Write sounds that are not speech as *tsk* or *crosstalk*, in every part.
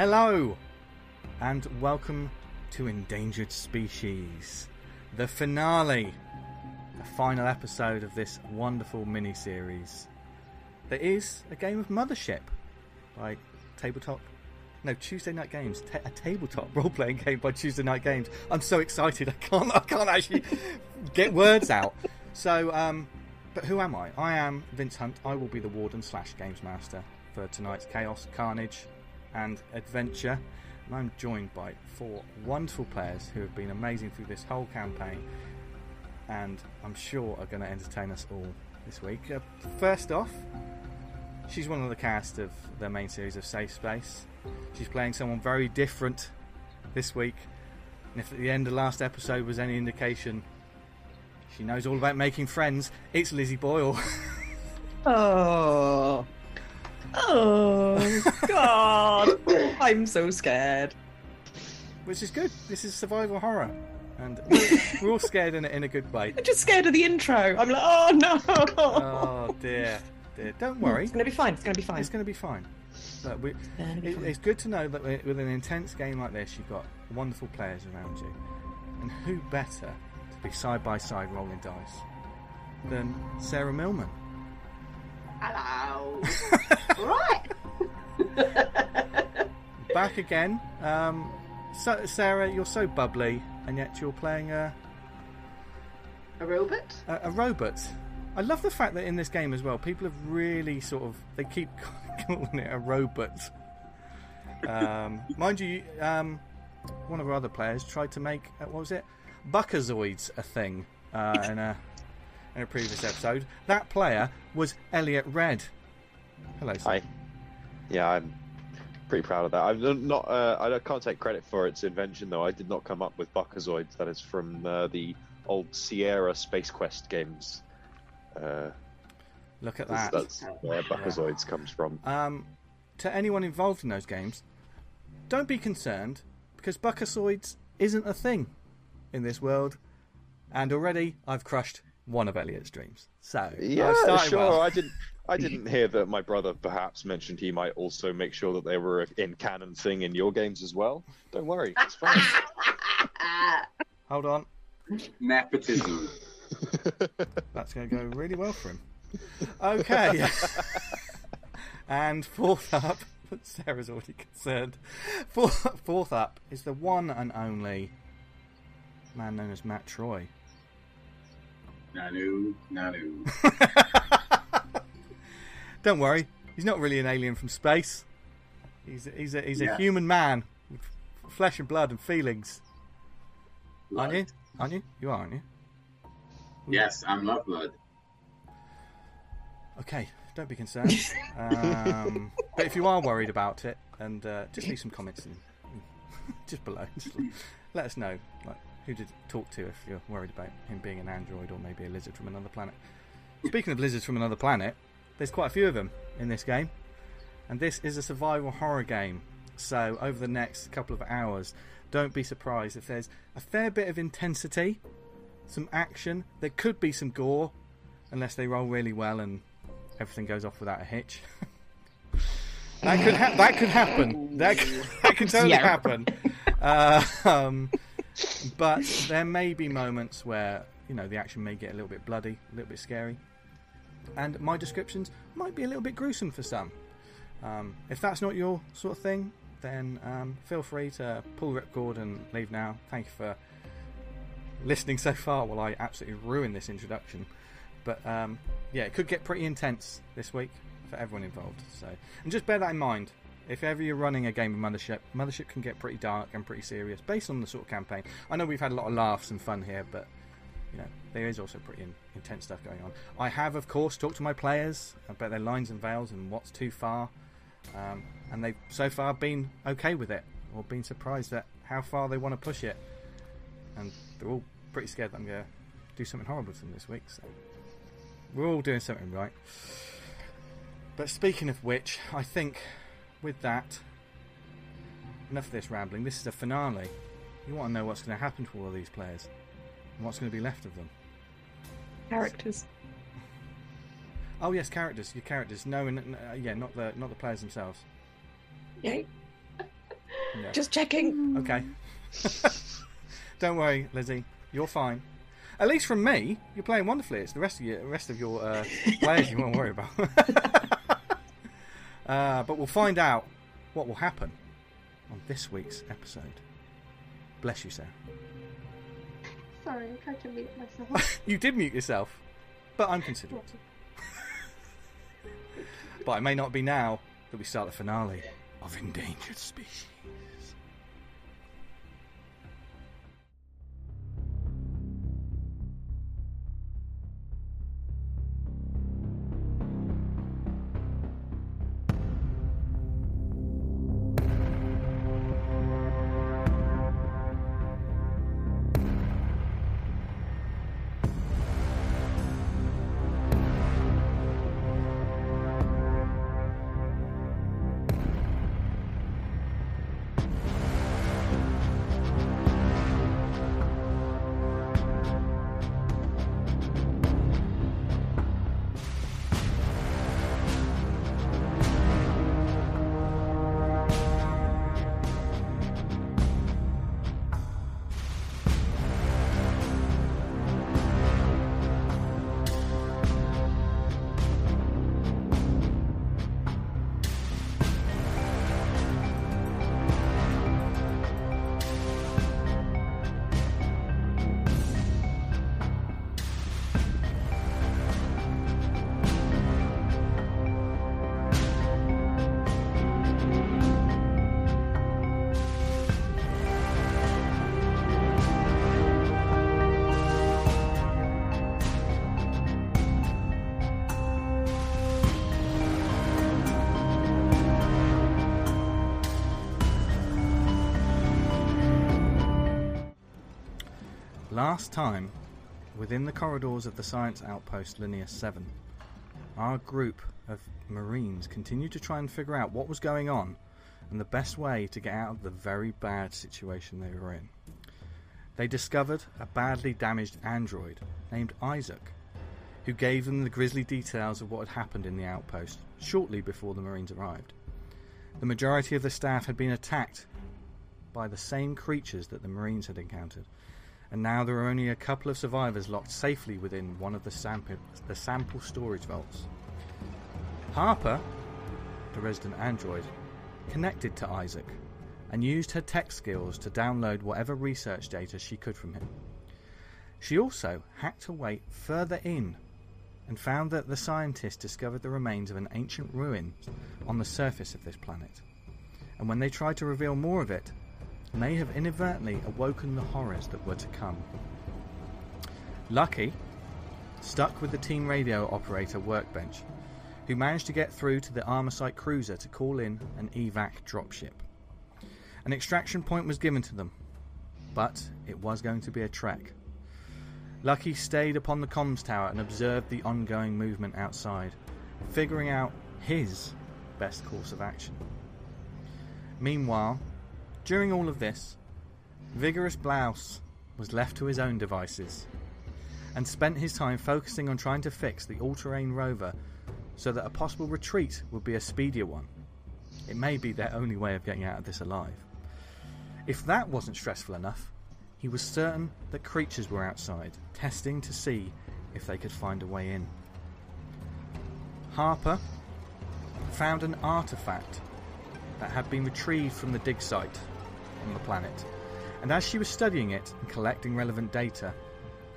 Hello, and welcome to Endangered Species, the finale, the final episode of this wonderful mini series. There is a game of Mothership by Tabletop. No, Tuesday Knight Games, ta- a tabletop *laughs* role-playing game by Tuesday Knight Games. I'm so excited, I can't, I can't actually *laughs* get words out. So, um, but who am I? I am Vince Hunt. I will be the warden slash games master for tonight's chaos, carnage, and adventure. And I'm joined by four wonderful players who have been amazing through this whole campaign, and I'm sure are going to entertain us all this week. Uh, first off, she's one of the cast of the main series of Safe Space. She's playing someone very different this week. And if at the end of last episode was any indication, she knows all about making friends. It's Lizzie Boyle. *laughs* Oh. Oh, God. *laughs* I'm so scared. which is good. This is survival horror, and we're, we're all scared in a, in a good way. I'm just scared of the intro. I'm like, oh, no. Oh dear, dear. Don't worry, It's going to be fine. It's going to be fine. it's going to be fine. Look, we, gonna be it, fine. it's good to know that with with an intense game like this, you've got wonderful players around you, and who better to be side by side rolling dice than Sarah Millman? Hello. *laughs* right. *laughs* Back again. Um, so, Sarah, you're so bubbly, and yet you're playing a, A robot? a, a robot. I love the fact that in this game as well, people have really sort of they keep *laughs* calling it a robot. Um, mind you, um, one of our other players tried to make uh, what was it, Buckazoids a thing uh, in a in a previous episode. That player was Eliot Red. Hello, sir. Hi. Yeah, I'm pretty proud of that. I'm not. Uh, I can't take credit for its invention, though. I did not come up with Buckazoids. That is from uh, the old Sierra Space Quest games. Uh, Look at that. that's where Buckazoids comes from. Um, to anyone involved in those games, don't be concerned because Buckazoids isn't a thing in this world, and already I've crushed one of Eliot's dreams. So Yeah, started sure. well. I didn't. I *laughs* didn't hear that my brother perhaps mentioned he might also make sure that they were in canon thing in your games as well. Don't worry, it's fine. *laughs* Hold on, Nepotism. *laughs* that's going to go really well for him. Okay, and fourth up, Sarah's already concerned. Fourth, fourth up is the one and only man known as Mat Troy. Nanu, nanu. *laughs* Don't worry, he's not really an alien from space. He's a, he's a, he's a Yeah. human man with flesh and blood and feelings. Aren't you? Aren't you? You are, aren't you? Yes, I'm love blood. Okay, don't be concerned. um, *laughs* but if you are worried about it, and uh, just leave some comments in, *laughs* just below. Just let us know, like who did talk to if you're worried about him being an android or maybe a lizard from another planet. Speaking of lizards from another planet, there's quite a few of them in this game, and this is a survival horror game. So over the next couple of hours, don't be surprised if there's a fair bit of intensity, some action. There could be some gore, unless they roll really well and everything goes off without a hitch. *laughs* that could ha- that could happen. That could, *laughs* that could totally Yeah. happen. Uh, *laughs* um, but there may be moments where you know the action may get a little bit bloody, a little bit scary, and my descriptions might be a little bit gruesome for some. Um, if that's not your sort of thing, then um, feel free to pull ripcord and leave now. Thank you for listening so far while I absolutely ruin this introduction. But um, yeah, it could get pretty intense this week for everyone involved. So, and just bear that in mind. If ever you're running a game of Mothership, Mothership can get pretty dark and pretty serious based on the sort of campaign. I know we've had a lot of laughs and fun here, but you know there is also pretty in, intense stuff going on. I have, of course, talked to my players about their lines and veils and what's too far, um, and they've so far been okay with it or been surprised at how far they want to push it, and they're all pretty scared that I'm going to do something horrible to them this week. So we're all doing something right. But speaking of which, I think with that, enough of this rambling. This is the finale. You want to know what's going to happen to all of these players and what's going to be left of them. Characters. Oh yes, characters. Your characters. No, n- uh, yeah, not the not the players themselves. Yay. *laughs* Just checking. Okay. *laughs* Don't worry, Lizzie. You're fine. At least from me, you're playing wonderfully. It's the rest of your rest of your uh, players you won't worry about. *laughs* uh, but we'll find out what will happen on this week's episode. Bless you, Sarah. Sorry, I tried to mute myself. *laughs* You did mute yourself, but I'm considerate. but it may not be now that we start the finale of Endangered Species. Last time, within the corridors of the science outpost Linnaeus 7, our group of Marines continued to try and figure out what was going on and the best way to get out of the very bad situation they were in. They discovered a badly damaged android named Isaac, who gave them the grisly details of what had happened in the outpost shortly before the Marines arrived. The majority of the staff had been attacked by the same creatures that the Marines had encountered, and now there are only a couple of survivors locked safely within one of the sample, the sample storage vaults. Harper, the resident android, connected to Isaac and used her tech skills to download whatever research data she could from him. She also hacked her way further in and found that the scientists discovered the remains of an ancient ruin on the surface of this planet. And when they tried to reveal more of it, may have inadvertently awoken the horrors that were to come. Lucky stuck with the team radio operator workbench, who managed to get through to the Armorsite cruiser to call in an evac dropship. An extraction point was given to them, but it was going to be a trek. Lucky stayed upon the comms tower and observed the ongoing movement outside, figuring out his best course of action. Meanwhile, during all of this, Vigorous Blouse was left to his own devices and spent his time focusing on trying to fix the all terrain rover so that a possible retreat would be a speedier one. It may be their only way of getting out of this alive. If that wasn't stressful enough, he was certain that creatures were outside, testing to see if they could find a way in. Harper found an artifact that had been retrieved from the dig site on the planet, and as she was studying it and collecting relevant data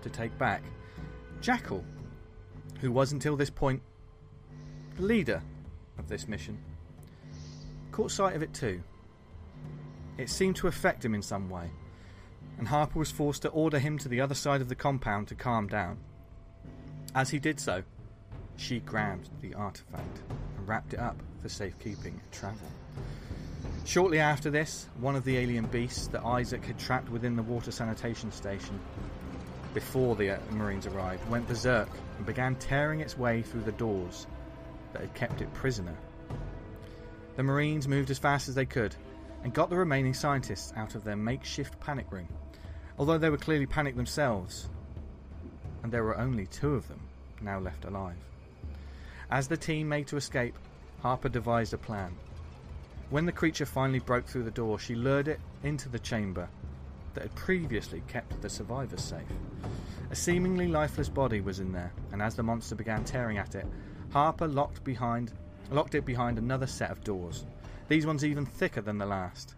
to take back, Jackal, who was until this point the leader of this mission, caught sight of it too. It seemed to affect him in some way, and Harper was forced to order him to the other side of the compound to calm down. As he did so, she grabbed the artifact and wrapped it up for safekeeping and travel. Shortly after this, one of the alien beasts that Isaac had trapped within the water sanitation station before the uh, Marines arrived went berserk and began tearing its way through the doors that had kept it prisoner. The Marines moved as fast as they could and got the remaining scientists out of their makeshift panic room, although they were clearly panicked themselves, and there were only two of them now left alive. As the team made to escape, Harper devised a plan. When the creature finally broke through the door, she lured it into the chamber that had previously kept the survivors safe. A seemingly lifeless body was in there, and as the monster began tearing at it, Harper locked behind locked it behind another set of doors. These ones even thicker than the last.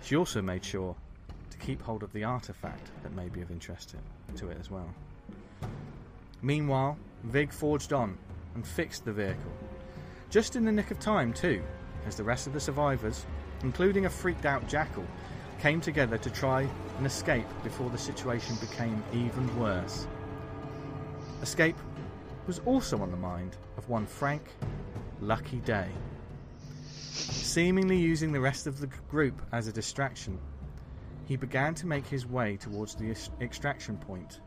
She also made sure to keep hold of the artifact that may be of interest to, it as well. Meanwhile, Vig forged on and fixed the vehicle. Just in the nick of time, too, as the rest of the survivors, including a freaked out jackal, came together to try and escape before the situation became even worse. Escape was also on the mind of one Frank Lucky Day. Seemingly using the rest of the group as a distraction, he began to make his way towards the extraction point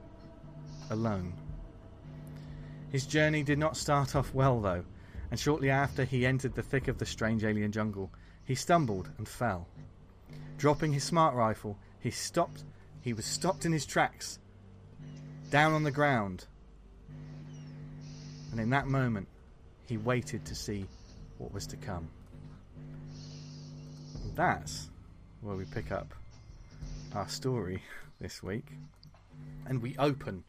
alone. His journey did not start off well, though, and shortly after he entered the thick of the strange alien jungle, he stumbled and fell. Dropping his smart rifle, he stopped. He was stopped in his tracks, down on the ground. And in that moment, he waited to see what was to come. And that's where we pick up our story this week. And we open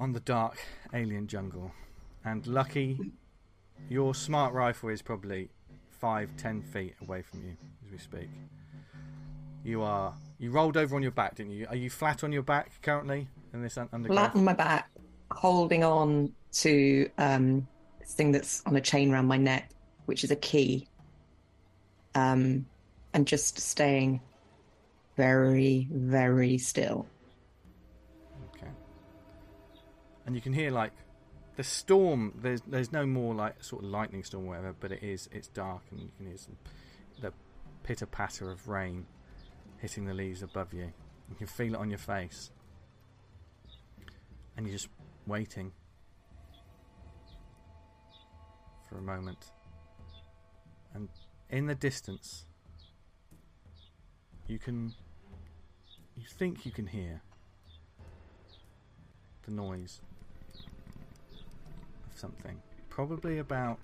on the dark alien jungle. And lucky, your smart rifle is probably five, ten feet away from you as we speak. You are. You rolled over on your back, didn't you? Are you flat on your back currently in this un- undergrowth? Flat on my back, holding on to um, this thing that's on a chain around my neck, which is a key. Um, and just staying very, very still. Okay. And you can hear like the storm. There's there's no more like sort of lightning storm or whatever, but it is it's dark and you can hear some the pitter patter of rain hitting the leaves above you. You can feel it on your face, and you're just waiting for a moment. And in the distance, you can you think you can hear the noise something. Probably about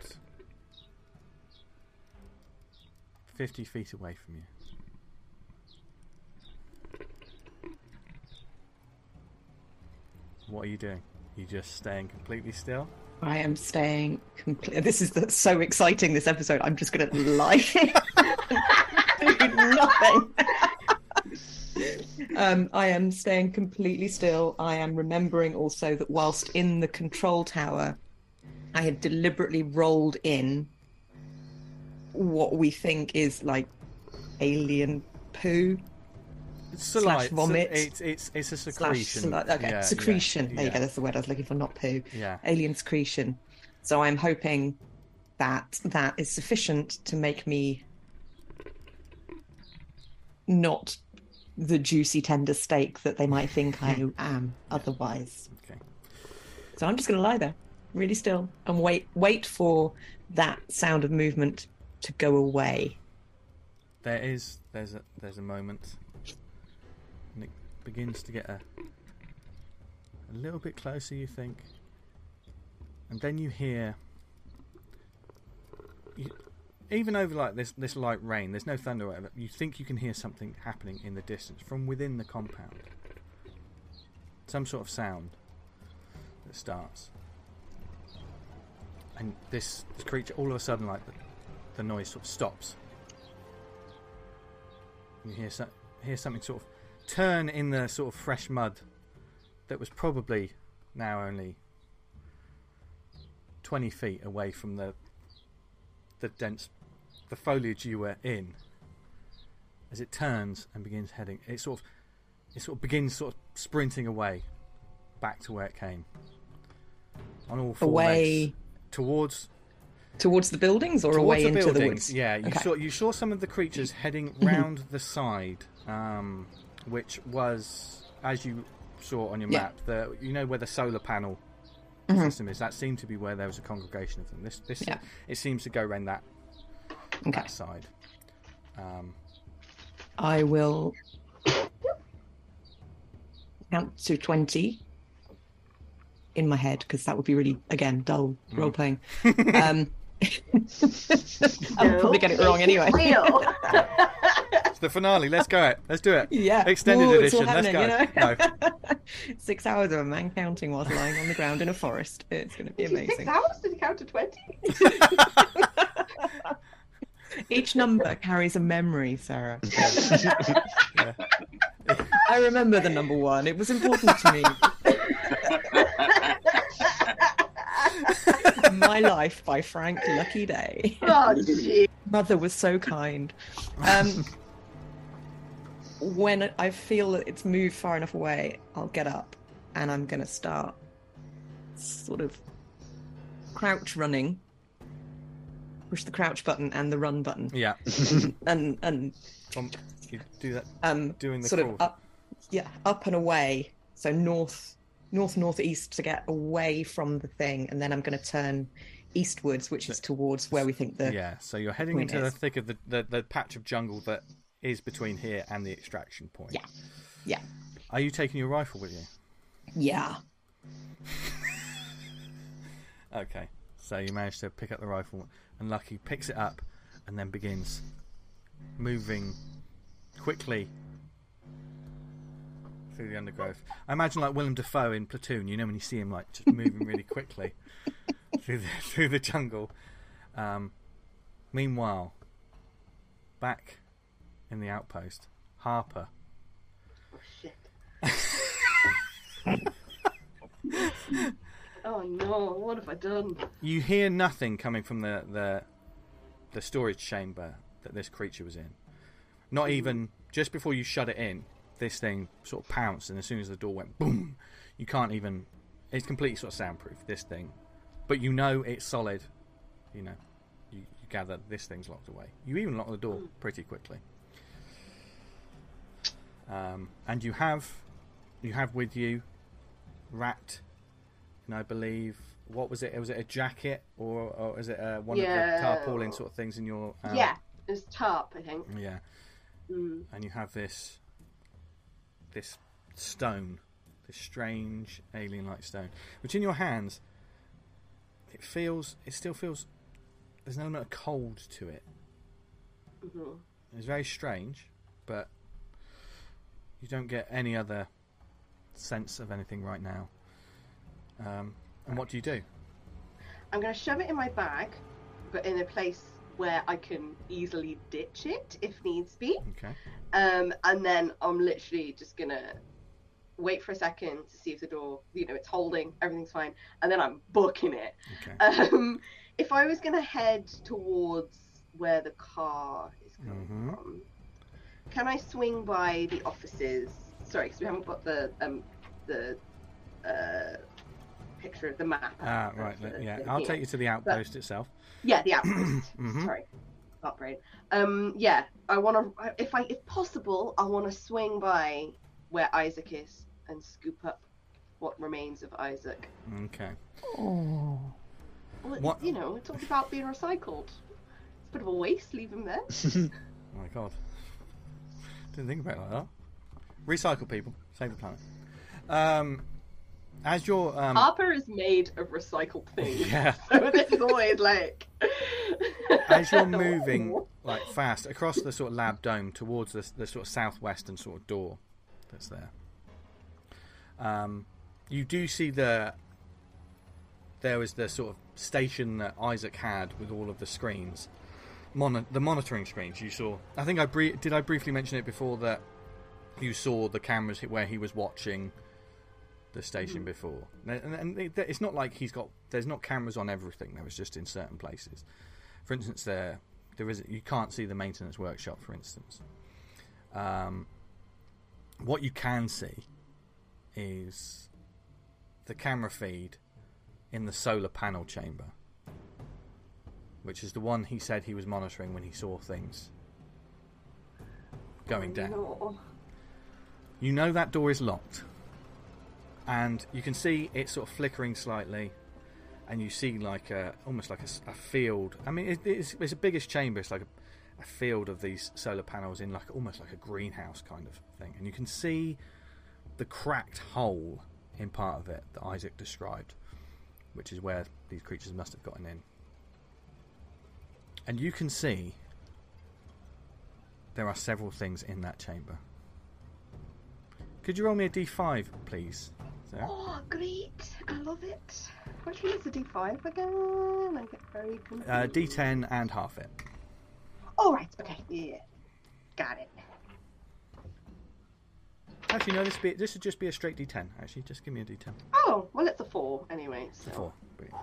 50 feet away from you. What are you doing? You just staying completely still? I am staying completely. This is the, so exciting. This episode. I'm just going to lie, *laughs* nothing. um, I am staying completely still. I am remembering also that whilst in the control tower, I had deliberately rolled in what we think is like alien poo It's Slash vomit. It's, it's, it's a secretion. sali- okay Yeah, secretion. yeah, there you go. That's the word I was looking for. Not poo. Yeah. alien secretion. So I'm hoping that that is sufficient to make me not the juicy tender steak that they might think I *laughs* am otherwise. Okay. So I'm just going to lie there, really still, and wait wait for that sound of movement to go away. There is there's a there's a moment, and it begins to get a a little bit closer. You think, and then you hear. You, even over like this this light rain, there's no thunder or whatever. You think you can hear something happening in the distance from within the compound. Some sort of sound that starts, and this, this creature all of a sudden like the, the noise sort of stops. You hear, so, hear something sort of turn in the sort of fresh mud that was probably now only 20 feet away from the the dense the foliage you were in. As it turns and begins heading it sort of it sort of begins sort of sprinting away back to where it came. On all four Away. legs towards towards the buildings or towards away the into the woods? Yeah, you Okay. saw you saw some of the creatures heading round the side, um, which was as you saw on your Yeah. map. The you know where the solar panel Mhm. system is. That seemed to be where there was a congregation of them. This this Yeah. it seems to go around that Okay. that side. Um, I will count to 20 in my head because that would be really, again, dull role playing. *laughs* um, *laughs* I'll probably get it wrong anyway. Real. *laughs* It's the finale. Let's go it. Let's do it. Yeah. Extended Ooh, edition. Let's go. happening, you No. Six hours of a man counting whilst lying on the ground in a forest. It's going to be Did you six hours? Did you count to twenty? Each number carries a memory, Sarah. Yeah. I remember the number one. It was important to me. My Life by Frank Lucky Day. oh, gee. Mother was so kind. Um, when I feel that it's moved far enough away, I'll get up and I'm going to start sort of crouch running. Push the crouch button and the run button, Yeah. *laughs* and and Um, you do that. um, Doing the sort crawl. of up, yeah, up and away. So north, north, northeast to get away from the thing, and then I'm going to turn eastwards, which is towards where we think the Yeah. So you're heading into the thick of the, the the patch of jungle that is between here and the extraction point. Yeah. yeah, Are you taking your rifle with you? yeah. *laughs* Okay. So you manage to pick up the rifle, and Lucky picks it up, and then begins moving quickly through the undergrowth. I imagine like Willem Dafoe in Platoon. You know when you see him like just *laughs* moving really quickly through the *laughs* through the jungle. Um, meanwhile, back in the outpost, Harper. Oh, shit. *laughs* oh no, what have I done? You hear nothing coming from the, the the storage chamber that this creature was in. Not even just before you shut it in, this thing sort of pounced, and as soon as the door went boom, you can't even. It's completely sort of soundproof. This thing, but you know it's solid. You know, you, you gather this thing's locked away. You even lock the door pretty quickly. Um, and you have you have with you rat and I believe what was it? Was it a jacket or, or is it uh, one Yeah. of the tarpaulin sort of things in your? Um, Yeah, it's tarp, I think. yeah. Mm. And you have this this stone, this strange alien-like stone, which in your hands it feels. It still feels. There's an element of cold to it. Mhm. It's very strange, but you don't get any other sense of anything right now. Um, and what do you do? I'm going to shove it in my bag, but in a place where I can easily ditch it if needs be. Okay. Um, and then I'm literally just going to wait for a second to see if the door, you know, it's holding, everything's fine, and then I'm booking it. Okay. Um, if I was going to head towards where the car is coming Mhm. from, can I swing by the offices? Sorry, because we haven't got the um, the uh, picture of the map. Ah, of right. the- Yeah, the I'll thing. take you to the outpost itself. Yeah, the outpost. *clears throat* Mhm. Sorry, upgrade. Um, yeah, I want to. If I, if possible, I want to swing by where Isaac is and scoop up what remains of Isaac. Okay. Oh. Well, What- You know, it's all about being recycled. It's a bit of a waste. Leave him there. *laughs* Oh my god. Didn't think about it like that. Recycle people. Save the planet. Um, as your um, Harper is made of recycled things. *laughs* yeah, So this is always like. *laughs* as you're *laughs* moving like fast across the sort of lab dome towards the, the sort of southwestern sort of door that's there, um, you do see the there was the sort of station that Isaac had with all of the screens, Mon- the monitoring screens. You saw. I think I did. I briefly mention it before that you saw the cameras where he was watching the station before, and, and it- it's not like he's got. There's not cameras on everything. There was just in certain places. For instance, there there is you can't see the maintenance workshop. For instance, um, what you can see is the camera feed in the solar panel chamber, which is the one he said he was monitoring when he saw things going down. No. You know that door is locked, and you can see it sort of flickering slightly, and you see like a almost like a field. I mean, it, it's, it's a biggish chamber. It's like a, a field of these solar panels in like almost like a greenhouse kind of thing, and you can see the cracked hole in part of it that Isaac described, which is where these creatures must have gotten in. and you can see there are several things in that chamber. Could you roll me a d5, please? Sarah? Oh, great! I love it. Which one is the D5 again? I get very confused. Uh, d10 and half it. All right. Okay. Yeah. Got it. Actually, no. This be this should just be a straight d10. Actually, just give me a d10. Oh, well, it's a four anyway. So. Four. Brilliant.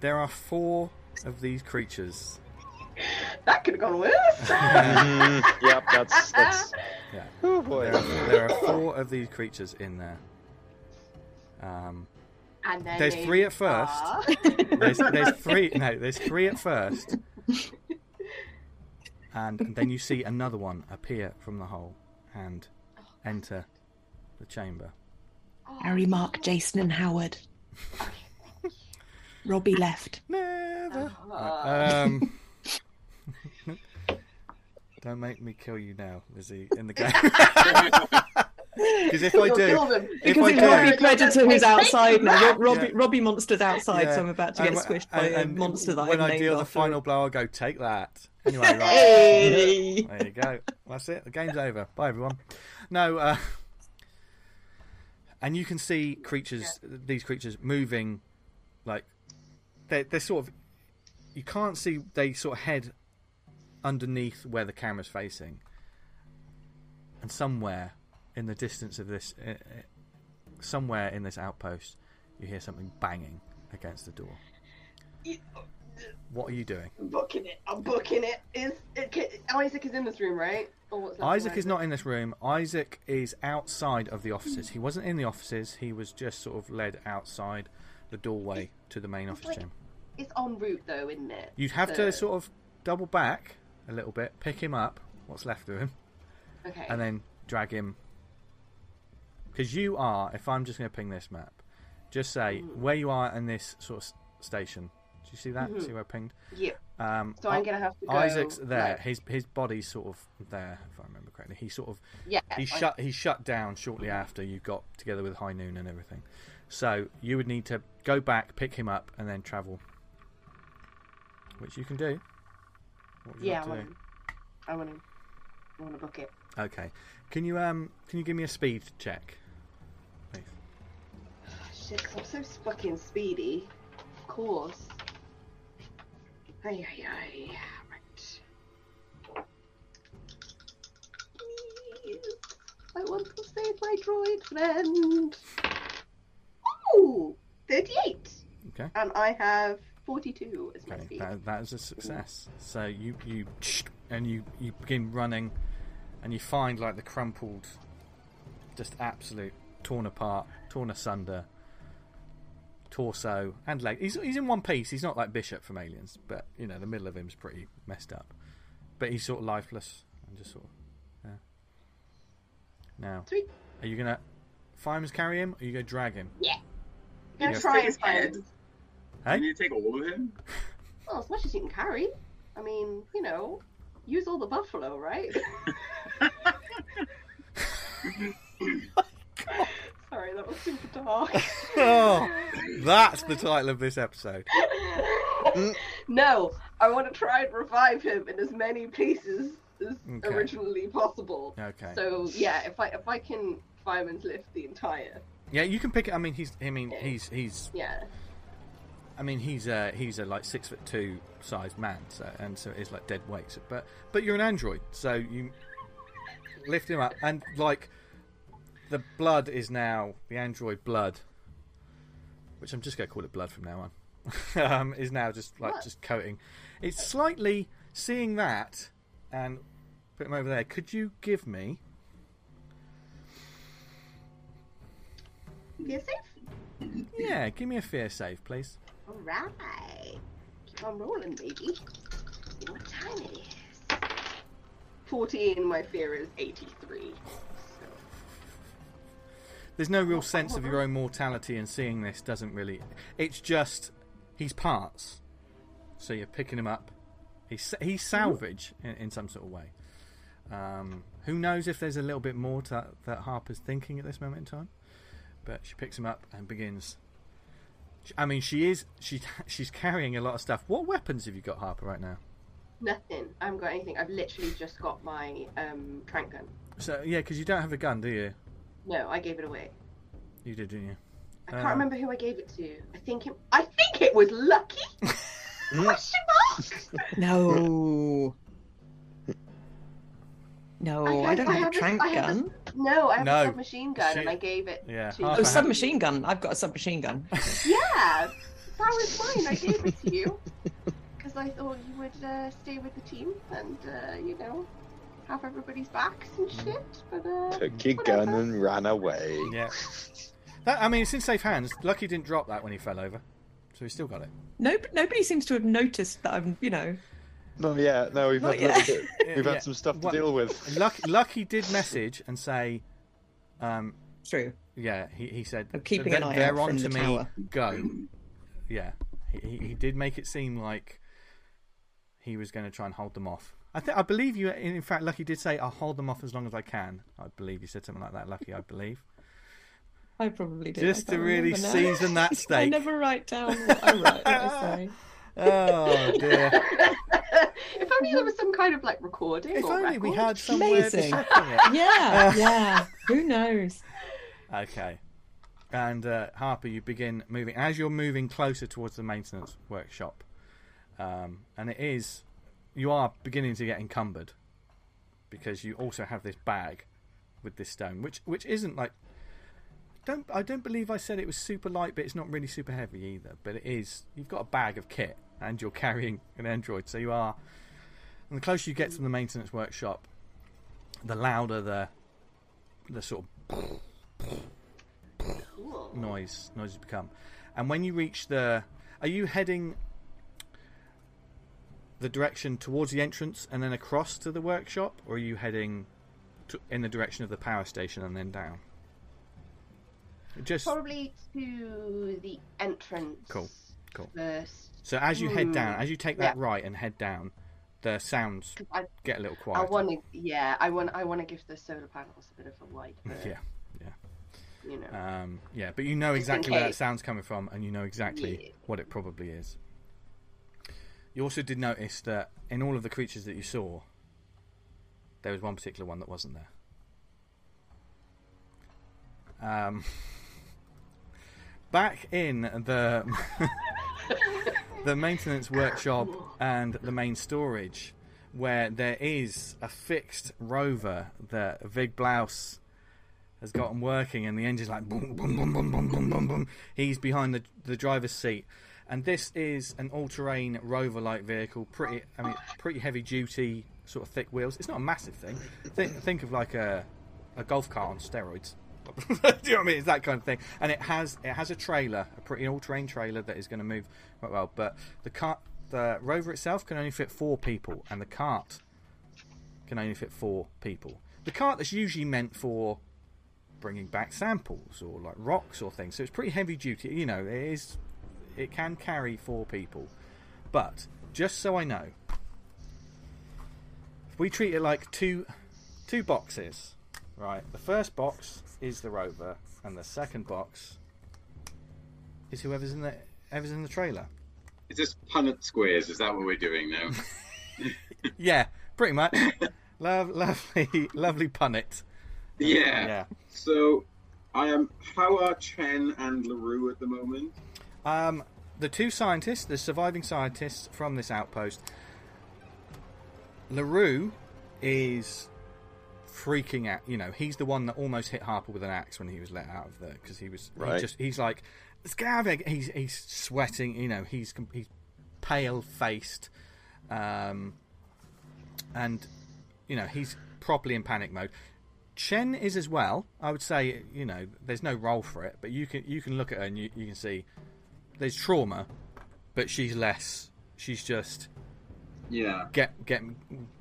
There are four of these creatures. That could have gone worse. Mhm. *laughs* yep, that's that's. Yeah. Oh boy. There are, there are four of these creatures in there. Um, and then There's three at first. are- *laughs* there's, there's *laughs* three. No, there's three at first, and then you see another one appear from the hole and enter the chamber. Harry, Mark, Jason, and Howard. Robbie left. Never. Ah. Um, don't make me kill you now, Lizzie, in the *laughs* game. *laughs* Because if I do, kill if Because I it's do, Robbie Predator who's outside now. Rob, Robbie, Yeah. Robbie Monster's outside, Yeah. so I'm about to get And- squished by and- a and monster that when I've I named deal the final it. blow, I'll go take that. Anyway, right. Hey! There you go. That's it. The game's over. Bye, everyone. No, uh, and you can see creatures, these creatures moving, like they're, they're sort of. You can't see. They sort of head underneath where the camera's facing, and somewhere in the distance of this, uh, somewhere in this outpost, you hear something banging against the door. What are you doing? I'm booking it. I'm booking it. Is it, Isaac is in this room, right? Or what's left of Isaac is not in this room. Isaac is outside of the offices. He wasn't in the offices. He was just sort of led outside the doorway to the main office like- chamber. It's en route though, isn't it? You'd have So- to sort of double back a little bit, pick him up, what's left of him, Okay. and then drag him. Because you are, if I'm just going to ping this map, just say Mm. where you are in this sort of station. Do you see that? See where I pinged? yeah. Um, Mm-hmm. So I'm gonna have to go. Isaac's there. like- His his body's sort of there, if I remember correctly. He sort of yeah. he I- shut he shut down shortly after you got together with High Noon and everything. So you would need to go back, pick him up, and then travel, which you can do. What would you Yeah. I want. to I want to. I want to book it. Okay. Can you um can you give me a speed check? Please? Shit, 'cause I'm so fucking speedy. Of course. Ay, ay, ay. Right. Please. I want to save my droid friend. Ooh! 38! Okay. And I have 42 as my Okay, speed. that, that is a success. So you you and you you begin running, and you find like the crumpled, just absolute torn apart, torn asunder torso and leg. He's he's in one piece. He's not like Bishop from Aliens, but you know the middle of him's pretty messed up. But he's sort of lifeless and just sort of yeah. Now, Sweet. are you gonna Fireman's carry him, or are you gonna drag him? Yeah. Gonna Yes. try Take and his head. Find Hey? You need to take all of him? well, as much as you can carry. I mean, you know, use all the buffalo, right? *laughs* Sorry, that was super dark. *laughs* oh, that's the title of this episode. Mm. no, I want to try and revive him in as many pieces as Okay. originally possible. Okay. So yeah, if I if I can fireman's lift the entire, Yeah, you can pick it. I mean, he's. I mean, he's. He's. yeah, I mean, he's a he's a like six foot two sized man, so and so it's like dead weight. So, but but you're an android, so you lift him up, and like the blood is now the android blood, which I'm just gonna call it blood from now on. *laughs* um, is now just like What? just coating. It's slightly seeing that and put him over there. Could you give me? be safe. Yeah, give me a fear save, please. All right, keep on rolling, baby. See what time it is. Fourteen. My fear is eighty-three. So. There's no real sense of your own mortality, and seeing this doesn't really. It's just he's parts, so you're picking him up. He's he's salvage in, in some sort of way. Um, who knows if there's a little bit more to that Harper's thinking at this moment in time? But she picks him up and begins I mean, she is she she's carrying a lot of stuff. What weapons have you got, Harper, right now? Nothing. I haven't got anything. I've literally just got my um, trank gun. So yeah, because you don't have a gun, do you? No, I gave it away. You did, didn't you? I can't Um, remember who I gave it to. I think it. I think it was Lucky. *laughs* Question mark. No. *laughs* No, I I, don't I have, have a a- trank I have a- gun. No, I have No. a submachine gun, She- and I gave it Yeah, to. half Oh, a- submachine gun. I've got a submachine gun. *laughs* Yeah, that was mine. I gave it to you *laughs* because I thought you would uh, stay with the team and uh, you know have everybody's backs and shit. But uh, Took your gun whatever. and ran away. Yeah. That, I mean, it's in safe hands. Lucky didn't drop that when he fell over, so he still got it. No, nobody seems to have noticed that I'm, you know. No, yeah, no, we've Not had, a little bit- we've Yeah. had some stuff to What- deal with. Lucky, Lucky did message and say, um, True. yeah, he, he said I'm keeping an eye they're out on from to the me. tower." Go. Yeah, he, he, he did make it seem like he was going to try and hold them off. I think I believe you. In fact, Lucky did say, "I'll hold them off as long as I can." I believe you said something like that, Lucky. I believe. I probably did. Just I to can't really remember now. season that *laughs* I steak. never write down what I write. What I say. *laughs* Oh dear! *laughs* *laughs* if only there was some kind of like recording. if or only we had somewhere to Amazing. check on it. Yeah, yeah. Who knows? Okay. And uh, Harper, you begin moving as you're moving closer towards the maintenance workshop, um, and it is you are beginning to get encumbered because you also have this bag with this stone, which which isn't like don't I don't believe I said it was super light, but it's not really super heavy either. But it is. You've got a bag of kit, and you're carrying an android, so you are. And the closer you get to the maintenance workshop, the louder the the sort of Cool. noise noises become. And when you reach the, are you heading the direction towards the entrance and then across to the workshop, or are you heading to, in the direction of the power station and then down? Just Probably to the entrance. Cool, cool. First. So as you head down, Hmm, as you take that yeah. right and head down, the sounds I, get a little I quieter. want to. Yeah, I want. I want to give the solar panels a bit of a wipe. *laughs* Yeah, yeah. You know. um, yeah, but you know exactly where that sound's coming from, and you know exactly Yeah. what it probably is. You also did notice that in all of the creatures that you saw, there was one particular one that wasn't there. Um, *laughs* back in the *laughs* the maintenance workshop and the main storage, where there is a fixed rover that Vig Blouse has gotten working, and the engine's like boom, boom, boom, boom, boom, boom, boom, boom. He's behind the the driver's seat, and this is an all-terrain rover-like vehicle. Pretty, I mean, pretty heavy-duty, sort of thick wheels. It's not a massive thing. Think, think of like a a golf cart on steroids. *laughs* Do you know what I mean? It's that kind of thing. And it has it has a trailer, a pretty all-terrain trailer that is going to move quite well. But the cart, the rover itself can only fit four people, and the cart can only fit four people. The cart that's usually meant for bringing back samples or like rocks or things. So it's pretty heavy duty. You know, it is. It can carry four people, but just so I know, we treat it like two two boxes, right? The first box is the rover, and the second box is whoever's in the whoever's in the trailer. Is this Punnett squares? Is that what we're doing now? *laughs* Yeah, pretty much. *laughs* Love, lovely, lovely punnet. yeah. Yeah. So, I am. How are Chen and Larue at the moment? Um, the two scientists, the surviving scientists from this outpost, LaRue is freaking out. You know, he's the one that almost hit Harper with an axe when he was let out of there because he was he just he's like, let's get out of here. He's he's sweating. You know, he's he's pale faced, um, and you know he's properly in panic mode. Chen is as well. I would say, you know, there's no role for it, but you can you can look at her and you, you can see there's trauma, but she's less. She's just Yeah. get get.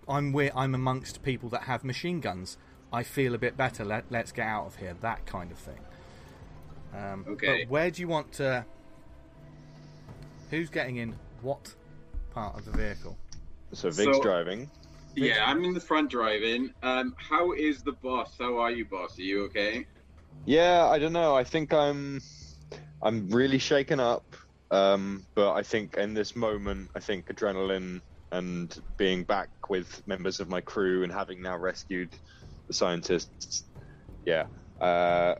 I'm we I'm amongst people that have machine guns. I feel a bit better. Let let's get out of here. That kind of thing. Um, Okay. But where do you want to? Who's getting in what part of the vehicle? So Vig's So- driving. Yeah, I'm in the front driving. Um, how is the boss? How are you, boss? Are you okay? Yeah, I don't know. I think I'm. I'm really shaken up. Um, but I think in this moment, I think adrenaline and being back with members of my crew and having now rescued the scientists, yeah. Uh,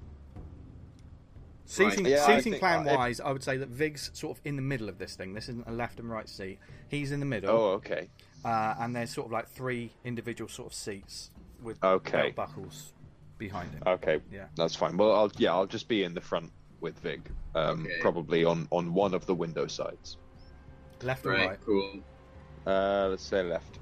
Seating, Yeah, seating think- plan uh, if- wise, I would say that Vig's sort of in the middle of this thing. This isn't a left and right seat. He's in the middle, oh, okay. uh, and there's sort of like three individual sort of seats with Okay. belt buckles behind him. Okay, Yeah. that's fine. Well, I'll yeah, I'll just be in the front with Vig, um, Okay. probably on on one of the window sides. Left or Right, right? cool. Uh, let's say left.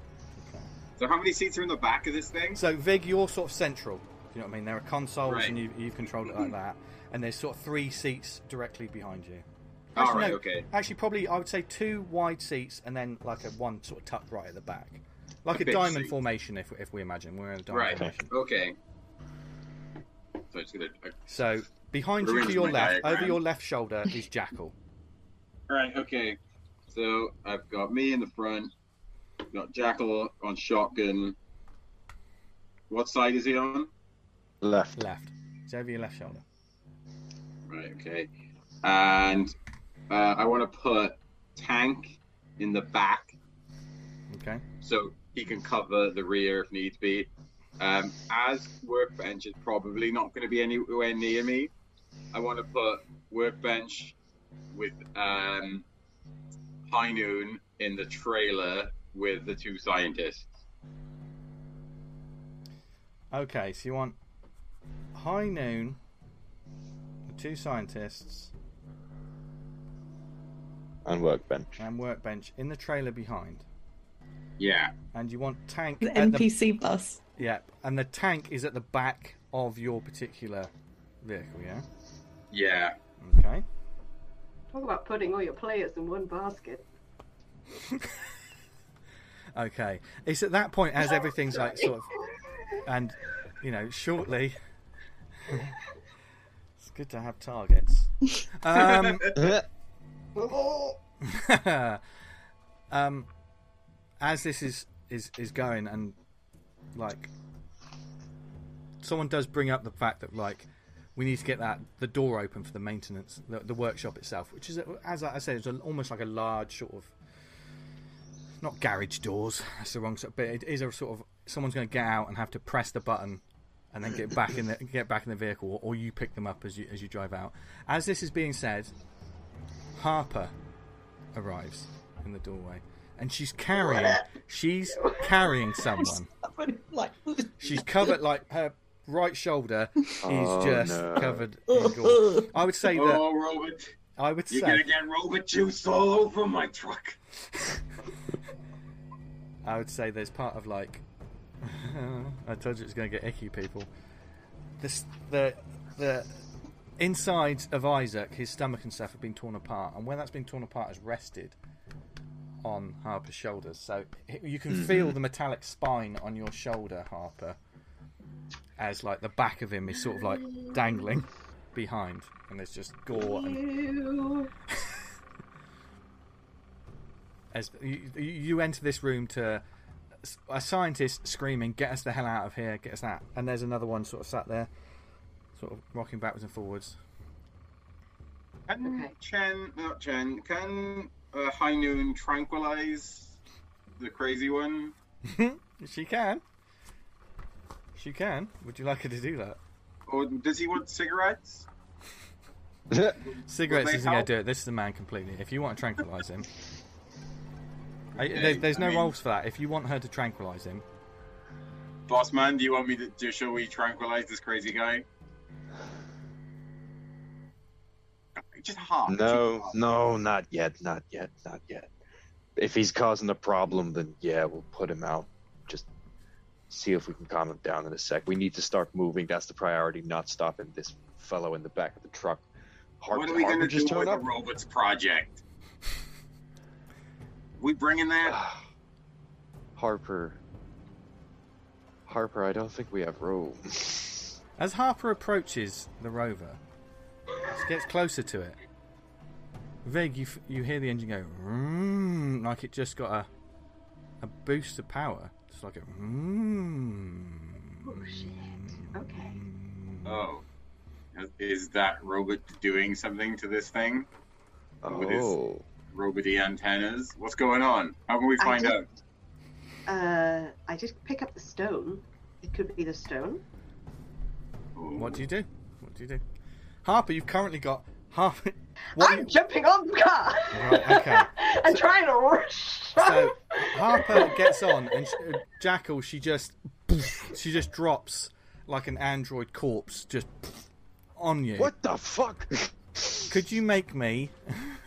So how many seats are in the back of this thing? So Vig, you're sort of central. You know what I mean? There are consoles, Right. and you, you've controlled it like that. And there's sort of three seats directly behind you. All Actually, right, no, okay. Actually, probably I would say two wide seats, and then like a one sort of tucked right at the back, like A a, diamond seat. formation. If if we imagine we're in a diamond Right, formation. okay. So it's gonna. uh, So behind you to your left, diagram. over your left shoulder is Jackal. Right, okay. So I've got me in the front. Got Jackal on shotgun. What side is he on? Left. left. It's over your left shoulder. Right, okay. And uh, I want to put Tank in the back Okay. so he can cover the rear if needs be. Um, as Workbench is probably not going to be anywhere near me, I want to put Workbench with um, High Noon in the trailer with the two scientists. Okay. So you want High Noon, the two scientists, And workbench. and Workbench in the trailer behind, Yeah. and you want Tank The at the NPC bus. Yep, and the tank is at the back of your particular vehicle, yeah? Yeah. Okay. Talk about putting all your players in one basket. *laughs* Okay. It's at that point as everything's like sort of and you know, shortly *laughs* It's good to have targets. Um *laughs* um as this is is is going and like someone does bring up the fact that like we need to get that the door open for the maintenance the, the workshop itself which is as i said it's a, almost like a large sort of not garage doors that's the wrong sort but it is a sort of someone's going to get out and have to press the button and then get back in the *coughs* get back in the vehicle or you pick them up as you as you drive out. As this is being said harper arrives in the doorway and she's carrying she's carrying someone *laughs* like, she's covered like her right shoulder *laughs* is Oh, just no. covered *laughs* in gore i would say that Oh, Robert, i would you're say gonna get Robert juice all over my truck. *laughs* I would say there's part of like I told you it's going to get icky, people. This the the insides of Isaac, his stomach and stuff have been torn apart, and where that's been torn apart has rested on Harper's shoulders. So you can mm-hmm. feel the metallic spine on your shoulder, Harper, as like the back of him is sort of like dangling behind, and there's just gore and *laughs* as you, you enter this room to a scientist screaming, "Get us the hell out of here! Get us that!" And there's another one sort of sat there, sort of rocking backwards and forwards. Can Okay. Chen, not Chen, can uh, High Noon tranquilize the crazy one? *laughs* she can. She can. Would you like her to do that? Or does he want cigarettes? *laughs* Cigarettes isn't going to do it. This is the man completely. If you want to tranquilize him, *laughs* I, there, there's I no mean- roles for that. If you want her to tranquilize him, Boss man, do you want me to, to shall we tranquilize this crazy guy? Just hard. no, no, not yet, not yet, not yet. If he's causing a problem, then yeah, we'll put him out. Just see if we can calm him down in a sec. We need to start moving. That's the priority, not stopping this fellow in the back of the truck. Har- What are we gonna do just with turned the up. robots project? We bringing that? Ah. Harper. Harper, I don't think we have room. as Harper approaches the rover, gets closer to it. Vig, you f- you hear the engine go like it just got a a boost of power, just like a. "Vroom." Oh, shit. Okay. Oh. Is that robot doing something to this thing? With his- Oh. Roboty antennas? What's going on? How can we find just- out? Uh, I just pick up the stone. It could be the stone. What do you do? What do you do? Harper, you've currently got half. *laughs* *laughs* What I'm you- jumping on the car. Right, okay. *laughs* I'm trying to rush. So Harper gets on, and sh uh, Jackal, she just, she just drops like an android corpse, just on you. What the fuck? Could you make me?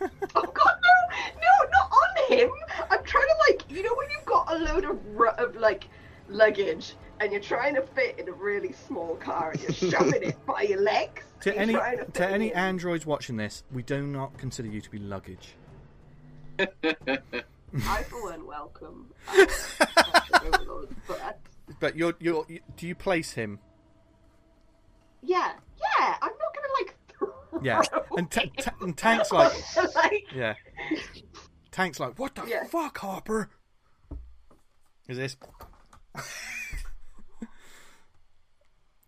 Oh god, no! No, not on him! I'm trying to like, you know when you've got a load of, of like luggage and you're trying to fit in a really small car and you're shoving it by your legs. *laughs* To You're any trying fit to any androids watching this, we do not consider you to be luggage. *laughs* I for one welcome. *laughs* Overlord, but But you're you're you, do you place him? yeah, yeah, I'm not gonna like. Throw Yeah, and, ta- ta- and Tank's like, like, yeah, Tank's like, what the Yeah. fuck, Harper? Is this?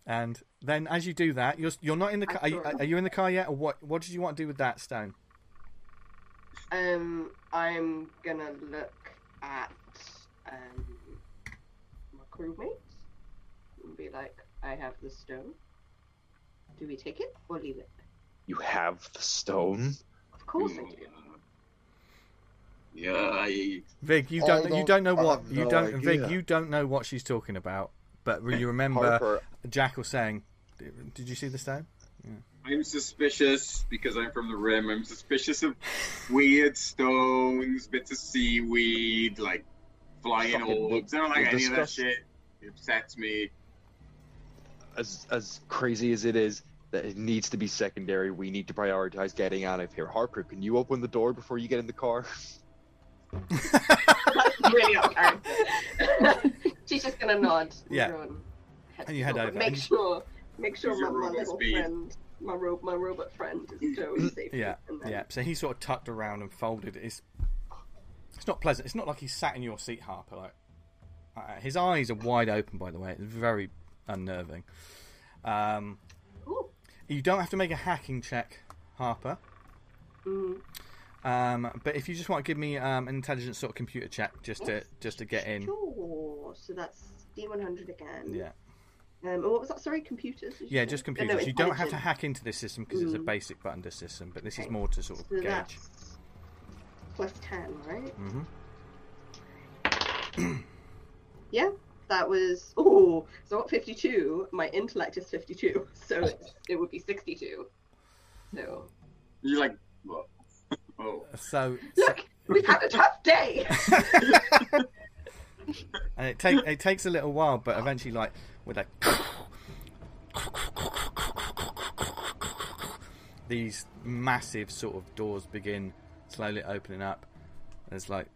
And then as you do that, you're you're not in the car. Are you, are you in the car yet, or what? What did you want to do with that stone? um, I'm gonna look at um my crewmates and be like, I have the stone. Do we take it or leave it? You have the stone? Of course I do. Yeah, I, Vig, you don't, you don't- don't know what have you don't Vig, idea. you don't know what she's talking about. But you *laughs* remember Harper, Jackal saying, "Did you see the stone?" I'm suspicious because I'm from the rim. I'm suspicious of weird stones, bits of seaweed, like flying Fucking orbs. I don't like we'll any of that shit. It upsets me. as as crazy as it is, that it needs to be secondary. We need to prioritize getting out of here. Harper, can you open the door before you get in the car? That's *laughs* really okay. *laughs* She's just gonna nod. *laughs* Yeah. Everyone And you head forward. over, Make sure, make sure my, my robot little speed. friend, my ro- my robot friend, is totally safe. Yeah, then, yeah. So he's sort of tucked around and folded. It's it's not pleasant. It's not like he's sat in your seat, Harper. Like uh, his eyes are wide open. By the way, it's very unnerving. Um, you don't have to make a hacking check, Harper. Mm, Um, but if you just want to give me um, an intelligence sort of computer check, just to just to get in. Sure. So that's D100 again. Yeah, Um, and what was that? Sorry, computers. yeah, say? just Uh, no, computers. you don't have to hack into this system because it's a Mm. basic button system. But this is more to sort of So gauge. that's plus 10, right? hmm *clears throat* Yeah. That was oh, so what 52? My intellect is 52, so it's, it would be 62. So You're like, what? Oh, So, so look, we've had a tough day. *laughs* and it takes it takes a little while, but eventually, like with a *laughs* these massive sort of doors begin slowly opening up. There's like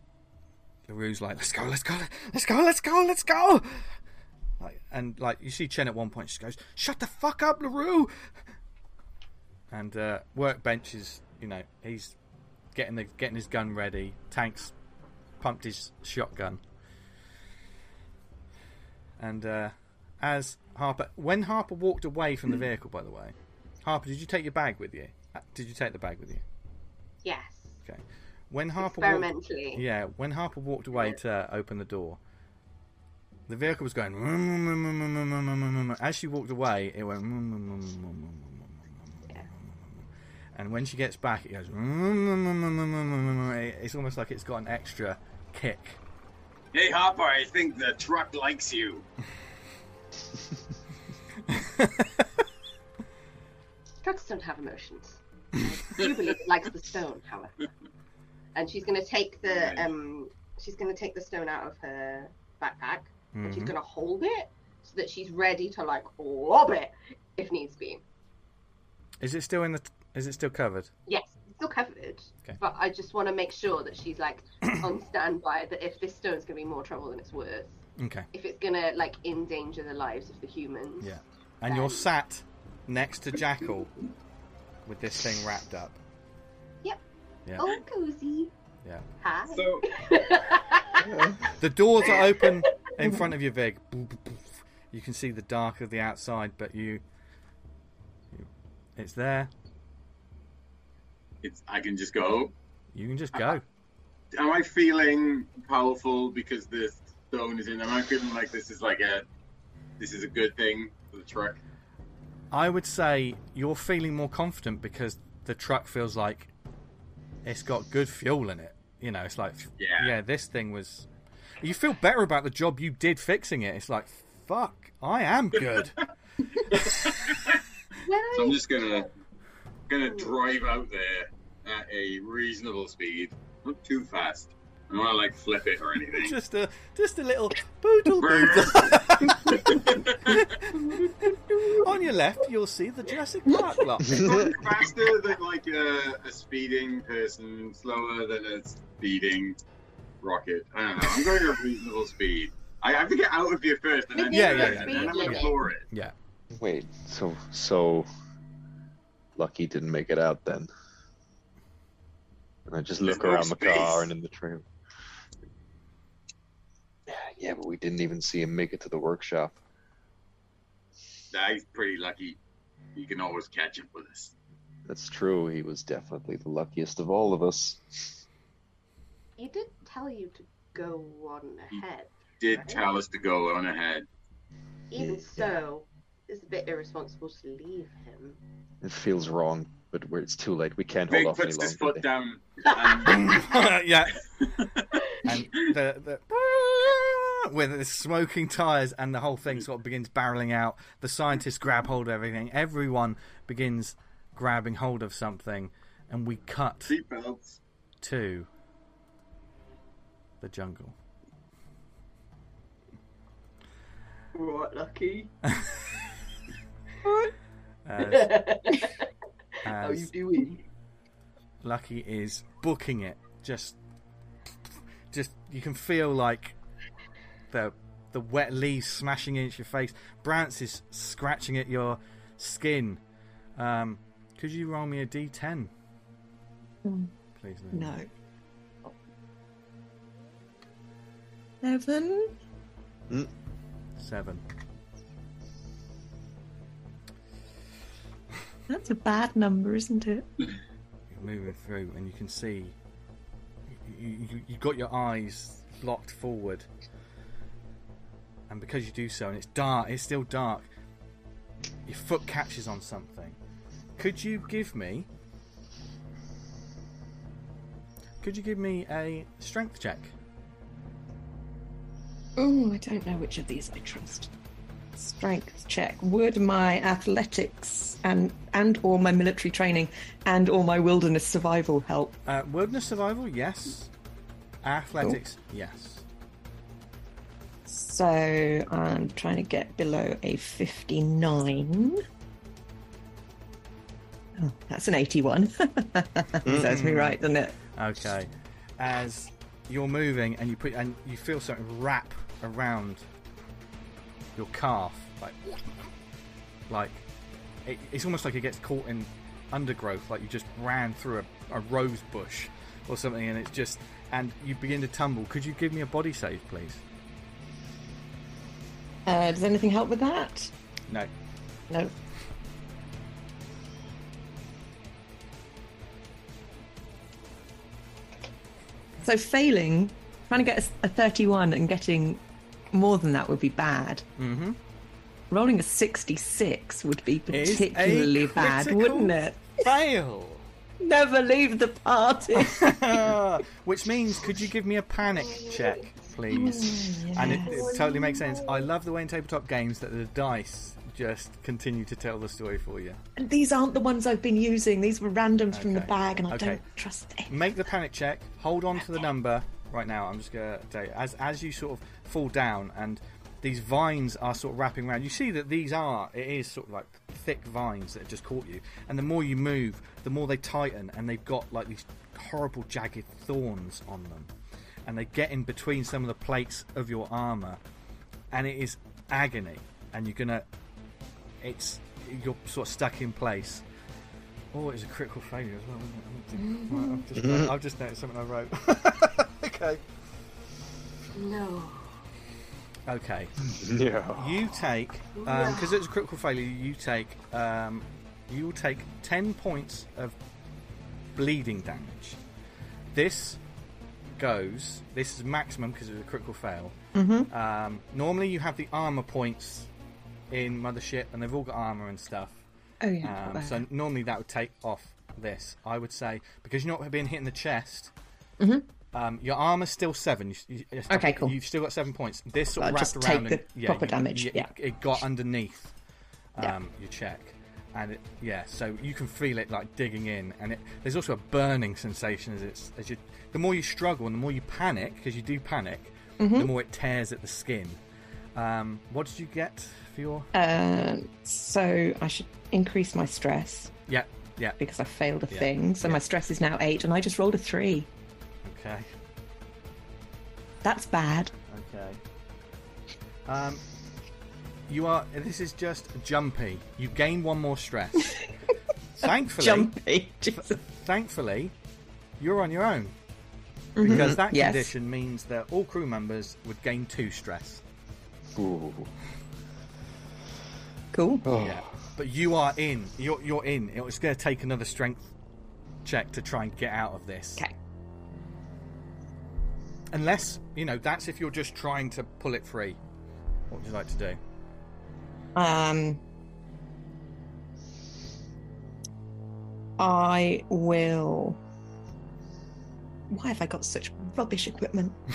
Larue's like, "Let's go, let's go, let's go, let's go, let's go!" Like, and like you see Chen at one point, she goes, "Shut the fuck up, Larue!" And uh, workbench is, you know, he's getting the getting his gun ready. Tanks pumped his shotgun. And uh, as Harper, when Harper walked away from the vehicle, by the way, Harper, did you take your bag with you? Uh, Did you take the bag with you? yes. Okay. When Harper walked, Experimentally. yeah, when Harper walked away to open the door, the vehicle was going. As she walked away, it went. And when she gets back, it goes. It's almost like it's got an extra kick. hey Hopper, I think the truck likes you. Trucks don't have emotions. I do believe it likes the stone, however. And she's going to take the Right. um, she's going to take the stone out of her backpack, and she's Mhm. going to hold it so that she's ready to like lob it if needs be. Is it still in the? Is it still covered? Yes, it's still covered, Okay. but I just want to make sure that she's like *clears throat* on standby that if this stone's going to be more trouble than it's worth, Okay. if it's going to like endanger the lives of the humans. Yeah. And you're sat next to Jackal with this thing wrapped up. Yep. Yeah. Oh, cozy. Yeah. Hi. So *laughs* The doors are open in front of you, Vig. You can see the dark of the outside, but you, you It's there. It's I can just go. You can just go. Am I feeling powerful because the stone is in? Am I feeling like this is like a this is a good thing for the truck? I would say you're feeling more confident because the truck feels like it's got good fuel in it. You know, it's like, Yeah. yeah, this thing was. You feel better about the job you did fixing it. It's like, fuck, I am good. *laughs* So I I'm just gonna gonna drive out there at a reasonable speed, not too fast. I don't want to like flip it or anything. *laughs* just a, just a little boodle boodle. *laughs* On your left, you'll see the Jurassic Park *laughs* lot. faster than like a, a speeding person, slower than a speeding rocket. I don't know. I'm going at a reasonable speed. I have to get out of here first, and then Yeah, yeah, yeah. and then I'm Speed explore it. Yeah. Wait, so so Lucky didn't make it out then. And I just look There's no around the car and in the trail. Yeah, but we didn't even see him make it to the workshop. Nah, he's pretty lucky. He can always catch up with us. That's true. He was definitely the luckiest of all of us. He did tell you to go on ahead. Did Right. tell us to go on ahead. Even Yeah. so, it's a bit irresponsible to leave him. It feels wrong, but we're, it's too late. We can't hold off any puts his foot down. And *laughs* yeah. *laughs* And the, the with the smoking tires and the whole thing sort of begins barreling out. The scientists grab hold of everything. Everyone begins grabbing hold of something, and we cut seatbelts. to the jungle. Right, lucky. As, *laughs* uh, How you doing? Lucky is booking it. Just, just you can feel like the the wet leaves smashing into your face. Brance is scratching at your skin. Um, could you roll me a d10, Mm, please? Lou? No. Seven. Seven. That's a bad number, isn't it? You're moving through, and you can see. You, you, you've got your eyes locked forward, and because you do so, and it's dark, it's still dark. Your foot catches on something. Could you give me? Could you give me a strength check? Oh, I don't know which of these I trust. Strength check. Would my athletics and and or my military training and or my wilderness survival help? Uh, wilderness survival, yes. Athletics, yes. So I'm trying to get below a 59. Oh, that's an 81. *laughs* Serves me right, doesn't it? Okay. As you're moving and you put and you feel something wrap around your calf, like like it, it's almost like it gets caught in undergrowth, like you just ran through a, a rose bush or something, and it's just and you begin to tumble. Could you give me a body save, please? Uh, does anything help with that? No. No. So failing, trying to get a, a 31 and getting more than that would be bad. Mm-hmm. Rolling a 66 would be particularly bad, wouldn't it? Fail. *laughs* Never leave the party. *laughs* Which means, could you give me a panic check, please? Mm, and it, it totally makes sense. I love the way in tabletop games that the dice just continue to tell the story for you. And these aren't the ones I've been using. These were randoms from the bag, and I Okay. don't trust it. Make the panic check. Hold on to the number right now. I'm just gonna tell you as as you sort of fall down and these vines are sort of wrapping around. You see that these are it is sort of like thick vines that have just caught you, and the more you move, the more they tighten, and they've got like these horrible jagged thorns on them, and they get in between some of the plates of your armor, and it is agony, and you're gonna it's you're sort of stuck in place. Oh, it's a critical failure as well, isn't it? Mm-hmm. I've, just, mm-hmm. I've just noticed something I wrote. *laughs* okay. No. Okay. *laughs* Yeah. You take, because it's a critical failure, you take um, you will take 10 points of bleeding damage. This goes, this is maximum because it's a critical fail. Mm-hmm. Um, normally you have the armor points in Mothership, and they've all got armor and stuff. Oh yeah. Um, so normally that would take off this. I would say because you're not being hit in the chest. Um, your armor's still seven. You, you, Okay, cool. You've still got seven points. This sort of wrapped around and- the proper you- damage, yeah. it got underneath um, Yeah. your check, and it, yeah, so you can feel it like digging in, and it, there's also a burning sensation as it's as you. The more you struggle and the more you panic, because you do panic, Mm-hmm. the more it tears at the skin. Um, what did you get for your? Um, so I should increase my stress Yeah, yeah, because I failed a Yeah, thing. So yeah. my stress is now eight, and I just rolled a three. Okay. That's bad. Okay. Um, you are. This is just jumpy. You gain one more stress. *laughs* thankfully, Jumpy. Thankfully, you're on your own because that Mm-hmm. Yes. condition means that all crew members would gain two stress. Ooh. Cool. Oh. Yeah. But you are in. You're you're in. It's going to take another strength check to try and get out of this. Okay. Unless you know that's if you're just trying to pull it free. What would you like to do? Um, I will. Why have I got such rubbish equipment? *laughs*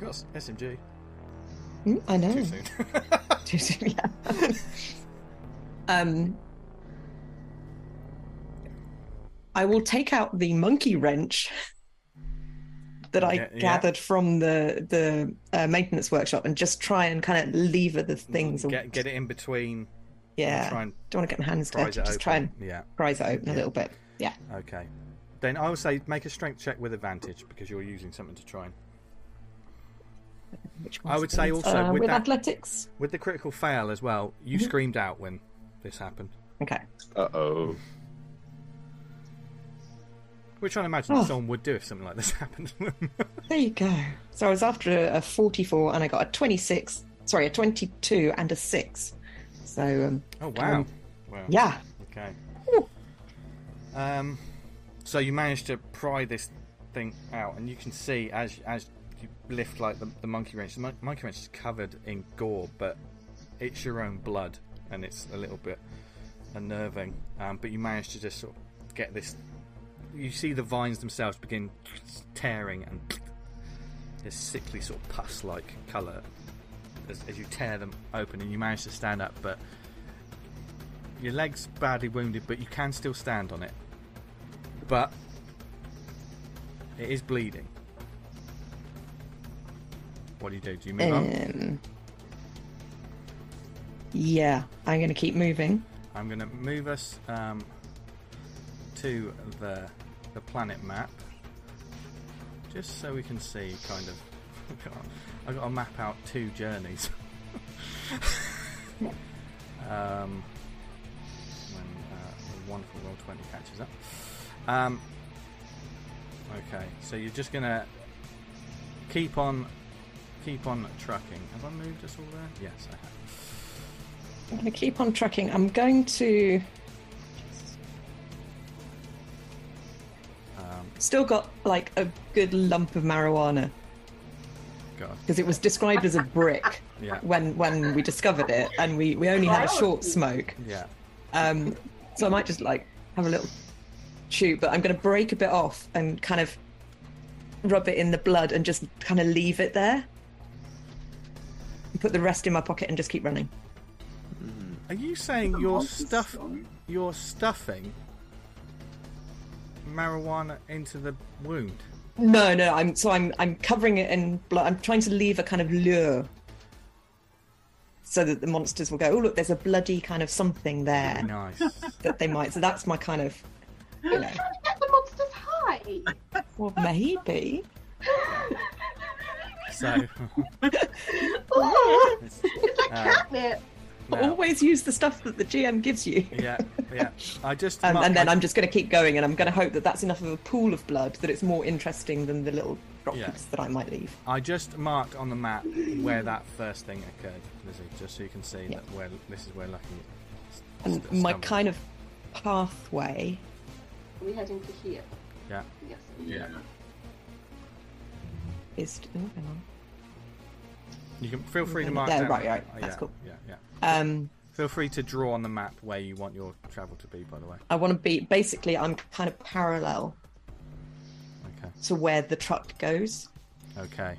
You got SMG. Hmm, I know. Too soon. *laughs* Too soon, yeah. um, I will take out the monkey wrench that I Yeah, yeah. gathered from the the uh, maintenance workshop and just try and kind of lever the things. get get it in between. yeah, Try and don't want to get my hands dirty. Just open. try and Yeah. prise it open a little bit. Yeah. Okay. Then I would say make a strength check with advantage because you're using something to try and. Which I would say also uh, with with that- athletics. With the critical fail as well, you Mm-hmm. screamed out when this happened. Okay. Uh oh. Which I imagine Oh. someone would do if something like this *laughs* happened. There you go. So I was after a, a 44 and I got a 26, sorry, a 22 and a 6. So, um, oh wow! Um, wow. yeah. Okay. Um, so you managed to pry this thing out, and you can see as as you lift like the, the monkey wrench. The mon- monkey wrench is covered in gore, but it's your own blood, and it's a little bit unnerving. Um, but you managed to just sort of get this. You see the vines themselves begin tearing, and this sickly sort of pus-like colour as, as you tear them open, and you manage to stand up, but your leg's badly wounded, but you can still stand on it. But it is bleeding. What do you do? Do you move on? Um, yeah, I'm going to keep moving. I'm going to move us um, to the the planet map, just so we can see kind of. *laughs* I've got to map out two journeys. *laughs* um, when uh, the wonderful Roll20 catches up. Um, okay, so you're just gonna keep on keep on trucking. Have I moved us all there? Yes, I have. I'm going to keep on trucking. I'm going to. Still got like a good lump of marijuana because it was described as a brick *laughs* yeah, when when we discovered it, and we we only had a short smoke. yeah. Um, so I might just like have a little chew, but I'm going to break a bit off and kind of rub it in the blood and just kind of leave it there. And put the rest in my pocket and just keep running. Are you saying your stuff, you're stuffing marijuana into the wound? No, no, I'm so I'm I'm covering it in blood. I'm trying to leave a kind of lure. So that the monsters will go, oh look, there's a bloody kind of something there Nice. *laughs* that they might. So that's my kind of, you know, Trying to get the monsters high. well maybe. so, *laughs* *laughs* Oh, it's, it's like uh, catnip. Now- Always use the stuff that the GM gives you. yeah, yeah. *laughs* I just Um, marked and then my- I'm just going to keep going, and I'm going to hope that that's enough of a pool of blood that it's more interesting than the little droplets Yeah. that I might leave. I just marked on the map where that first thing occurred, Lizzie, just so you can see Yeah. that where this is where Lucky And St- my kind of pathway. Are we heading to here? Yeah. Yes. Yeah. is oh, hang on. You can feel free to Yeah, mark right, down. right, Oh, that's yeah, cool. Yeah, yeah. Um, Feel free to draw on the map where you want your travel to be. By the way. I want to be basically. I'm kind of parallel Okay. to where the truck goes. Okay.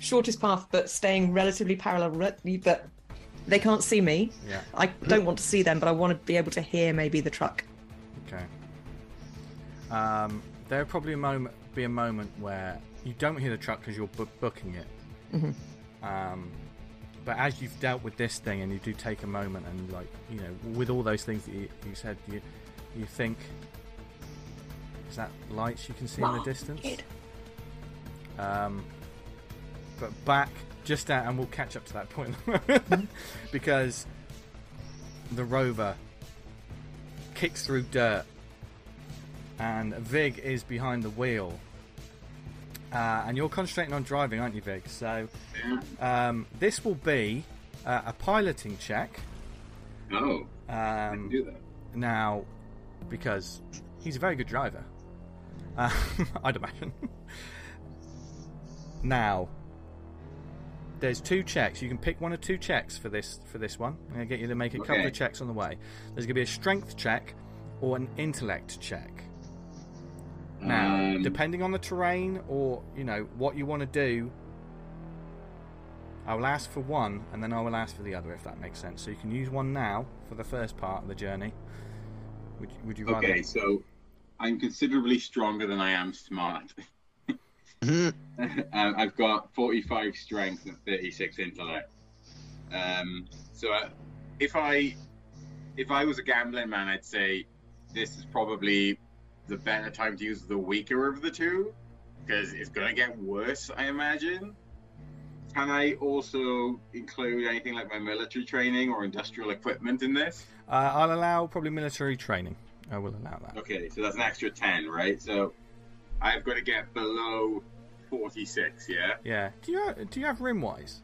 Shortest path, but staying relatively parallel. But they can't see me. Yeah. I don't want to see them, but I want to be able to hear maybe the truck. Okay. Um, there'll probably a moment be a moment where you don't hear the truck because you're bu- booking it. Mm-hmm. Um, but as you've dealt with this thing, and you do take a moment, and like you know, with all those things that you, you said, you you think is that lights you can see in the distance. Um, but back just out, and we'll catch up to that point *laughs* because the rover kicks through dirt, and Vig is behind the wheel. Uh, and you're concentrating on driving, aren't you, Vig? So um, this will be uh, a piloting check. Oh, I can Um, do that. now, because he's a very good driver, uh, *laughs* I'd imagine. *laughs* now, there's two checks. You can pick one or two checks for this for this one. I'm gonna get you to make a couple of checks on the way. There's gonna be a strength check or an intellect check. Now, Um, depending on the terrain or you know what you want to do, I will ask for one and then I will ask for the other if that makes sense. So you can use one now for the first part of the journey. Would you, would you rather? Okay, so I'm considerably stronger than I am smart. Um, *laughs* I've got 45 strength and 36 intellect. Um, so uh, if I if I was a gambling man, I'd say this is probably the better time to use the weaker of the two because it's gonna get worse, I imagine. Can I also include anything like my military training or industrial equipment in this? Uh, I'll allow probably military training. I will allow that. Okay, so that's an extra 10, right? So I've got to get below 46, yeah? Yeah. Do you do you have rimwise?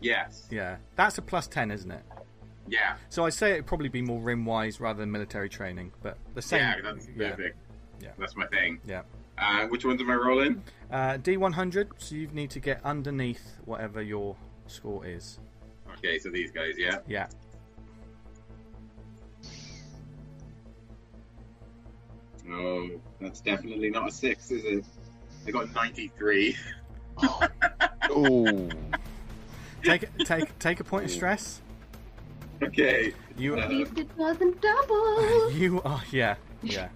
Yes. Yeah. That's a plus ten, isn't it? Yeah. So I say it'd probably be more rim wise rather than military training, but the same. Yeah, that's yeah. perfect. Yeah. That's my thing. Yeah. Uh, which ones am I rolling? Uh, D100. So you need to get underneath whatever your score is. Okay, so these guys, yeah? Yeah. Oh, that's definitely not a 6, is it? I got 93. Ooh. *laughs* Take take take a point of stress. Okay. You Uh, At least it wasn't double. *laughs* you are yeah yeah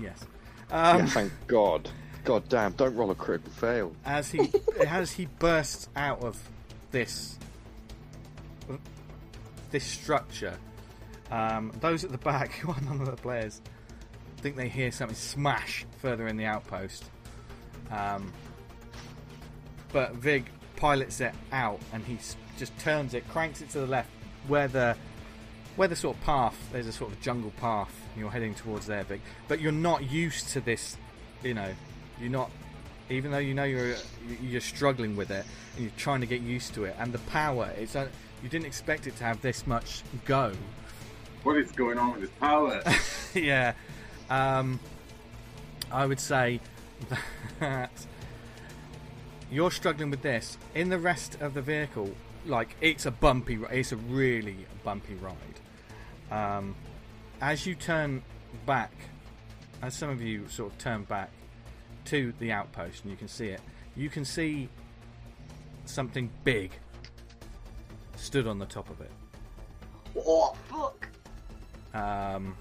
yes. Um, yeah, thank God. God damn, don't roll a critical fail. as he *laughs* as he bursts out of this this structure, um, those at the back *laughs* who are none of the players think they hear something smash further in the outpost. Um, but Vig pilots it out and he just turns it, cranks it to the left, where the where the sort of path there's a sort of jungle path and you're heading towards there, Vig. But you're not used to this, you know. You're not, even though you know you're you're struggling with it and you're trying to get used to it. And the power, it's a, you didn't expect it to have this much go. What is going on with this power? *laughs* yeah. Um, I would say *laughs* that you're struggling with this. In the rest of the vehicle, like it's a bumpy, it's a really bumpy ride. Um, as you turn back, as some of you sort of turn back to the outpost, and you can see it, you can see something big stood on the top of it. Oh, fuck. Um,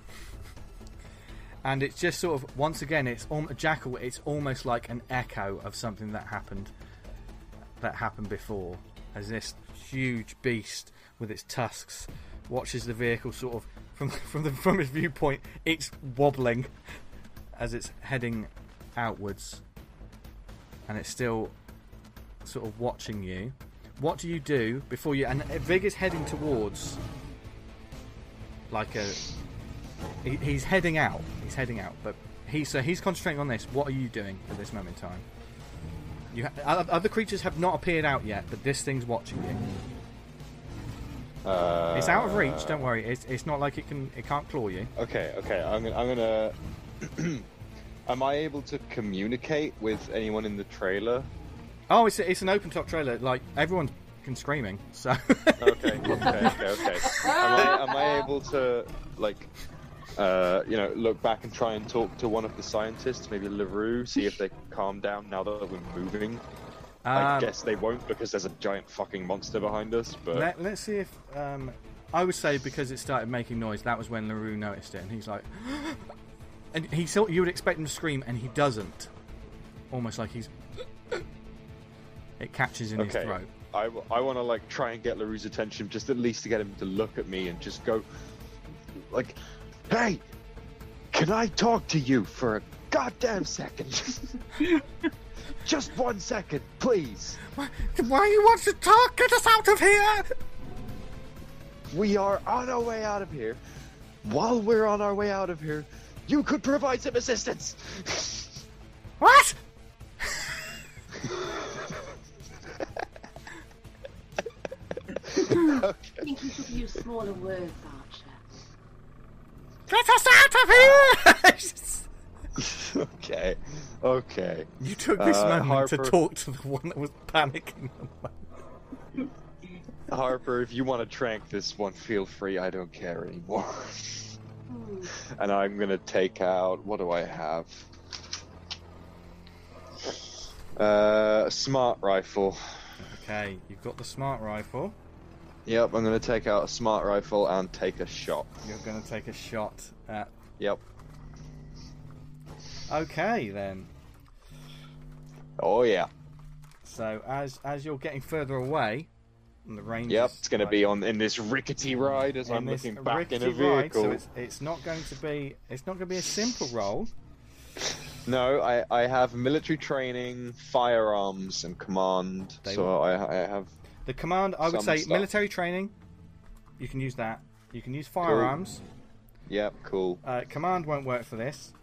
and it's just sort of once again, it's al- Jackal. It's almost like an echo of something that happened that happened before, as this huge beast with its tusks watches the vehicle sort of from *laughs* from the from its viewpoint. It's wobbling as it's heading outwards, and it's still sort of watching you. What do you do before you? And Vig is heading towards like a he, he's heading out. He's heading out, but he's so he's concentrating on this. What are you doing at this moment in time? You ha- other creatures have not appeared out yet, but this thing's watching you. Uh, It's out of reach. Don't worry. It's, it's not like it can it can't claw you. Okay, okay. I'm gonna. I'm gonna *clears throat* Am I able to communicate with anyone in the trailer? Oh, it's it's an open top trailer. Like everyone's fucking screaming. So Okay, okay, okay, okay. Am I, am I able to like, uh, you know, look back and try and talk to one of the scientists, maybe Larue, see if they calm down now that we're moving? I Um, guess they won't because there's a giant fucking monster behind us. But Let, let's see if um, I would say because it started making noise. That was when Larue noticed it, and he's like, *gasps* and he thought you would expect him to scream, and he doesn't. Almost like he's. *coughs* It catches in his okay, throat. I, I want to like try and get Larue's attention, just at least to get him to look at me and just go, like, "Hey, can I talk to you for a goddamn second? *laughs* just one second, please." Why, why you want to talk? Get us out of here! We are on our way out of here. While we're on our way out of here, you could provide some assistance. What? I *laughs* think you should use smaller words, Archer. Get us out of here! *laughs* okay, okay. you took this Uh, moment to talk to the one that was panicking. Harper, if you want to trank this one, feel free. I don't care anymore. *laughs* And I'm gonna take out. What do I have? Uh, a smart rifle. Okay, you've got the smart rifle. Yep, I'm gonna take out a smart rifle and take a shot. You're going to take a shot at. Yep. Okay, then. Oh yeah. So as as you're getting further away, and the range. Yep. It's gonna like, be on in this rickety ride as I'm looking back in a rickety ride, vehicle. so it's it's not going to be it's not going to be a simple roll. No, I, I have military training, firearms, and command. They- so I, I have. The command, I would Some say, stuff. military training. You can use that. You can use firearms. Yep, cool. Uh, command won't work for this.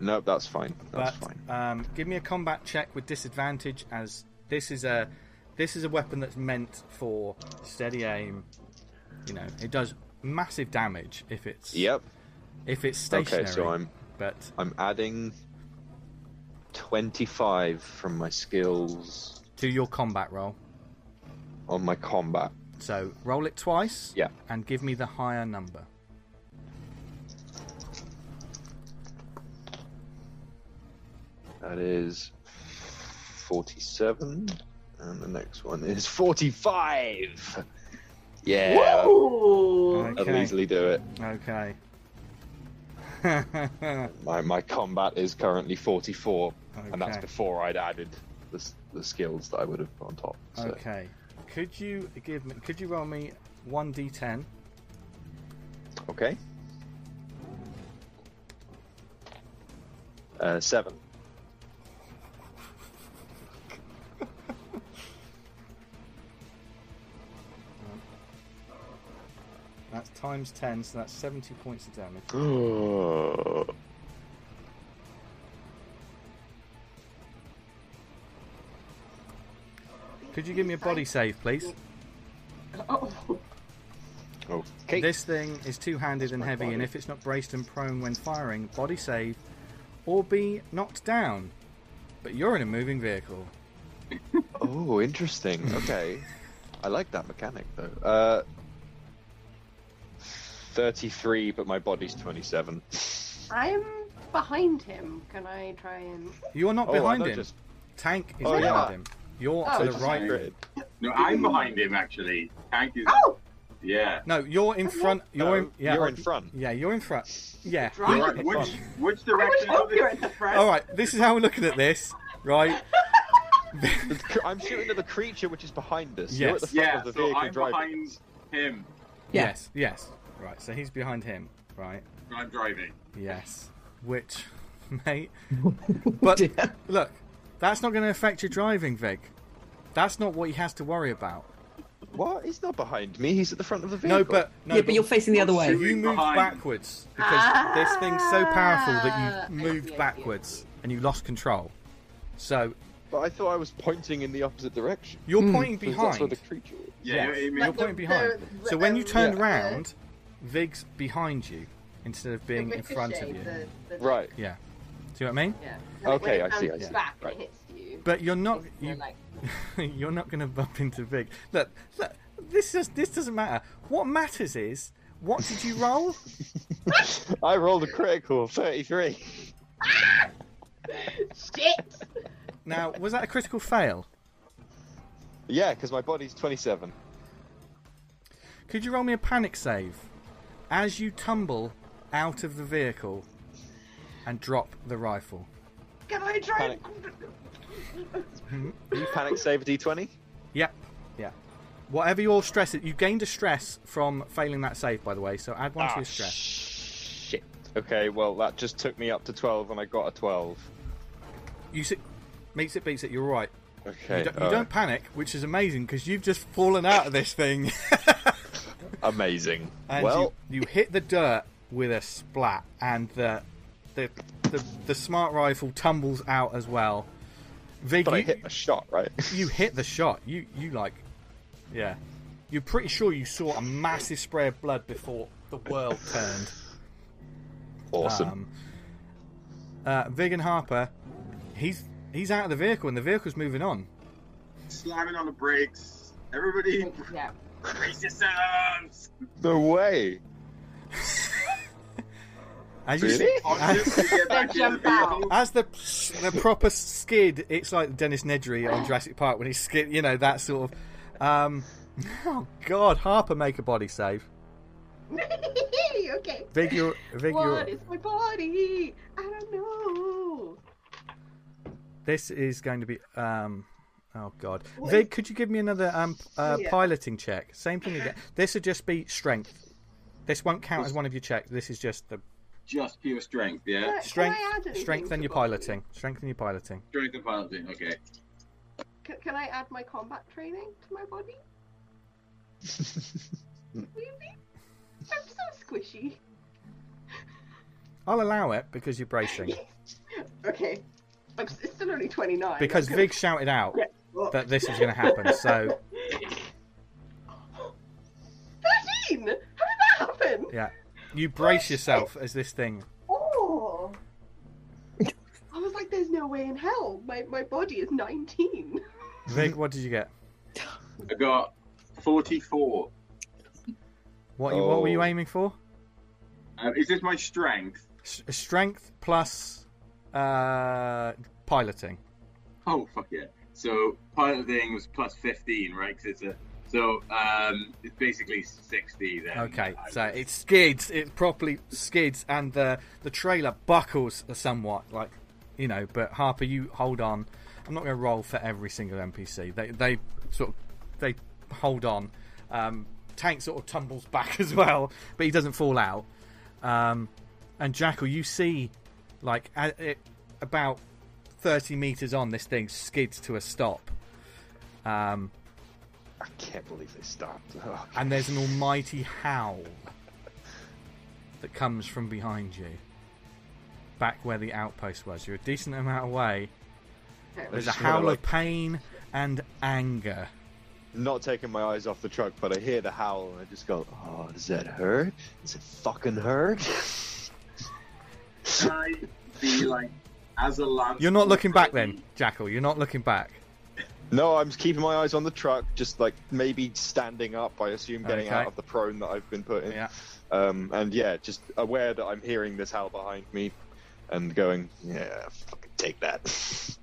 Nope, that's fine. That's but fine. Um, give me a combat check with disadvantage, as this is a this is a weapon that's meant for steady aim. You know, it does massive damage if it's Yep. if it's stationary. Okay, so I'm But I'm adding twenty five from my skills to your combat roll. On my combat. So roll it twice. Yeah. And give me the higher number. That is forty seven, and the next one is forty five. Yeah, Ooh. that'll easily do it. Okay. *laughs* My my combat is currently forty four, and that's before I'd added the the skills that I would have put on top. So. okay. Could you give me? Could you roll me one d10? Okay. Uh, seven. That's times ten, so that's seventy points of damage. *gasps* *laughs* Could you give me a body save, please? Oh. okay. This thing is two-handed and my heavy, and if it's not braced and prone when firing, body save, or be knocked down. But you're in a moving vehicle. Oh, interesting. *laughs* Okay. I like that mechanic though. Uh, thirty-three, but my body's twenty-seven. I'm behind him. Can I try and? You are not Oh, behind him. just Tank is Oh, behind yeah. him. You're Oh, to the right. Grid. No, I'm behind him actually. Thank you. Oh, Yeah. No, you're in front. You're No, in. Yeah, you're in front. Yeah, you're in front. Yeah. Right. you're Right, in which front. which direction hope is you're it? at the front. All right. This is how we're looking at this, right? I'm shooting at the creature which is behind us. You're at the Yes. front Yeah, of the so vehicle I'm driving. behind him. Yeah. Yes. Yes. Right. So he's behind him. Right. I'm driving. Yes. Which, *laughs* mate. *laughs* But look, that's not going to affect your driving, Vig. That's not what he has to worry about. What? He's not behind me. He's at the front of the vehicle. No, but no, yeah, but you're facing the other way. You moved behind. backwards because this thing's so powerful that Ah, you I see, I moved see. backwards and you lost control. So But I thought I was pointing in the opposite direction. You're Hmm. pointing Because That's where behind. the creature was. Yeah, Yes. it You're makes- pointing the- behind. the- So when you turned the- round, Vig's behind you instead of being in front of you. the- the- Right. Yeah. know what I mean? Yeah. When Okay, when it I see, bounces I see. Back Right. it hits you. But you're not. you're You, like, *laughs* you're not going to bump into Vig. Look, look. This just this doesn't matter. What matters is what did you roll? *laughs* I rolled a critical 33. *laughs* shit. Now, was that a critical fail? Yeah, because my body's 27. Could you roll me a panic save as you tumble out of the vehicle and drop the rifle? Can I try? Panic. *laughs* You panic save a d20? Yep. Yeah. Whatever your stress is, you gained a stress from failing that save, by the way. So add one to Ah, your stress. shit. Okay, well, that just took me up to 12 and I got a 12. You see, meets it, beats it. You're right. Okay. You, don't, you alright. don't panic, which is amazing because you've just fallen out of this thing. *laughs* Amazing. and well, you, you hit the dirt with a splat, and the the the, the smart rifle tumbles out as well. Vig, but I you, hit a shot, right? you hit the shot. You you like, yeah. You're pretty sure you saw a massive spray of blood before the world turned. awesome. Um, uh, Vig and Harper, he's he's out of the vehicle, and the vehicle's moving on. slamming on the brakes. Everybody, Yeah. *laughs* brace yourselves. no way. *laughs* the Jump out. vehicle. As the the proper skid, it's like Dennis Nedry on Jurassic Park when he skid, you know that sort of. Um, *laughs* oh God, Harper make a body save. *laughs* okay. Vig, you're, you're, What is my body? I don't know. this is going to be. Um, oh God, What Vig, is- could you give me another um, uh, Yeah. piloting check? Same thing again. This would just be strength. This won't count as one of your checks. This is just the Just pure strength, yeah. Can strength. can I add anything Strength and to your piloting. Strength and your piloting. Strength and piloting, okay. Can, can I add my combat training to my body? *laughs* Maybe. I'm so squishy. I'll allow it because you're bracing. *laughs* Okay. I'm, it's still only 29. Because I'm Vig shouted out Yeah. That this was going to happen. So *gasps* 13! How did that happen? yeah, you brace yourself as this thing Oh! I was like, there's no way in hell. My, my body is 19. Vig, what did you get? I got 44. What you, what were you Oh. aiming for? Um, is this my strength? S- strength plus uh, piloting. Oh, fuck yeah. So piloting was plus 15, right? 'Cause it's a, so um, it's basically 60 then. Okay, so it skids. It properly skids, and the the trailer buckles somewhat, like you know. But Harper, you hold on. I'm not going to roll for every single NPC. They they sort of they hold on. Um, Tank sort of tumbles *laughs* back as well, but he doesn't fall out. Um, and Jackal, you see, like at, it, about 30 meters on, this thing skids to a stop. Um, I can't believe they stopped. *laughs* Oh, and there's an almighty howl that comes from behind you, back where the outpost was. You're a decent amount away. There's a howl of pain and anger. not taking my eyes off the truck, but I hear the howl and I just go, "Oh, does that hurt? Does it fucking hurt?" *laughs* Can I be like, as a lance? You're not looking back then, Jackal. You're not looking back. No, I'm just keeping my eyes on the truck, just like maybe standing up. I assume getting Okay. out of the prone that I've been put in. Yeah. Um, and yeah, just aware that I'm hearing this howl behind me, and going, "Yeah, fucking take that." *laughs*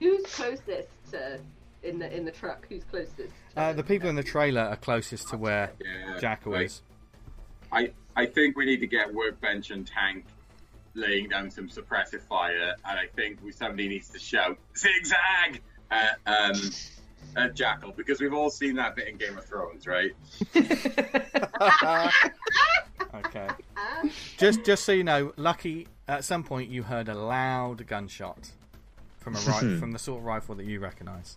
Who's closest to in the in the truck? Who's closest? To Uh, the people in the trailer are closest to where Yeah, Jackal right. is. I, I think we need to get workbench and tank laying down some suppressive fire, and I think we, somebody needs to shout zigzag at, um, at Jackal because we've all seen that bit in Game of Thrones, right? *laughs* Okay. Just just so you know, Lucky, at some point you heard a loud gunshot from a ri- from the sort of rifle that you recognise,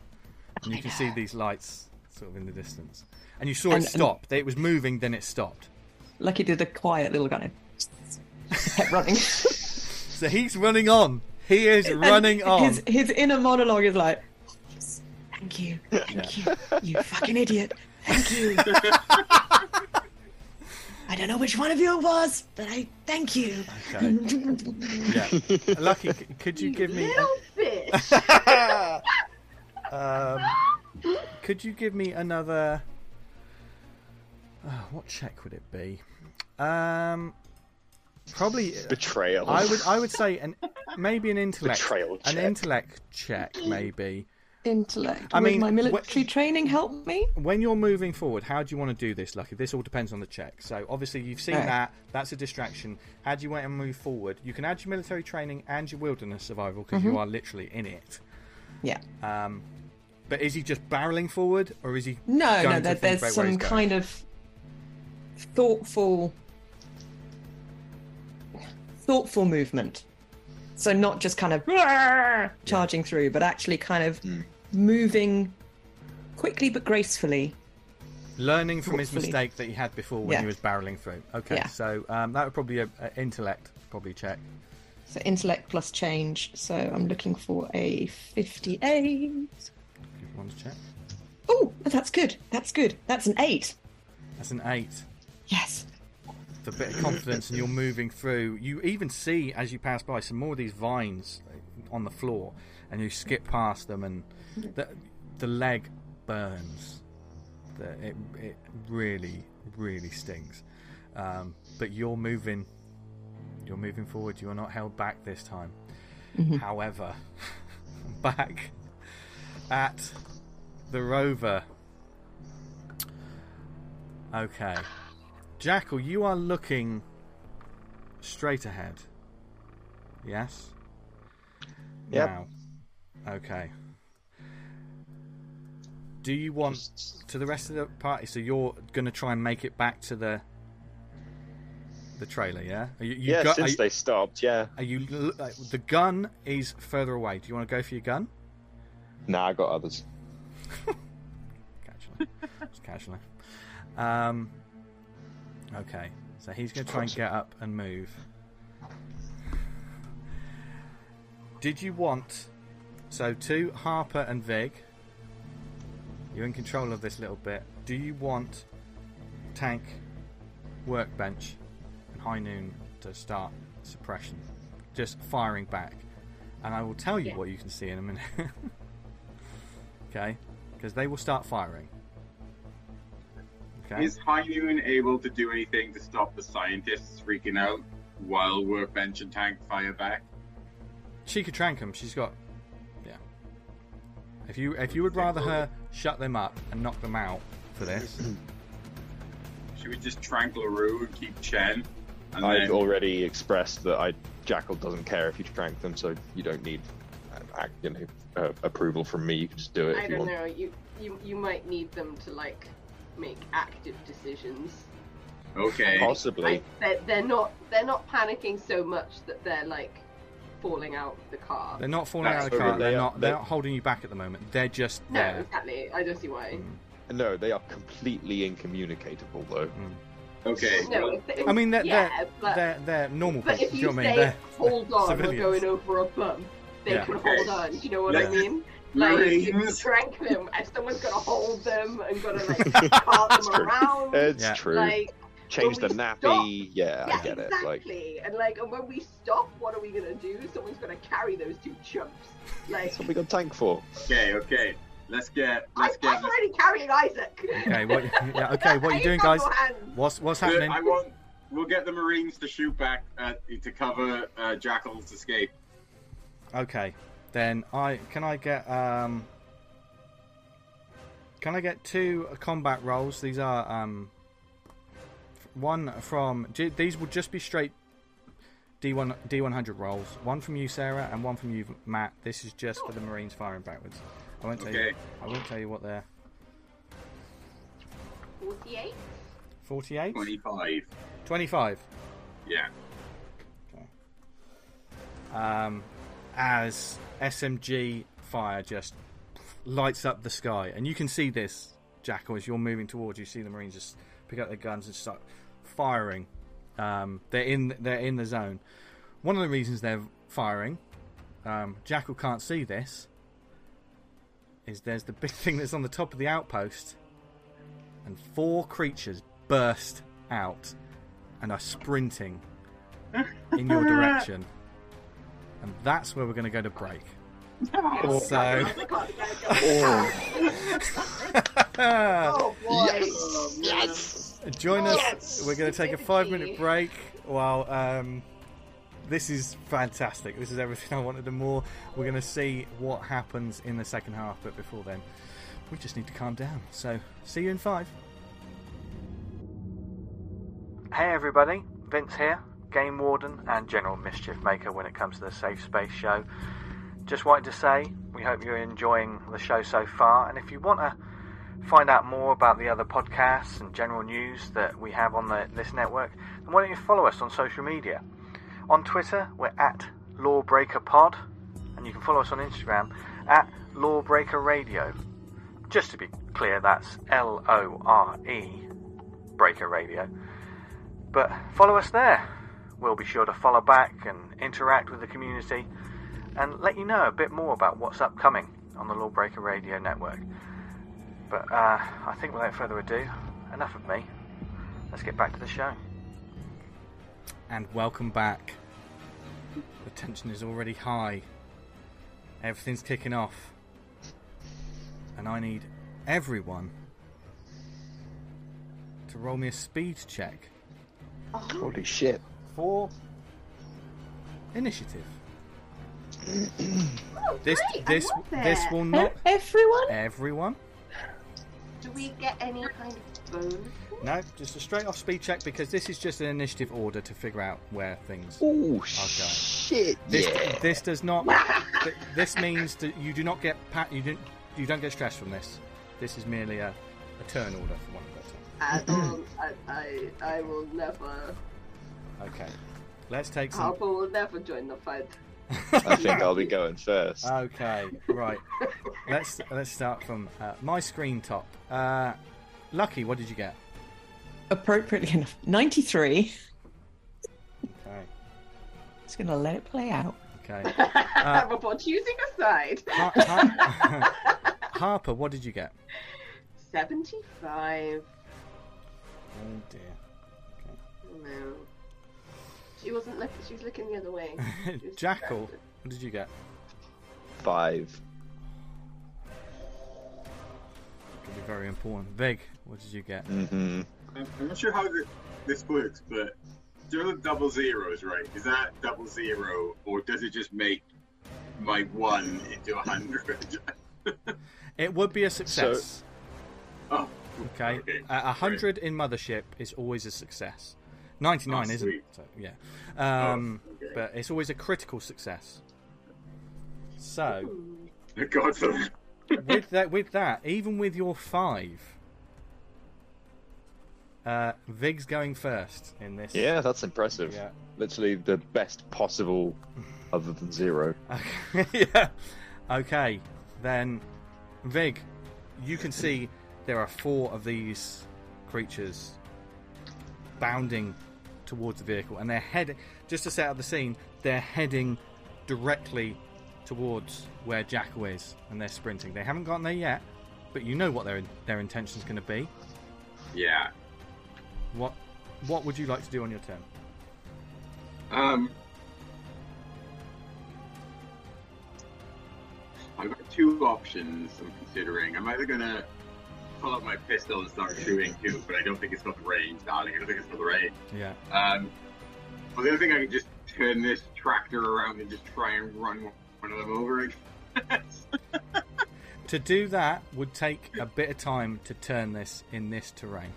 and you can see these lights sort of in the distance, and you saw And- it and- stop. It was moving, then it stopped. Lucky did a quiet little kind of kept running. *laughs* So he's running on. he is running on. His, his inner monologue is like, "Yes, thank you, thank you, you fucking idiot, thank you. *laughs* I don't know which one of you it was, but I thank you. Okay. Yeah. Lucky, could you give me? Little fish. *laughs* Um, could you give me another? Uh, what check would it be? Um, probably. Betrayal. I would. I would say an maybe an intellect. Betrayal An intellect check, maybe. Intellect. I Would mean, my military wh- training help me? When you're moving forward, how do you want to do this, Lucky? This all depends on the check. So obviously you've seen Right. that. That's a distraction. How do you want to move forward? You can add your military training and your wilderness survival because Mm-hmm. you are literally in it. Yeah. Um, but is he just barreling forward, or is he? No, going no. to There, think there's about where some going? kind of thoughtful, thoughtful movement. So not just kind of charging through, but actually kind of Hmm. moving quickly but gracefully. Learning from his mistake that he had before when Yeah. he was barreling through. Okay, Yeah. so um, that would probably a, a intellect probably check. So intellect plus change. So I'm looking for a 58. Give one check. Oh, that's good. That's good. That's an eight. That's an eight. Yes. A bit of confidence, and you're moving through. You even see as you pass by some more of these vines on the floor, and you skip past them, and the the leg burns. The, it it really really stings. Um, but you're moving. You're moving forward. You are not held back this time. However, *laughs* back at the rover. Okay. Jackal, you are looking straight ahead. Yes? Yep. Now. Okay. Do you want to the rest of the party? So you're going to try and make it back to the the trailer, yeah? Are you, you yeah, got- since you- they stopped, yeah. are you the gun is further away? Do you want to go for your gun? Nah, I got others. *laughs* Casually, just casually. Um, okay, so he's going to try and get up and move. Did you want so to Harper and Vig? You're in control of this little bit. Do you want tank, workbench, and high noon to start suppression, just firing back? And I will tell you Yeah. what you can see in a minute. *laughs* okay, because they will start firing. Okay. Is High Noon able to do anything to stop the scientists freaking out while Workbench and Tank fire back? She could trank them. She's got, yeah. If you if you would rather her shut them up and knock them out for this, *clears throat* Should we just trank LaRue and keep Chen? And I've then, already expressed that I Jackal doesn't care if you trank them, so you don't need uh, you know uh, approval from me. You can just do it I if don't want. know. You, you you might need them to like make active decisions. okay. Possibly. Like they're, they're not they're not panicking so much that they're like falling out of the car. they're not falling That's out of the car. They're They are- not. They're they- not holding you back at the moment. They're just no, there. exactly. I don't see why. Mm. No, they are completely incommunicatable though. Mm. Okay. No, well, if, if, I mean, they're yeah, they're, but, they're, they're normal but people. if you you know mean? say They're hold on, *laughs* civilians. we're going over a bump, they Yeah. can Okay. hold on. Do you know what Yeah. I mean? Like if you them, and someone's gonna hold them and gonna like *laughs* cart them true. around. It's Yeah. true. Like Change the nappy. stop- Yeah, yeah, I get it. Like exactly. And like, and when we stop, what are we gonna do? Someone's gonna carry those two chumps. Like, that's what we got tank for. Okay, okay. Let's get I, let's get I'm already carrying Isaac. Okay, what? *laughs* Yeah, okay. What are you doing, guys? What's what's happening? I want we'll get the Marines to shoot back uh, to cover uh, Jackal's escape. Okay, then I can I get um. Can I get two combat rolls? These are um. One from these will just be straight D1 D100 rolls. One from you, Sarah, and one from you, Mat. This is just for the Marines firing backwards. I won't tell you. I won't tell you what they're. Forty-eight. 48? Twenty-five. 25. Yeah. um, as SMG fire just lights up the sky, and you can see this, Jackal, as you're moving towards. You see the Marines just pick up their guns and start firing. Um, they're in they're in the zone. One of the reasons they're firing um, Jackal can't see this, is there's the big *laughs* thing that's on the top of the outpost, and four creatures burst out and are sprinting in your *laughs* direction. And that's where we're going to go to break. So, *laughs* I can't get it. oh boy. Yes! Yes! join us. Yes! We're going to take a five minute break while um, this is fantastic. This is everything I wanted and more. We're going to see what happens in the second half, but before then, we just need to calm down. So, see you in five. Hey everybody, Vince here, Game Warden and General Mischief Maker when it comes to the Safe Space Show. Just wanted to say, we hope you're enjoying the show so far, and if you want to find out more about the other podcasts and general news that we have on the, this network, then why don't you follow us on social media? On Twitter, we're at LorebreakerPod, and you can follow us on Instagram at Lorebreaker Radio. Just to be clear, that's L O R E Breaker Radio. But follow us there. We'll be sure to follow back and interact with the community and let you know a bit more about what's upcoming on the Lorebreaker Radio Network. But uh, I think without further ado, enough of me. Let's get back to the show. And welcome back. The tension is already high. Everything's kicking off. And I need everyone to roll me a speed check Holy shit. For initiative. *clears throat* Oh, This great, I this love this will not Everyone? everyone. Do we get any kind of bonus? No, just a straight off speed check because this is just an initiative order to figure out where things. Oh shit! This yeah. this does not. th- this means that you do not get pat. You don't you don't get stressed from this. This is merely a, a turn order for one of I don't. Uh, oh, I, I, I will never. Them. Okay, let's take some. Harper will never join the fight. I think I'll be going first. Okay, right. let's let's start from uh, my screen top. Uh, Lucky, what did you get? Appropriately enough, 93. Okay, Just going to let it play out. okay. *laughs* Uh, Before choosing a side. Har- Har- *laughs* Harper, what did you get? 75. Oh dear. No. She wasn't looking, she was looking the other way. *laughs* Jackal, distracted. what did you get? Five. Could be very important. Vig. what did you get? Mm-hmm. I'm, I'm not sure how this works, but do you know the double zeros, right? Is that double zero, or does it just make my one into a hundred? *laughs* It would be a success. oh, okay. okay, A a hundred in Mothership is always a success. Ninety-nine Oh, isn't. it? So yeah. Um, Oh, okay. But it's always a critical success. So God, so with that, with that, even with your five, uh, Vig's going first in this. Yeah, that's impressive. Yeah. Literally the best possible, other than zero. Okay. *laughs* yeah. Okay. Then, Vig, you can see there are four of these creatures bounding towards the vehicle, and they're heading. Just to set up the scene, they're heading directly towards where Jackal is, and they're sprinting. They haven't gotten there yet, but you know what their their intention's going to be. yeah. What What would you like to do on your turn? Um, I've got two options I'm considering. I'm either gonna pull out my pistol and start shooting too, but I don't think it's got the range. Darling, I don't think it's got the range. Yeah. Um, the other thing I can just turn this tractor around and just try and run one of them over. *laughs* To do that would take a bit of time to turn this in this terrain.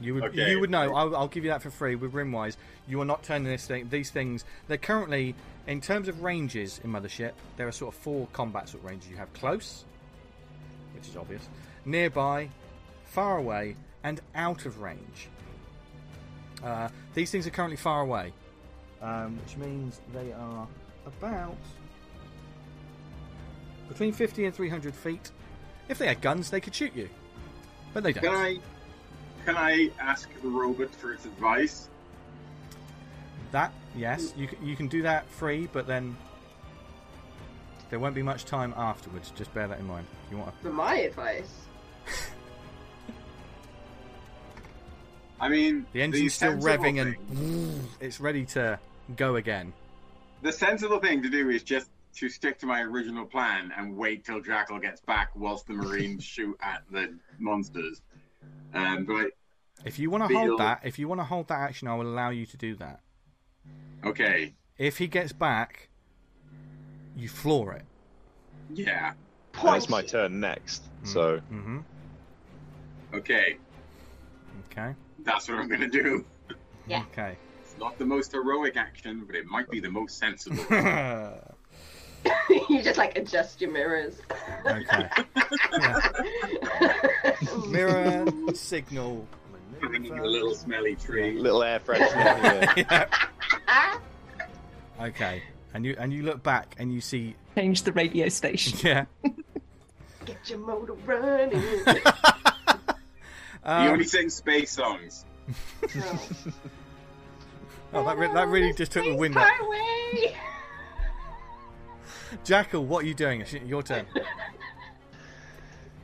You would Okay. you would know. I'll, I'll give you that for free with Rimwise. You are not turning this thing. These things they're currently in terms of ranges in Mothership. There are sort of four combat sort of ranges. You have close, which is obvious, nearby, far away, and out of range. Uh, these things are currently far away, um, which means they are about between 50 and 300 feet. If they had guns, they could shoot you, but they don't. Can I? Can I ask the robot for its advice? That yes, you can, you can do that free, but then There won't be much time afterwards. Just bear that in mind. You want For my advice. *laughs* I mean, the engine's still revving thing- and it's ready to go again. the sensible thing to do is just to stick to my original plan and wait till Jackal gets back whilst the Marines *laughs* shoot at the monsters. Um, but If you want to hold that, if you want to hold that action, I will allow you to do that. okay, If he gets back, you floor it. yeah, And it's my turn next. So Mm-hmm. okay, Okay. That's what I'm gonna do. Yeah. Okay. It's not the most heroic action, but it might be the most sensible. *laughs* you just like adjust your mirrors. okay. *laughs* Mirror signal. Bringing a little smelly tree. little air freshener here. *laughs* Yeah. Okay. And you and you look back and you see Change the radio station. yeah. Get your motor running. He Um, only sing space songs. *laughs* oh, that, re- that really just took the wind out. Highway. Jackal, what are you doing? It's your turn. *laughs*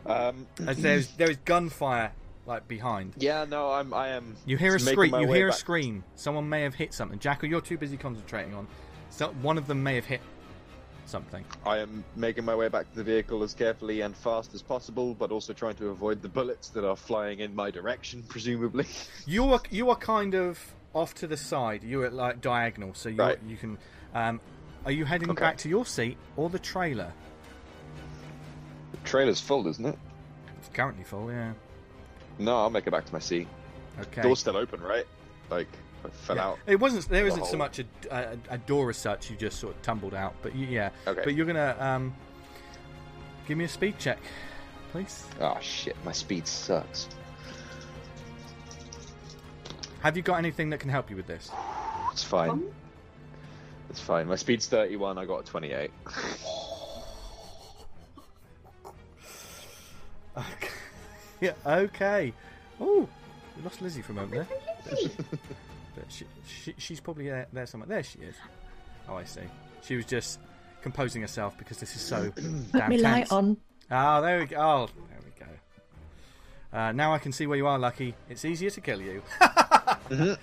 Um, As there's there is gunfire like behind. yeah, no, I'm. I am. You hear a scream. You way hear a scream. Someone may have hit something. Jackal, you're too busy concentrating on. So one of them may have hit something. I am making my way back to the vehicle as carefully and fast as possible, but also trying to avoid the bullets that are flying in my direction, *laughs* presumably. You are you are kind of off to the side. You're at like diagonal, so you Right. you can. Um, are you heading Okay. back to your seat or the trailer? the trailer's full, isn't it? It's currently full. Yeah. No, I'll make it back to my seat. Okay. Door's still open, right? Like, I fell Yeah. out. It wasn't. There isn't so much a, a, a door as such. You just sort of tumbled out. But you, yeah. Okay. But you're gonna um, give me a speed check, please. Oh shit, my speed sucks. Have you got anything that can help you with this? *sighs* It's fine. Um, It's fine. My speed's 31, I got a 28. Okay. *laughs* *laughs* yeah. Okay. Oh, we lost Lizzie for a moment there. *laughs* but she, she, she's probably there, there somewhere. There she is. Oh, I see. She was just composing herself because this is so *clears throat* Put damn me light tense. on. Oh, there we go. Oh, there we go. Uh, now I can see where you are, Lucky. It's easier to kill you. *laughs* but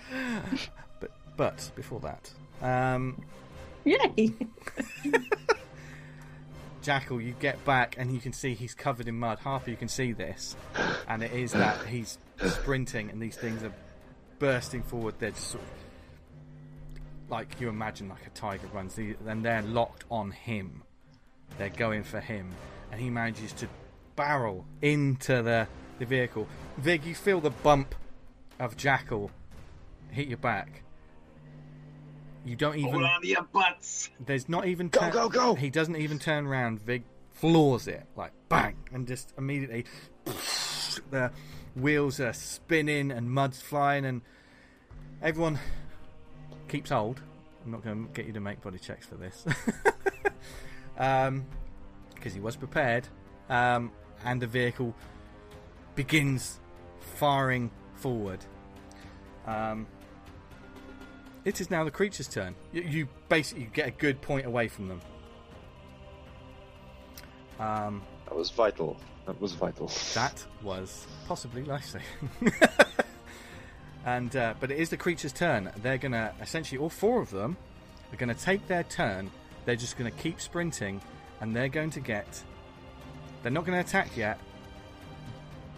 but before that, um, Yay! *laughs* Jackal, you get back and you can see he's covered in mud. Harper, you can see this, and it is that he's sprinting and these things are bursting forward. They're just sort of like you imagine, like a tiger runs, The- and they're locked on him. They're going for him, and he manages to barrel into the the vehicle. Vig, you feel the bump of Jackal hit your back. You don't even. Hold on to your butts. There's not even Go, go, go! He doesn't even turn around. Vig floors it like bang, and just immediately *sniffs* the wheels are spinning and mud's flying, and everyone keeps hold. I'm not going to get you to make body checks for this, *laughs* um, because he was prepared, um, and the vehicle begins firing forward. Um, it is now the creature's turn. You, you basically get a good point away from them. Um, That was vital. That was vital. that was possibly life saving. and uh, but it is the creature's turn. They're gonna essentially all four of them are gonna take their turn. They're just gonna keep sprinting, and they're going to get. They're not going to attack yet,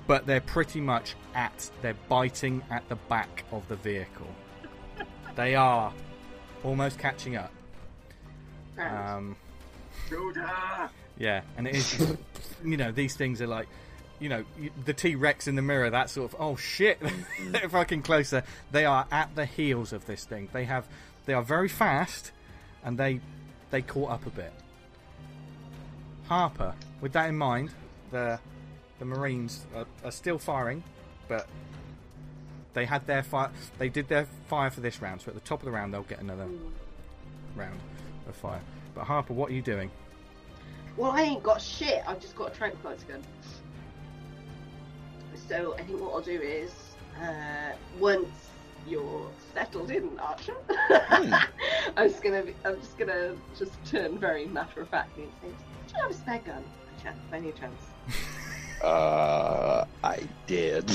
but they're pretty much at. They're biting at the back of the vehicle. they are almost catching up. Um, Shooter! yeah, and it is, you know, these things are like, you know, the T Rex in the mirror, that sort of, oh shit, *laughs* they're fucking closer. They are at the heels of this thing. They have, they are very fast, and they, they caught up a bit. Harper, with that in mind, the, the Marines are, are still firing, but they had their fire. They did their fire for this round, so at the top of the round they'll get another round of fire. But Harper, what are you doing? Well, I ain't got shit. I've just got a tranquilizer gun. So I think what I'll do is, uh, once you're settled in, Archer. Hmm. *laughs* I'm just gonna, be, I'm just gonna just turn very matter of factly and say, "Do you have a spare gun, by chance, by any chance?" *laughs* Uh, I did.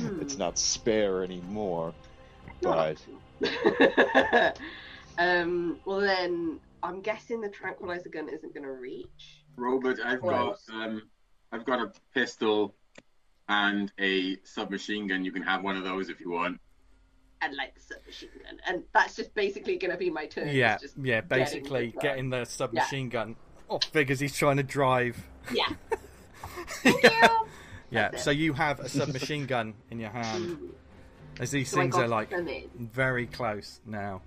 Hmm. it's not spare anymore. Not But *laughs* um. Well, then I'm guessing the tranquilizer gun isn't gonna reach. Robert, I've got um, I've got a pistol and a submachine gun. You can have one of those if you want. And like the submachine gun, and that's just basically gonna be my turn. Yeah, just yeah. getting Basically, the- getting the submachine gun off figures he's trying to drive. Yeah. *laughs* Thank you. Yeah. So you have a submachine gun in your hand as these So things are like very close now.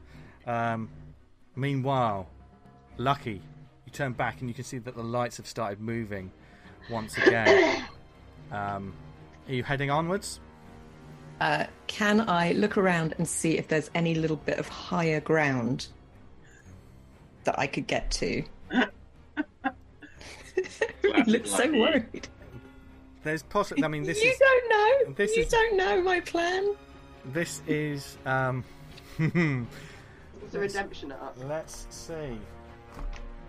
Um, meanwhile, Lucky, you turn back and you can see that the lights have started moving once again. *coughs* um, are you heading onwards? Uh, can I look around and see if there's any little bit of higher ground that I could get to? *laughs* he looks so worried. There's possibly. I mean, this is you is don't know. this you is- don't know my plan. this is. Um, *laughs* It's a redemption arc. let's see.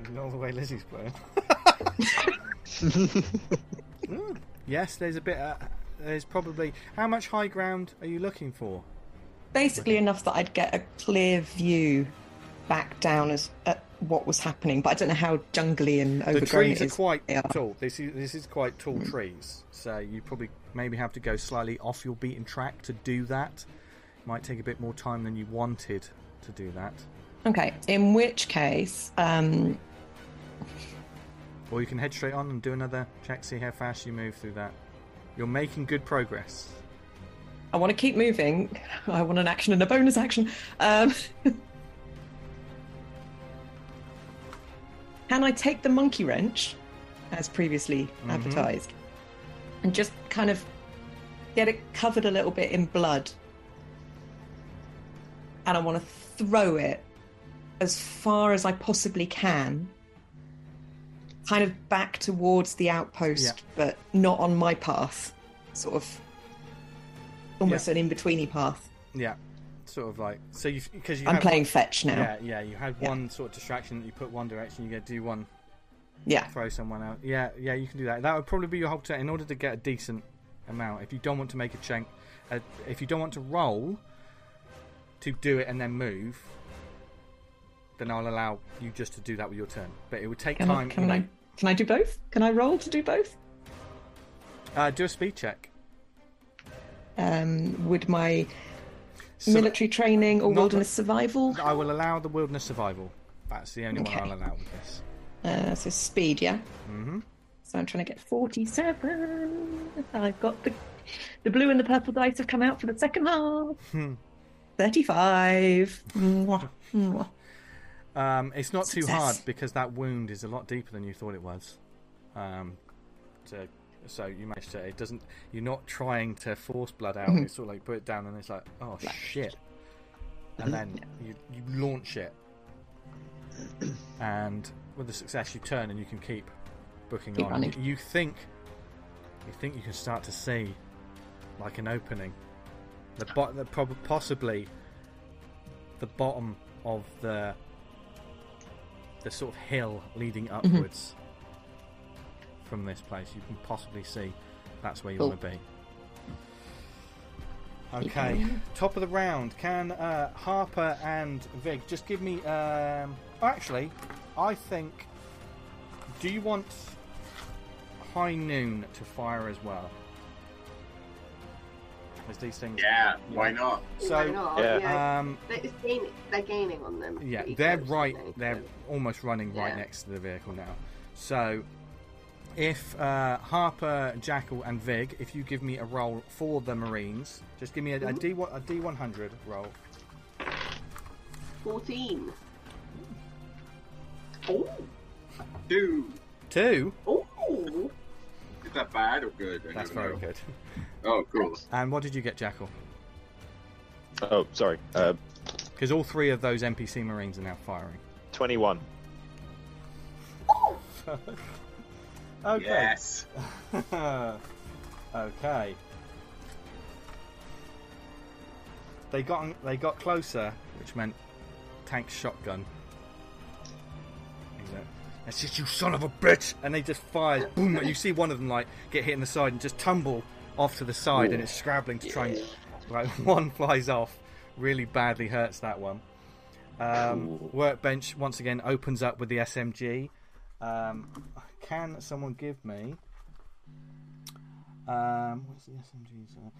Ignore the way Lizzie's playing. *laughs* *laughs* Mm, yes, there's a bit. Uh, there's probably. How much high ground are you looking for? Basically enough that I'd get a clear view back down as at what was happening, but I don't know how jungly and The trees it are quite Yeah. tall. This is this is quite tall trees, so you probably maybe have to go slightly off your beaten track to do that. Might take a bit more time than you wanted to do that, Okay, in which case, um, or you can head straight on and do another check. See how fast you move through that. You're making good progress. I want to keep moving. *laughs* I want an action and a bonus action. Um, *laughs* can I take the monkey wrench, as previously Mhm. advertised, and just kind of get it covered a little bit in blood? And I want to throw it as far as I possibly can, kind of back towards the outpost, Yeah. but not on my path. Sort of almost an in betweeny path. Yeah, sort of like so. You because you I'm playing one- fetch now. Yeah, yeah. You had Yeah. one sort of distraction that you put one direction. You go do one Yeah. throw someone out. Yeah, yeah, you can do that. That would probably be your whole turn in order to get a decent amount. If you don't want to make a chunk, uh, if you don't want to roll to do it and then move, then I'll allow you just to do that with your turn. But it would take Can, I, time. can you know. I can I do both? Can I roll to do both? Uh, do a speed check. Um, would my So- military training or wilderness survival? I will allow the wilderness survival. That's the only Okay. one I'll allow with this. Uh, so speed, yeah. hmm So I'm trying to get 47. I've got the the blue and the purple dice have come out for the second half. Hmm. 35. Mwah, mwah. Um, it's not too hard because that wound is a lot deeper than you thought it was. Um, to, so you managed to. It doesn't. You're not trying to force blood out. Mhm. It's sort of like put it down, and it's like, oh shit, and then you you launch it, and with the success, you turn and you can keep booking Keep on. running. You think you think you can start to see like an opening. The, bo- the prob- possibly the bottom of the the sort of hill leading Mm-hmm. upwards from this place. You can possibly see that's where you Cool. want to be. Okay, top of the round. Can uh, Harper and Vig just give me? Um, oh, actually, I think. Do you want High Noon to fire as well? As these things. Yeah, why not? So, Why not? yeah. Um, They're, it's gaining, they're gaining on them. yeah, they're close, right. aren't they? They're So- almost running right Yeah. next to the vehicle now. So, if uh, Harper, Jackal, and Vig, if you give me a roll for the Marines, just give me a, a D one a D one hundred roll. 14. Oh, Two. Two. Two. oh. Is that bad or good? I That's very know. good. Oh, cool. And what did you get, Jackal? oh, sorry. Uh, Because all three of those NPC Marines are now firing. 21. *laughs* Okay. Yes. *laughs* okay. they got they got closer, which meant tank shotgun. He's like, That's just you son of a bitch! And they just fire, boom! And you see one of them like get hit in the side and just tumble off to the side, and it's scrabbling to try and like *laughs* one flies off, really badly hurts that one. Um, workbench once again opens up with the SMG. Um, can someone give me? Um, where's the SMGs? Uh,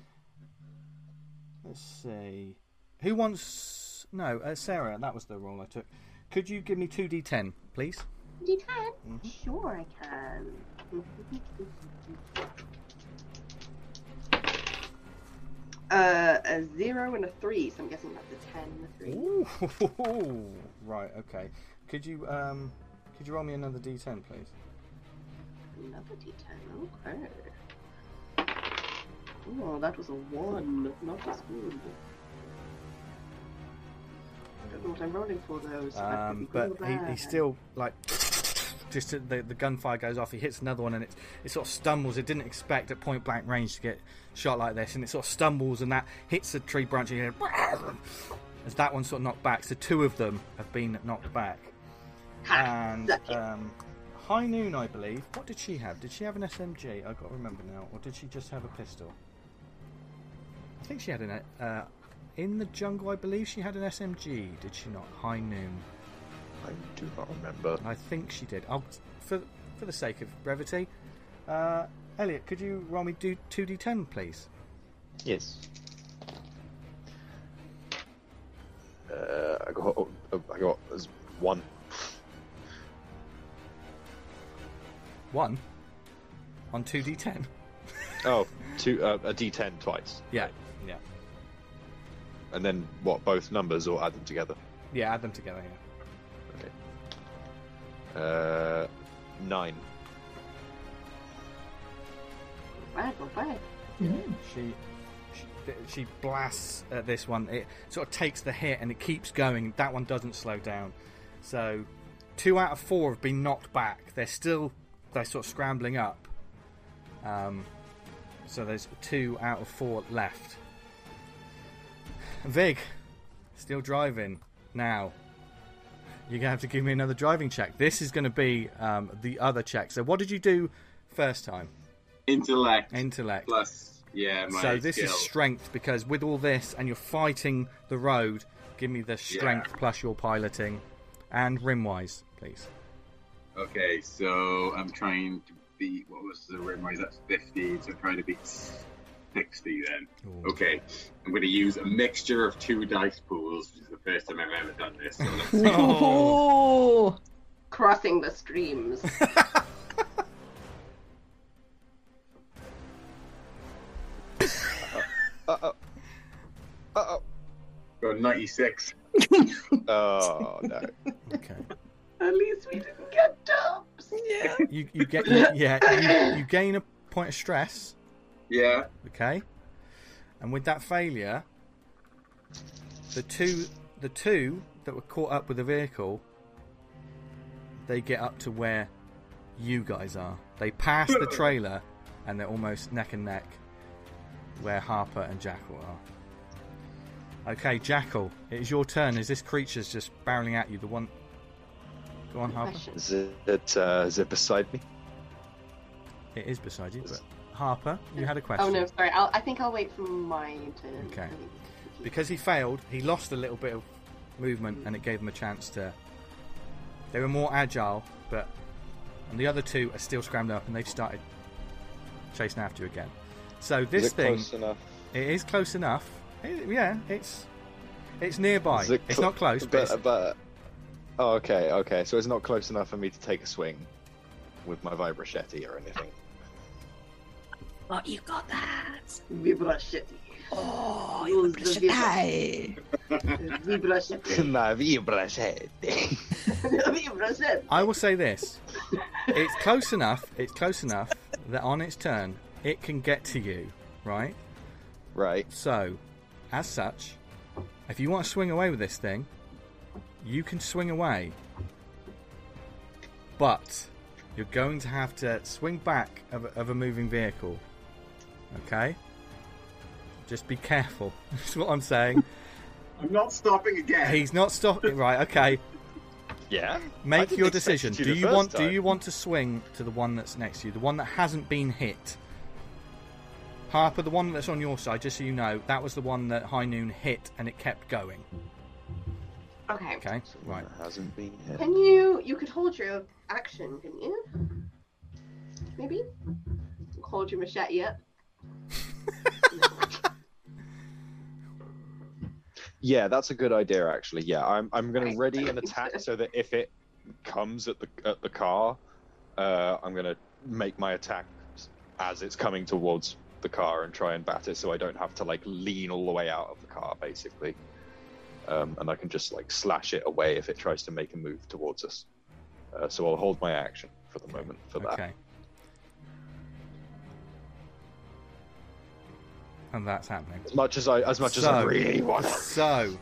let's see. Who wants? No, uh, Sarah. That was the role I took. Could you give me two D10, please? You can. Sure, I can. *laughs* Uh, a zero and a three, so I'm guessing that's a ten and a three. Ooh, *laughs* right. Okay. Could you um, could you roll me another D10, please? Another d10, okay. Oh, that was a one, not as good. I don't know what I'm rolling for though. So Um, but he, he's still like *sniffs* just the the gunfire goes off. He hits another one and it it sort of stumbles. It didn't expect at point blank range to get shot like this, and it sort of stumbles and that hits the tree branch. And you *clears throat* as that one sort of knocked back. So two of them have been knocked back. And um, High Noon, I believe. What did she have? Did she have an SMG? I've got to remember now. Or did she just have a pistol? I think she had an. Uh, in the jungle, I believe she had an SMG. Did she not? High Noon. I do not remember. I think she did. I'll, for for the sake of brevity, uh, Eliot, could you roll me do two d10, please? Yes. Uh, I got. oh, I got there's one. One on two d10. *laughs* Oh, two. Uh, a D10 twice. Yeah, yeah, And then what? Both numbers or add them together? yeah. Add them together. Yeah. Uh, nine. Bad, not bad. She, she she blasts at this one. It sort of takes the hit and it keeps going. That one doesn't slow down. So two out of four have been knocked back. They're still they're sort of scrambling up. Um, so there's two out of four left. Vig, still driving now. You're gonna have to give me another driving check. This is going to be um, the other check. So what did you do first time? Intellect Intellect. plus, yeah, my So this skill. is strength because with all this and you're fighting the road, give me the strength plus your piloting and rimwise, please. Okay, so I'm trying to beat, what was the rimwise? That's 15, so I'm trying to beat 60 then. Ooh. Okay, I'm going to use a mixture of two dice pools, which is the first time I've ever done this. So. *laughs* Oh, *laughs* Crossing the streams. *laughs* Uh oh. Uh oh. Got 96. *laughs* Oh no. Okay. At least we didn't get dubs. yeah. *laughs* You you get you, yeah you, you gain a point of stress, Yeah. okay, and with that failure, the two the two that were caught up with the vehicle, they get up to where you guys are. They pass the *laughs* trailer, and they're almost neck and neck where Harper and Jackal are. Okay, Jackal, it is your turn. Is this creature's just barreling at you? The one. Go on, Harper. Is it? Uh, is it beside me? It is beside you, but Harper, you had a question. Oh no, sorry. I'll, I think I'll wait for my turn. Okay. Because he failed, he lost a little bit of movement, and it gave him a chance to. They were more agile, but and the other two are still scrambled up, and they've started chasing after you again. So this is it thing, close enough? it is close enough. It- yeah, it's it's nearby. Is it it's not close, but, but, but oh, okay, okay. So it's not close enough for me to take a swing with my vibrachette or anything. Oh, you got that. Vibrasheti. Oh, you you got got the Vibrasheti. *laughs* my vibrachette. *laughs* I will say this: it's close enough. It's close enough that on its turn, it can get to you, right? right. So, as such, if you want to swing away with this thing, you can swing away. But you're going to have to swing back of a, of a moving vehicle. Okay? Just be careful. *laughs* That's what I'm saying. I'm not stopping again. He's not stopping. Right, okay. Yeah. Make your decision. you Do you first want do you want to swing to the one that's next to you, the one that hasn't been hit? Harper, the one that's on your side, just so you know, that was the one that High Noon hit and it kept going. Okay. Okay, right. Hasn't been hit. Can you? You could hold your action, can you? Maybe. Hold your machete up. *laughs* Yeah, that's a good idea actually. Yeah, I'm I'm gonna ready an attack so that if it comes at the at the car, uh, I'm gonna make my attack as it's coming towards the car and try and batter, so I don't have to like lean all the way out of the car basically. Um, and I can just like slash it away if it tries to make a move towards us. Uh, so I'll hold my action for the moment for that. Okay. And that's happening. As much as I as much as I really want. So,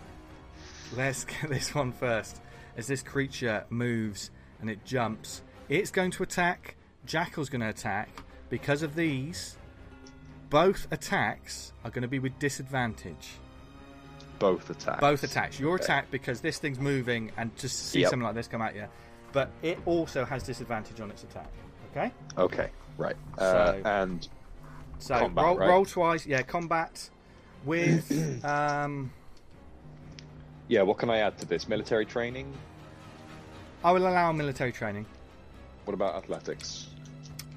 let's get *laughs* this one first. As this creature moves and it jumps, it's going to attack. Jackal's going to attack. Because of these, both attacks are going to be with disadvantage. Both attacks. Both attacks. Your Okay. attack because this thing's moving and just to see Yep. something like this come at you. But it also has disadvantage on its attack. Okay? Okay, right. Uh, So- and So Combat, roll, right? roll twice. Yeah, combat with. *clears throat* um, yeah, what can I add to this? Military training. I will allow military training. What about athletics?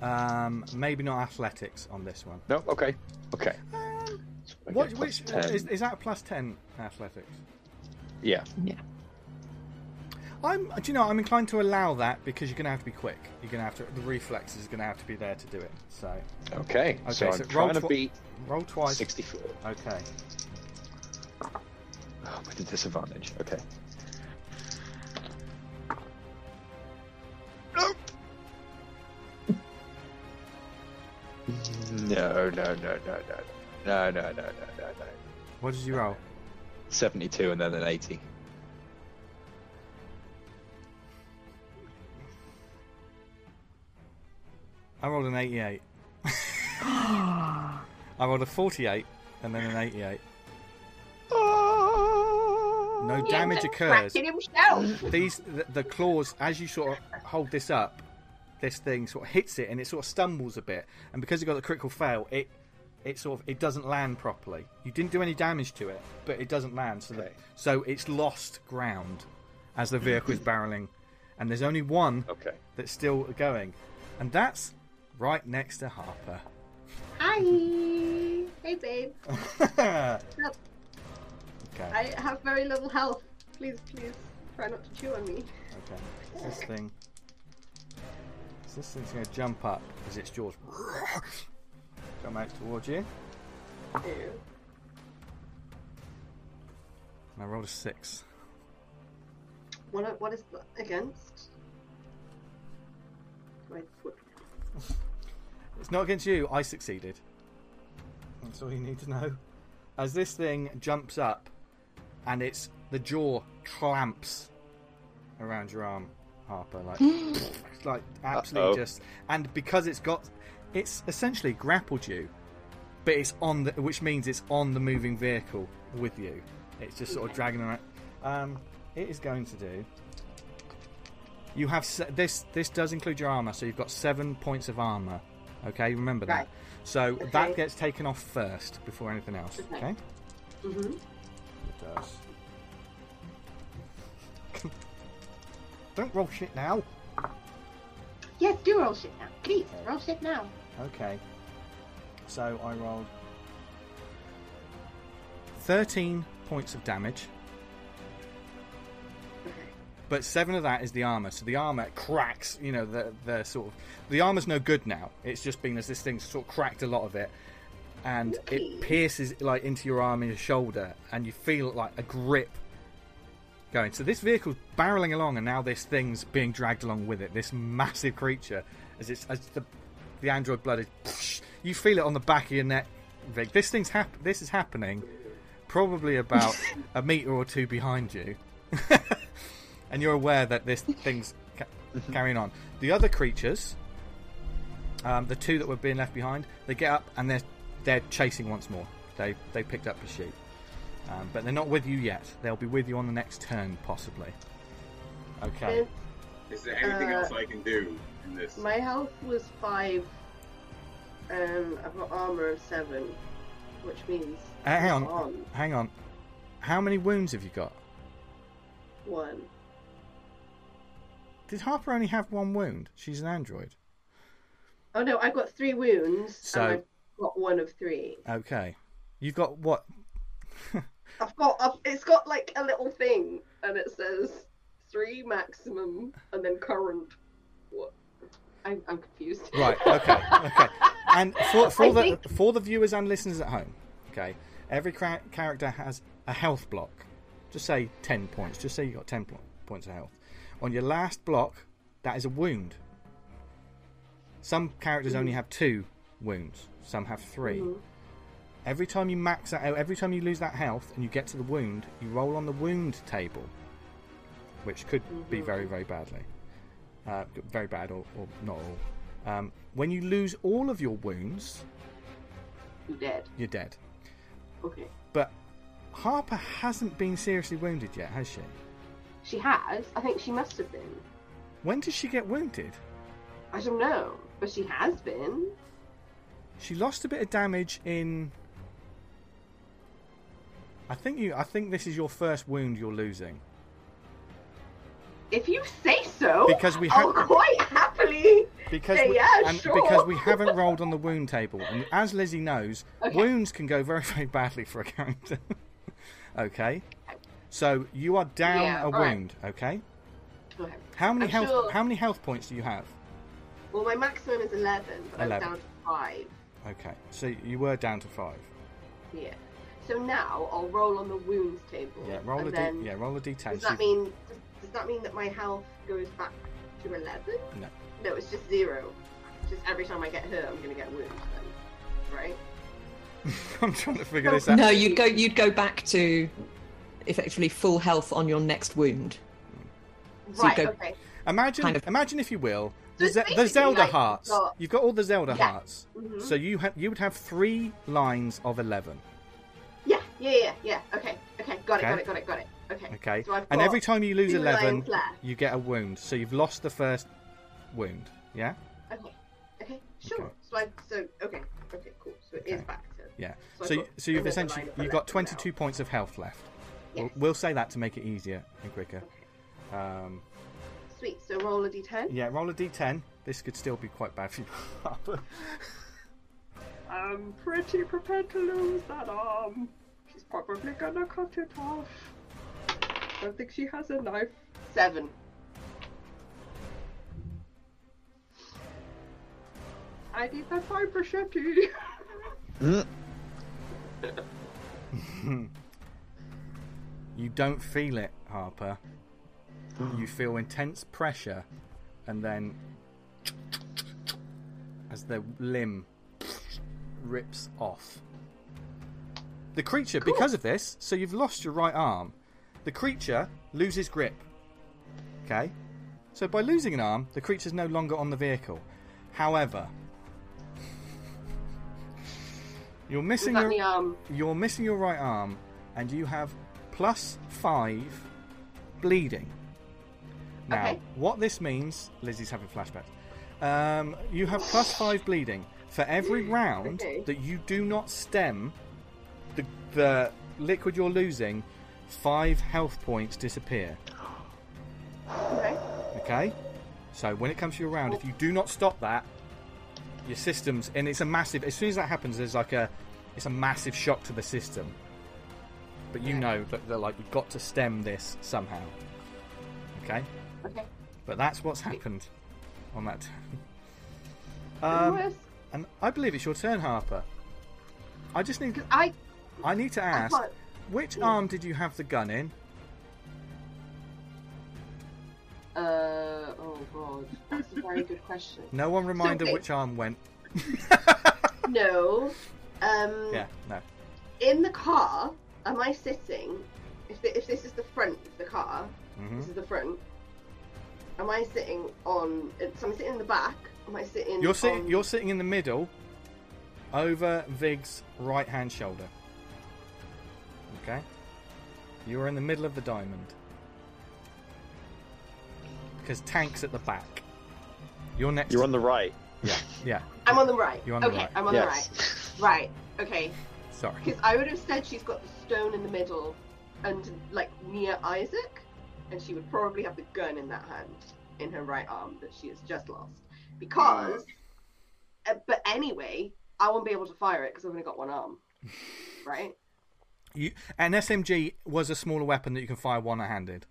Um, maybe not athletics on this one. No. Okay. Okay. So I What? Which 10. is, is that a plus ten athletics? Yeah. Yeah. I'm. Do you know? I'm inclined to allow that because you're going to have to be quick. You're going to have to. The reflexes are going to have to be there to do it. So Okay. Okay. so Okay, I'm so trying roll to twi- beat roll twice. 64 Okay. oh, with a disadvantage. Okay. No, no, no, no, no, no, no, no, no, no, no. What did you roll? 72 and then an 80. I rolled an 88. I rolled a 48 and then an 88. No damage occurs. These the, the claws as you sort of hold this up this thing sort of hits it and it sort of stumbles a bit and because it got the critical fail it it sort of it doesn't land properly you didn't do any damage to it but it doesn't land so the, Okay. so it's lost ground as the hmm. vehicle is barreling and there's only one Okay. that's still going and that's right next to harper Hi. Hey, babe. *laughs* okay I have very little health. Please, please, try not to chew on me. Okay. This thing. Is this thing's going to jump up as its jaws come out towards you? And I rolled a six. What, what is against? My foot. *laughs* It's not against you. I succeeded. That's all you need to know. As this thing jumps up, and it's the jaw clamps around your arm, Harper. Like, *gasps* like absolutely Uh-oh. just. And because it's got, it's essentially grappled you, but it's on the, which means it's on the moving vehicle with you. It's just sort of dragging around. Um, it is going to do. You have se- this. This does include your armor, so you've got seven points of armor. Okay, remember that. Right. So Okay. that gets taken off first before anything else. Okay. Okay. Mm-hmm. It does. Don't roll shit now. Yes, do roll shit now. Please, roll shit now. Okay. So I rolled 13 points of damage, but 7 of that is the armor. So the armor cracks, you know, the, the sort of. The armor's no good now. It's just been as this thing sort of cracked a lot of it. And Okay. it pierces like into your arm and your shoulder, and you feel like a grip going. So this vehicle's barreling along, and now this thing's being dragged along with it. This massive creature, as it's as the the android blood is. You feel it on the back of your neck, Vig. This thing's hap- This is happening, probably about *laughs* a meter or two behind you, *laughs* and you're aware that this thing's ca- carrying on. The other creatures, um, the two that were being left behind, they get up and they're they're chasing once more. They they picked up the sheep, um, but they're not with you yet. They'll be with you on the next turn, possibly. Okay. And Is there anything Uh, else I can do in this? my health was five. Um, I've got armor of seven, which means Uh, hang on, on hang on. How many wounds have you got? one. Did Harper only have one wound? She's an android. Oh no, I've got three wounds, So- and I've got one of three. Okay. You've got what? *laughs* I've got, I've, it's got like a little thing, and it says three maximum, and then current. What? I'm, I'm confused. Right. Okay. Okay. And for, for the think- for the viewers and listeners at home, okay, every cra- character has a health block. Just say ten points. Just say you got ten pl- points of health. On your last block, that is a wound. Some characters only have two wounds. Some have 3 Mhm. Every time you max that out, every time you lose that health and you get to the wound, you roll on the wound table, which could be Mhm. very, very badly. Uh, very bad or, or not all. Um, when you lose all of your wounds, you're dead. you're dead. Okay. But Harper hasn't been seriously wounded yet, has she? She has. I think she must have been. When did she get wounded? I don't know, but she has been. She lost a bit of damage in. I think you. I think this is your first wound you're losing. If you say so, Because we I'll have- quite happily. because say we, yeah, and sure. because we haven't *laughs* rolled on the wound table, and as Lizzie knows, Okay. wounds can go very very badly for a character. *laughs* okay, so you are down Yeah, a all right. wound. Okay, Okay. how many I'm health sure- how many health points do you have? Well, my maximum is eleven, but 11. I'm down to five. Okay, so you were down to five. Yeah. So now I'll roll on the wounds table. Yeah, roll and a d. then Yeah, roll a d10. Does that if- mean does, does that mean that my health goes back to eleven? No. No, it's just zero. Just every time I get hurt, I'm gonna get wounds. Then, right? *laughs* I'm trying to figure this out. No, you'd go you'd go back to effectively full health on your next wound. So Right. go- Okay. Imagine, kind of- imagine if you will, the, Ze- the Zelda like hearts. you've got- You've got all the Zelda Yeah. hearts. Mhm. So you ha- you would have three lines of eleven. Yeah. Yeah. Yeah. Okay. Okay. Got it. Okay. Got it. Got it. Got it. Okay. Okay, So and every time you lose eleven, you get a wound. So you've lost the first wound. Yeah. Okay. Okay. Sure. Okay. So I. So okay. Okay. Cool. So it is Okay. back to. Yeah. So So you, so you've essentially you've got 22 points of health left. We'll, Yes. we'll say that to make it easier and quicker. Okay. Um, Sweet. So roll a d10. yeah, roll a d10. This could still be quite bad for you. I'm pretty prepared to lose that arm. Probably gonna cut it off. Don't think she has a knife. Seven. I need that fine machete. *laughs* You don't feel it, Harper. You feel intense pressure, and then as the limb rips off. The creature, because of this, so you've lost your right arm, the creature loses grip. Okay? So by losing an arm, the creature's no longer on the vehicle. However, you're missing your the arm? you're missing your right arm, and you have plus five bleeding. Now, Okay. what this means, Lizzie's having flashbacks. Um, you have plus five bleeding for every *gasps* round Okay. that you do not stem the, the liquid you're losing. Five health points disappear. Okay. Okay, so when it comes to your round, if you do not stop that, your systems and it's a massive. As soon as that happens, there's like a, it's a massive shock to the system. But you know that, that like you've got to stem this somehow. Okay, Okay. but that's what's happened on that. turn. Um, and I believe it's your turn, Harper. I just need, I. I need to ask, can't. which Yeah. arm did you have the gun in? Uh. Oh God. That's a very good question. No one reminded which arm went. *laughs* No. Um. Yeah, no. In the car, am I sitting? If, the, if this is the front of the car, hmm this is the front. Am I sitting on? So I'm sitting in the back. Am I sitting? You're sitting. on- You're sitting in the middle, over Vig's right hand shoulder. Okay. You are in the middle of the diamond. Because tank's at the back. You're next. You're on the right. Yeah, yeah. I'm on the right. You're on the right. okay, right. I'm on yes. the right. Right. Okay. Sorry. Because I would have said she's got the stone in the middle and like near Isaac, and she would probably have the gun in that hand, in her right arm that she has just lost. Because, uh, but anyway, I won't be able to fire it because I've only got one arm, right? You, an SMG was a smaller weapon that you can fire one-handed,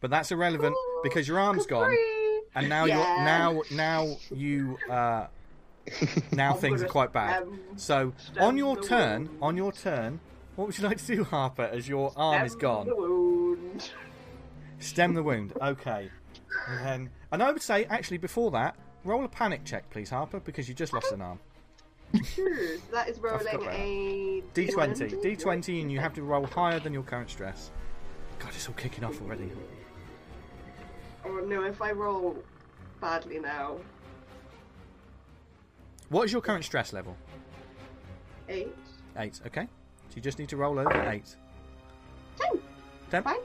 but that's irrelevant because your arm's gone, and now Yeah. you're now now you uh, *laughs* now things are quite bad. So on your turn, on your turn, what would you like to do, Harper? As your arm is Stem gone, the wound. stem the wound. Okay, and then and I would say actually before that, roll a panic check, please, Harper, because you just lost an arm. Sure, so that is rolling forgot about a D20, D20, and you have to roll higher than your current stress. God, it's all kicking off already. Oh no, if I roll badly now, What is your current stress level? eight, Eight. Okay. So you just need to roll over eight. ten, Ten. fine.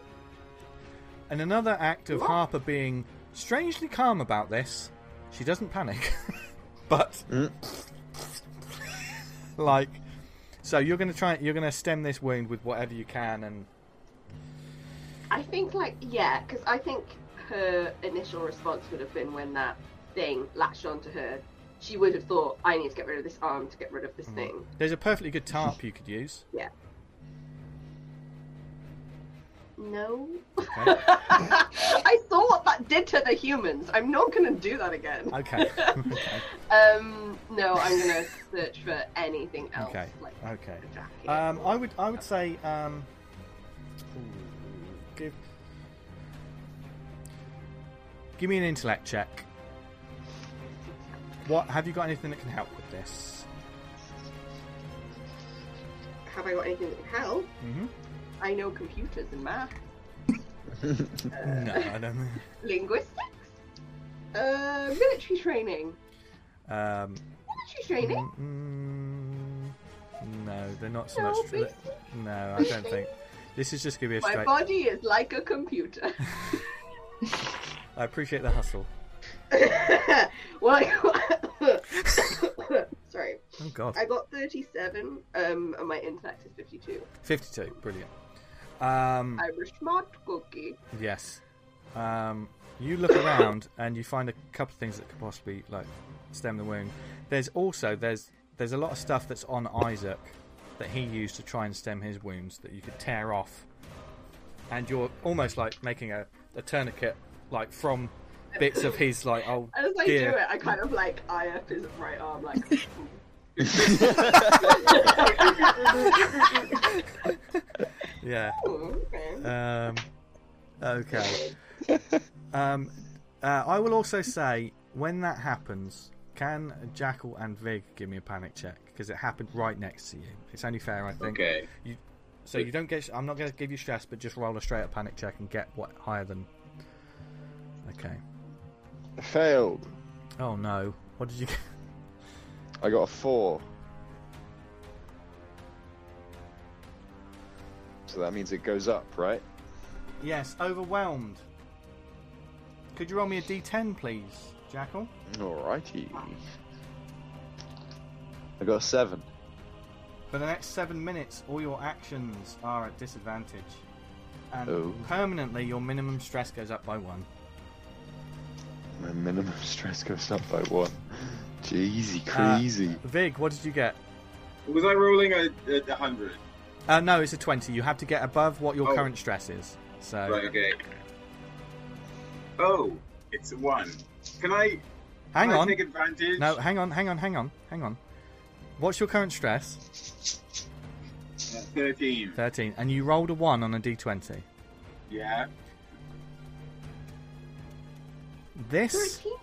And another act of What? Harper being strangely calm about this. She doesn't panic, *laughs* but Mm. *laughs* like, so you're gonna try. You're gonna stem this wound with whatever you can, and I think like yeah, because I think her initial response would have been when that thing latched onto her. She would have thought, "I need to get rid of this arm to get rid of this Mm-hmm. thing." there's a perfectly good tarp you could use. Yeah. No. Okay. *laughs* I saw what that did to the humans. I'm not gonna do that again. Okay. *laughs* *laughs* okay. Um, no, I'm gonna search for anything else. Okay. Like Okay. Um, I would. I would say. Um, give. Give me an intellect check. What have you got? Anything that can help with this? Have I got anything that can help? hmm I know computers and math. *laughs* No, I don't. think- *laughs* Linguistics? Uh, military training. Um, Military training? mm, no, they're not so No, much. basic. No, I don't think. This is just gonna be a My straight. My body is like a computer. *laughs* I appreciate the hustle. well, *coughs* *coughs* Sorry. Oh God, I got 37, um, and my intellect is 52. fifty-two, brilliant. Um, I'm a smart cookie. Yes. Um, you look around and you find a couple of things that could possibly like stem the wound. There's also there's there's a lot of stuff that's on Isaac that he used to try and stem his wounds that you could tear off, and you're almost like making a, a tourniquet like from bits of his like old *laughs* As I gear. do it, I kind of like eye up his right arm, like. *laughs* *laughs* Yeah. "Hmm, okay. Um, okay. *laughs* Um, uh, I will also say when that happens, can Jackal and Vig give me a panic check because it happened right next to you. It's only fair, I think. Okay. You, So you don't get. I'm not going to give you stress, but just roll a straight up panic check and get what higher than. Okay. Failed. Oh no! What did you? get? I got a four. So that means it goes up, right? yes, overwhelmed. Could you roll me a d10, please, Jackal? Alrighty. I got a seven. For the next seven minutes, all your actions are at disadvantage. And Oh. permanently, your minimum stress goes up by one. My minimum *laughs* stress goes up by one. Jeezy, Uh, crazy. Vig, what did you get? Was I rolling a, a, a hundred? Uh, no, it's a 20. You have to get above what your Oh. current stress is. So, Right. Okay. Oh, it's a one. Can I? hang can I on. take advantage? No, hang on, hang on, hang on, hang on. What's your current stress? Uh, Thirteen. 13. And you rolled a 1 on a d20. Yeah. This, 13?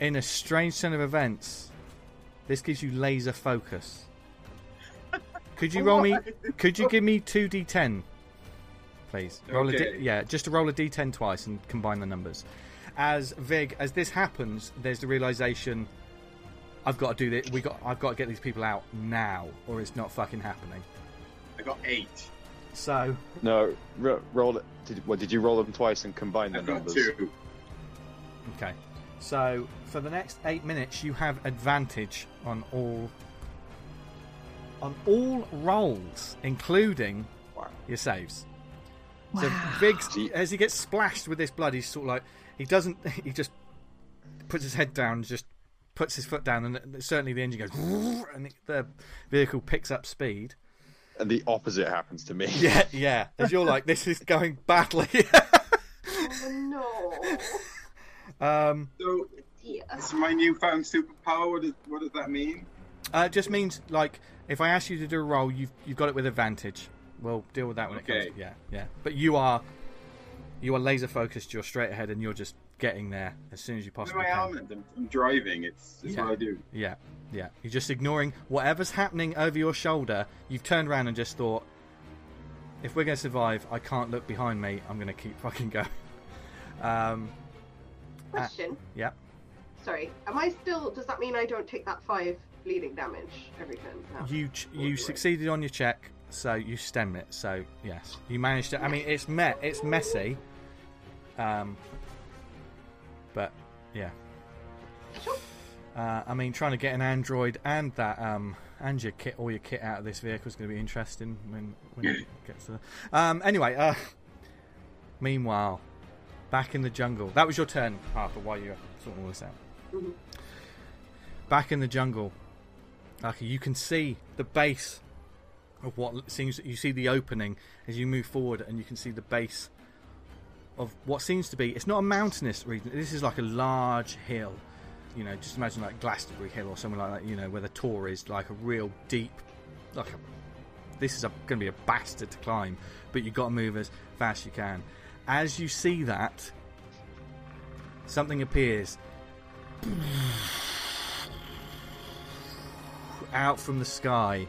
in a strange turn of events, this gives you laser focus. Could you roll me? Could you give me two d10, please? Roll a Okay. d- yeah, just to roll a d10 twice and combine the numbers. As Vig, as this happens, there's the realization: I've got to do this. We got. I've got to get these people out now, or it's not fucking happening. I got eight. So No, ro- roll it. Did, what, did you roll them twice and combine the I've got numbers? two. Okay. So for the next eight minutes, you have advantage on all on all rolls, including your saves. Wow. So Viggs, as he gets splashed with this blood, he's sort of like he doesn't. *laughs* He just puts his head down, and just puts his foot down, and certainly the engine goes, *laughs* and the vehicle picks up speed. And the opposite happens to me. Yeah, *laughs* yeah. As you're like, this is going badly. Oh no. um, So, Dear. it's my newfound superpower. What does, what does that mean? Uh, it just means like if I ask you to do a roll, you've you've got it with advantage. We'll deal with that when it Okay. comes. Yeah, yeah. But you are you are laser focused. You're straight ahead, and you're just getting there as soon as you What's possibly my can. I'm, I'm driving. It's, it's Yeah. what I do. Yeah, yeah. You're just ignoring whatever's happening over your shoulder. You've turned around and just thought, if we're going to survive, I can't look behind me. I'm going to keep *laughs* fucking going. Um, Question. yeah. Sorry. Am I still? Does that mean I don't take that five bleeding damage every turn? No. You ch- you succeeded on your check, so you stem it. So yes, you managed to. I mean, it's met. It's messy. Um, but yeah. Sure. Uh, I mean, trying to get an android and that um and your kit, all your kit out of this vehicle is going to be interesting when when it gets to. The... Um. Anyway. Uh. Meanwhile, back in the jungle. That was your turn, Harper. While you were sorting all this out. Mhm. Back in the jungle. Okay, you can see the base of what seems. You see the opening as you move forward, and you can see the base of what seems to be. It's not a mountainous region. This is like a large hill. You know, just imagine like Glastonbury Hill or something like that. You know, where the Tor is like a real deep, like a. This is going to be a bastard to climb, but you've got to move as fast as you can. As you see that, something appears out from the sky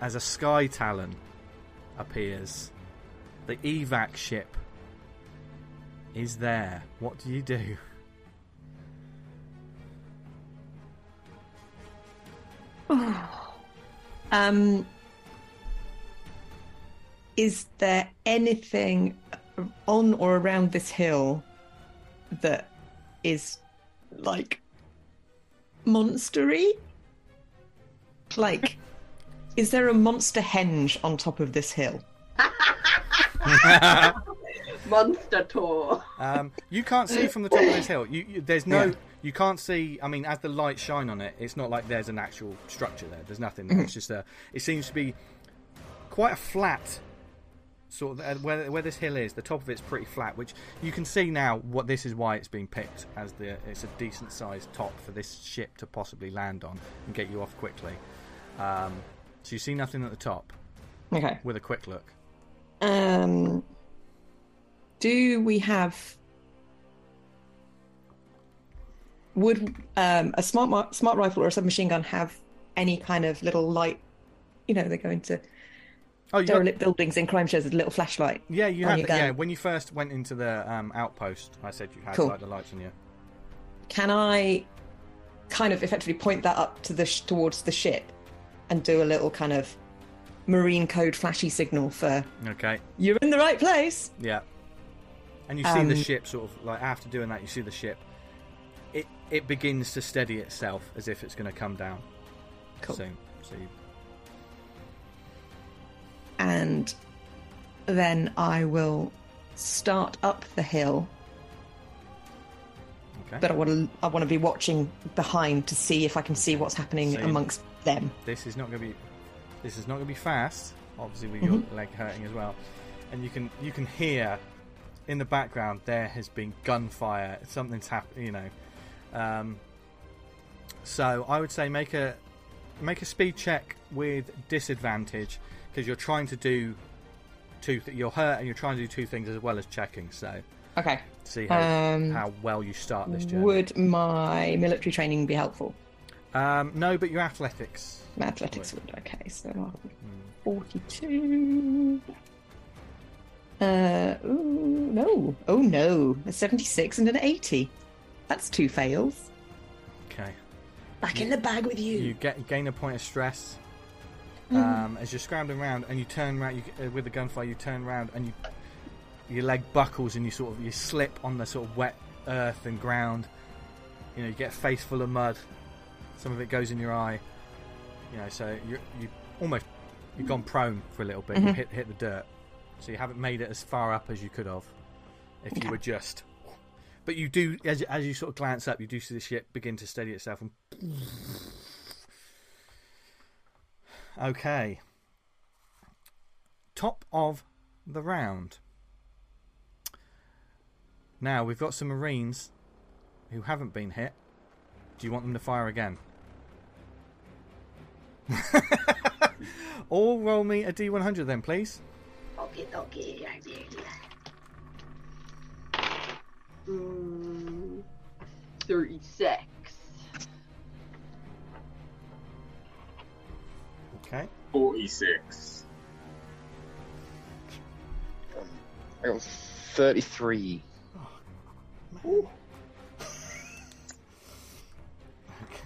as a sky talon appears. The evac ship is there. What do you do? *sighs* Um, is there anything on or around this hill that is like monstery? Like, *laughs* is there a monster henge on top of this hill? *laughs* Monster tour. Um, you can't see from the top of this hill. You, you, there's no. Yeah. You can't see. I mean, as the lights shine on it, it's not like there's an actual structure there. There's nothing. There. It's just a. It seems to be quite a flat sort of uh, where where this hill is. The top of it's pretty flat, which you can see now. What this is why it's being picked as the. It's a decent sized top for this ship to possibly land on and get you off quickly. Um, so you see nothing at the top Okay. with a quick look. Um, do we have? Would um, a smart smart rifle or a submachine gun have any kind of little light? You know, they go into Oh, you got, derelict buildings in crime shows with a little flashlight. yeah, you had. The, yeah, when you first went into the um, outpost, I said you had Cool. like the lights on you. Can I kind of effectively point that up to the sh- towards the ship and do a little kind of marine code flashy signal for Okay. you're in the right place? Yeah. And you see the Um, ship sort of like after doing that, you see the ship. It it begins to steady itself as if it's going to come down Cool. soon. So you, and then I will start up the hill. okay. But I want to I want to be watching behind to see if I can see what's happening So amongst them. this is not going to be this is not going to be fast. Obviously, with your leg hurting as well, and you can you can hear in the background there has been gunfire. Something's happened. You know. Um, so I would say make a make a speed check with disadvantage because you're trying to do two. Th- you're hurt and you're trying to do two things as well as checking. So Okay. see how Um, how well you start this journey. Would my military training be helpful? Um, no, but your athletics. My athletics would. Okay, so Hmm. forty-two. Uh, ooh, no. Oh no, a seventy-six and an eighty. That's two fails. Okay. Back in the bag with you. You get gain a point of stress um, as you're scrambling around and you turn around you, uh, with the gunfire. You turn around and you your leg buckles and you sort of you slip on the sort of wet earth and ground. You know, you get a face full of mud. Some of it goes in your eye. You know, so you you almost you've gone prone for a little bit. You Mhm. hit hit the dirt, so you haven't made it as far up as you could have if you were just. But you do, as as you sort of glance up, you do see the ship begin to steady itself and. Okay. Top of the round. Now we've got some Marines who haven't been hit. Do you want them to fire again? *laughs* All roll me a D100 then, please. Okay, okay. Mm, 36. Okay. 46. I got 33.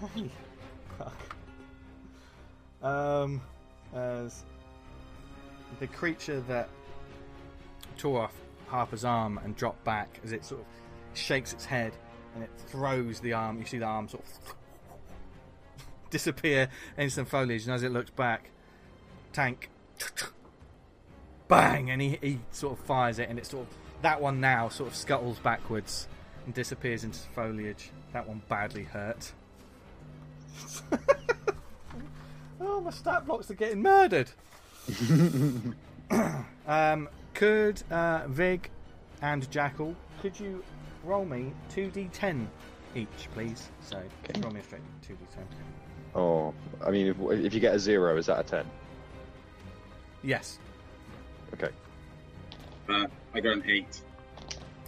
Okay. Fuck. Um, as the creature that tore off Harper's arm and dropped back, as it sort of shakes its head and it throws the arm, you see the arm sort of disappear into some foliage, and as it looks back, Tank *tsk* bang, and he, he sort of fires it, and it sort of that one now sort of scuttles backwards and disappears into foliage. That one badly hurt. *laughs* oh, my stat blocks are getting murdered. *clears throat* *clears throat* um, could uh, Vig and Jackal, could you roll me 2d10 each, please? So, Okay. roll me a straight 2d10. Oh, I mean, if, if you get a zero, is that a 10? Yes. Okay. Uh, I got an 8.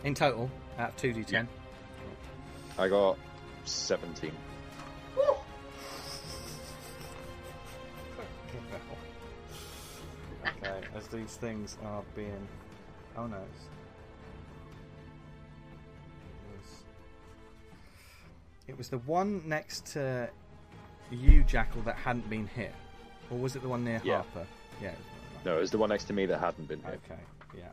In total, out of 2d10. Yeah. I got 17. Woo! okay, as these things are being. Oh no. it's- It was, the one next to you, Jackal, that hadn't been hit. Or was it the one near Yeah. Harper? Yeah. it was the one No, it was the one next to me that hadn't been hit. Okay, yeah.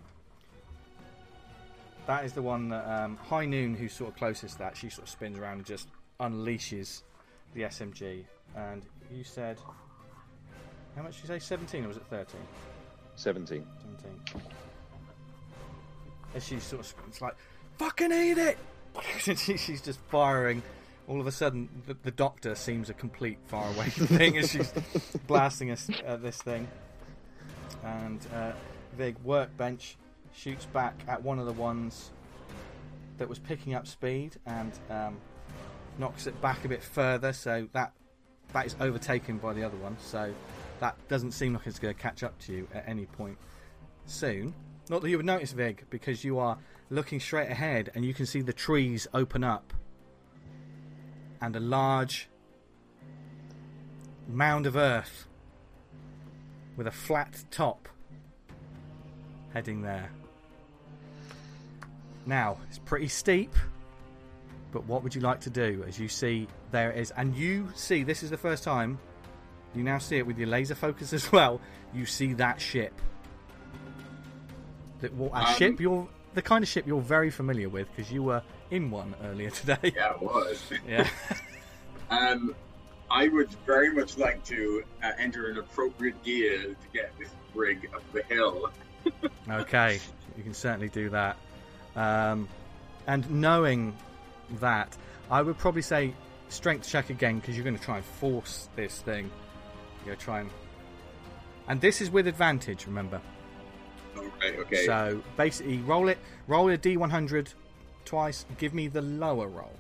That is the one that um, High Noon, who's sort of closest to that, she sort of spins around and just unleashes the SMG. And you said, how much did you say? 17 or was it 13? 17. 17. As she sort of, it's like, fucking eat it! *laughs* She's just firing. All of a sudden, the, the doctor seems a complete faraway *laughs* thing as she's blasting us at this thing. And uh, Vig workbench shoots back at one of the ones that was picking up speed and um, knocks it back a bit further. So that that is overtaken by the other one. So that doesn't seem like it's going to catch up to you at any point soon. Not that you would notice, Vig, because you are looking straight ahead and you can see the trees open up and a large mound of earth with a flat top heading there. Now, it's pretty steep, but what would you like to do as you see there it is? And you see, this is the first time you now see it with your laser focus *laughs* as well. You see that ship. That, well, a Um, ship you're the kind of ship you're very familiar with because you were in one earlier *laughs* today. Yeah, it was. Yeah. *laughs* Um, I would very much like to uh, enter an appropriate gear to get this rig up the hill. *laughs* Okay, you can certainly do that. Um, and knowing that, I would probably say strength check again because you're going to try and force this thing. You're going to try and. And this is with advantage, remember. Okay, okay. So basically, roll it, roll a d100 twice. Give me the lower roll.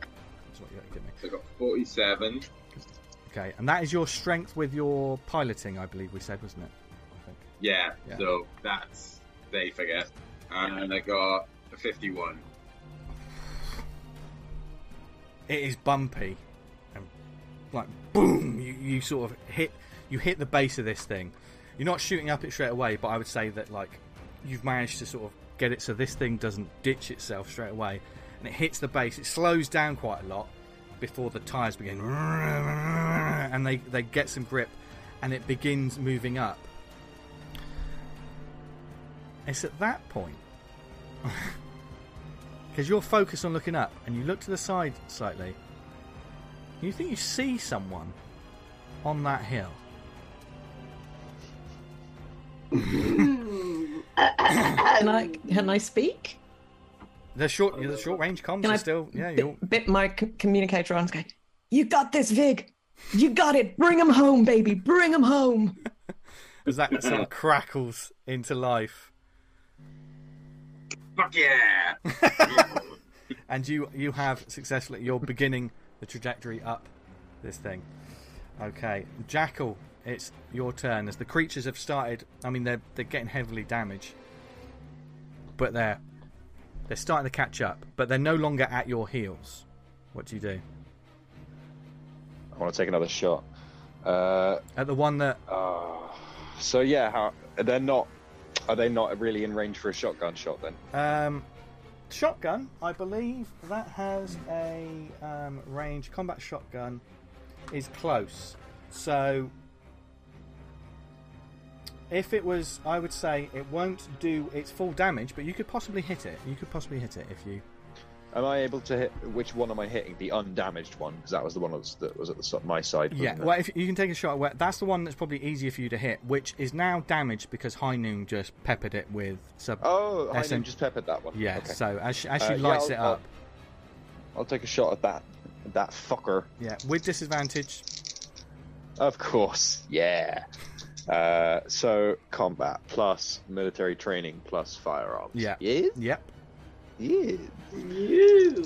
That's what you got to give me. So I got 47. Okay, and that is your strength with your piloting, I believe we said, wasn't it? I think. Yeah, Yeah. so that's safe, I guess. And I got a 51. it is bumpy and like boom you, you sort of hit you hit the base of this thing you're not shooting up it straight away but i would say that like you've managed to sort of get it so this thing doesn't ditch itself straight away and it hits the base it slows down quite a lot before the tires begin and they they get some grip and it begins moving up. It's at that point *laughs* because you're focused on looking up, and you look to the side slightly. You think you see someone on that hill. *laughs* Can I can I speak? The short, oh, the short range comms Can are I still, yeah. bit, You're, bit my c- communicator on and go, You got this, Vig. You got it. Bring him home, baby. Bring him home. *laughs* as that sort of crackles into life, Fuck yeah! *laughs* and you you have successfully. You're beginning the trajectory up this thing. Okay, Jackal, it's your turn as the creatures have started. I mean, they're they're getting heavily damaged, but they're they're starting to catch up. But they're no longer at your heels. What do you do? I want to take another shot. Uh, At the one that uh, so yeah, how they're not. Are they not really in range for a shotgun shot then? Um, shotgun, I believe that has a um, range. Combat shotgun is close. So, if it was, I would say it won't do its full damage, but you could possibly hit it. You could possibly hit it if you. Am I able to hit? Which one am I hitting? The undamaged one, because that was the one that was, that was at the my side. Yeah, well, if you can take a shot at where that's the one that's probably easier for you to hit, which is now damaged because High Noon just peppered it with sub. Oh, I SM just peppered that one. yeah, Okay. so as she, as she Uh, lights I'll- it I'll- up, I'll take a shot at that. That fucker. yeah, with disadvantage. Of course. Yeah. Uh, so combat plus military training plus firearms. Yeah. Yeah. Yep. Yeah. You.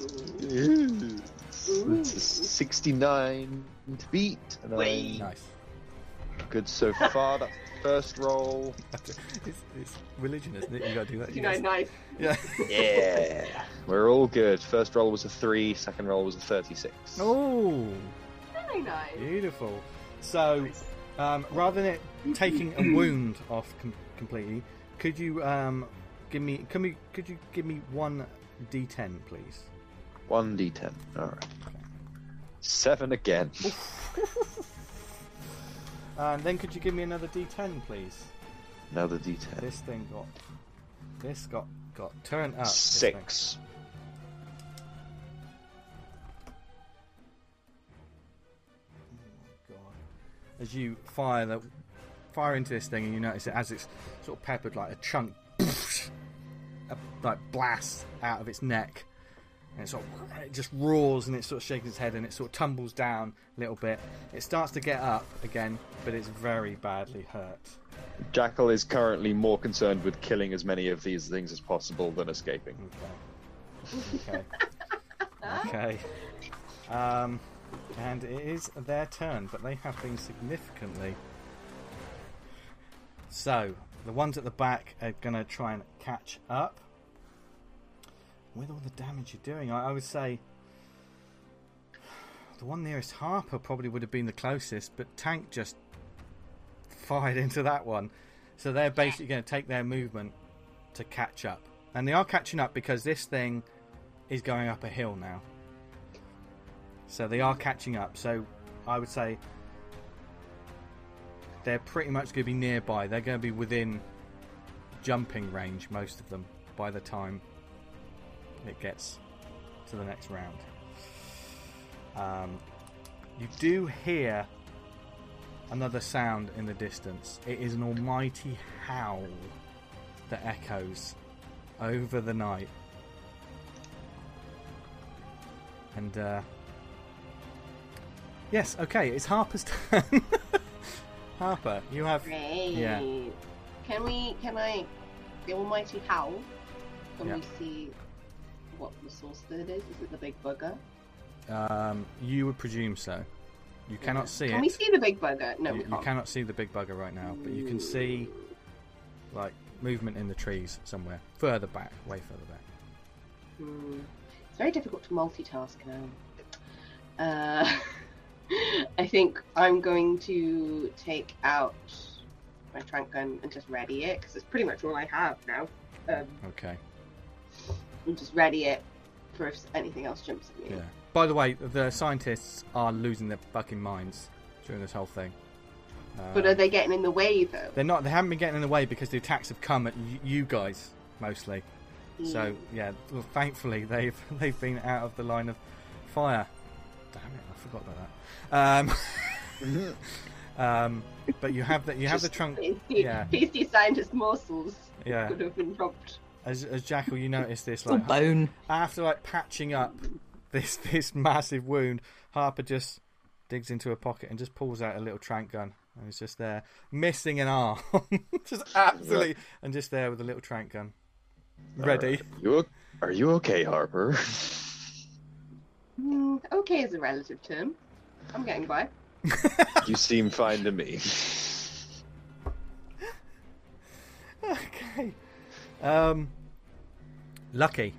It's a 69 to beat. And Wait. I'm Nice. good so far. That's the first roll. it's, it's religion, isn't it? You got to do that. You know, nice. Yeah. Yeah. We're all good. First roll was a 3, second roll was a 36. Oh, Very nice. beautiful. So, um, rather than it taking a wound off com- completely, could you um, give me? Can we? Could you give me one d10, please? 1d10. Alright. 7 again. *laughs* And then could you give me another d10, please? Another d10. This thing got. This got got turned up. 6. God. As you fire the fire into this thing, and you notice it as it's sort of peppered like a chunk, *laughs* a, like blast out of its neck, and it sort of it just roars and it sort of shakes its head and it sort of tumbles down a little bit. It starts to get up again, but it's very badly hurt. Jackal is currently more concerned with killing as many of these things as possible than escaping. Okay. Okay. okay. Um, and it is their turn, but they have been significantly. So, the ones at the back are going to try and catch up. With all the damage you're doing, I, I would say. The one nearest Harper probably would have been the closest, but Tank just fired *laughs* into that one. So they're basically going to take their movement to catch up. And they are catching up because this thing is going up a hill now. So they are catching up. So I would say they're pretty much going to be nearby. They're going to be within jumping range, most of them, by the time it gets to the next round. Um, you do hear another sound in the distance. It is an almighty howl that echoes over the night. And, uh, yes, okay, it's Harper's *laughs* turn. Harper, you have. Great. Yeah. Can we? Can I? The Almighty Howl. Can Yeah. we see what the source of it is? Is it the big bugger? Um, you would presume so. You cannot see Can it. we see the big bugger? No, you, we you cannot see the big bugger right now, but you can see like movement in the trees somewhere further back, way further back. Hmm. It's very difficult to multitask now. Uh, *laughs* *laughs* I think I'm going to take out my trank gun and just ready it because it's pretty much all I have now. Um, Okay. and just ready it for if anything else jumps at me. Yeah. By the way, the scientists are losing their fucking minds during this whole thing. But are they getting in the way though? they're not. They haven't been getting in the way because the attacks have come at y- you guys mostly. So Mm. yeah, well, thankfully they've *laughs* they've been out of the line of fire. Damn it, I forgot about that. Um, um, but you have the you have the trank. Tasty, Yeah. tasty scientist morsels Yeah, could have been dropped. as, as Jackal, you notice this Or like bone. after like patching up this this massive wound, Harper just digs into a pocket and just pulls out a little trank gun and it's just there, missing an arm, *laughs* just absolutely, and just there with a little trank gun, ready. Are you, are you okay, Harper? Mm, okay is a relative term. I'm getting by. you seem fine to me. *laughs* okay. Um, lucky.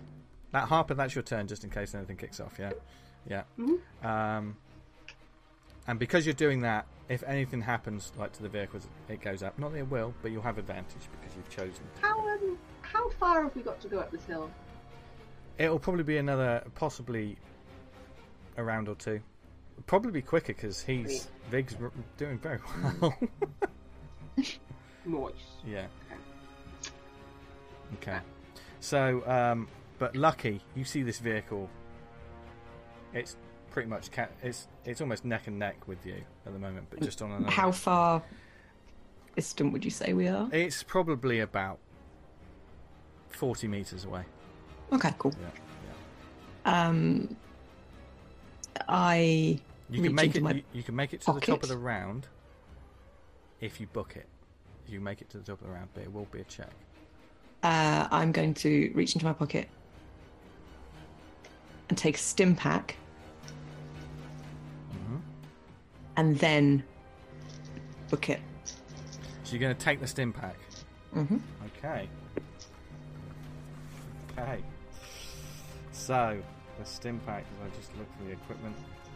That Harper, that's your turn, just in case anything kicks off. Yeah, yeah. Mhm. Um, and because you're doing that, if anything happens, like to the vehicles, it goes up. Not that it will, but you'll have advantage because you've chosen. How um, how far have we got to go up this hill? It'll probably be another, possibly a round or two. Probably be quicker because he's Vig's r- doing very well. *laughs* Nice. yeah. Okay. So, um, but lucky, you see this vehicle. It's pretty much ca- it's it's almost neck and neck with you at the moment, but just on another. How far distant would you say we are? It's probably about forty meters away. Okay, cool. Yeah. Um, I You Reach can make into it. my You, you can make it to the top of the round if you book it. If you make it to the top of the round, but it will be a check. uh, I'm going to reach into my pocket and take a stim pack, Mhm. and then book it. So you're going to take the stim pack. hmm Okay. Okay. So, the stim pack, as I just look for the equipment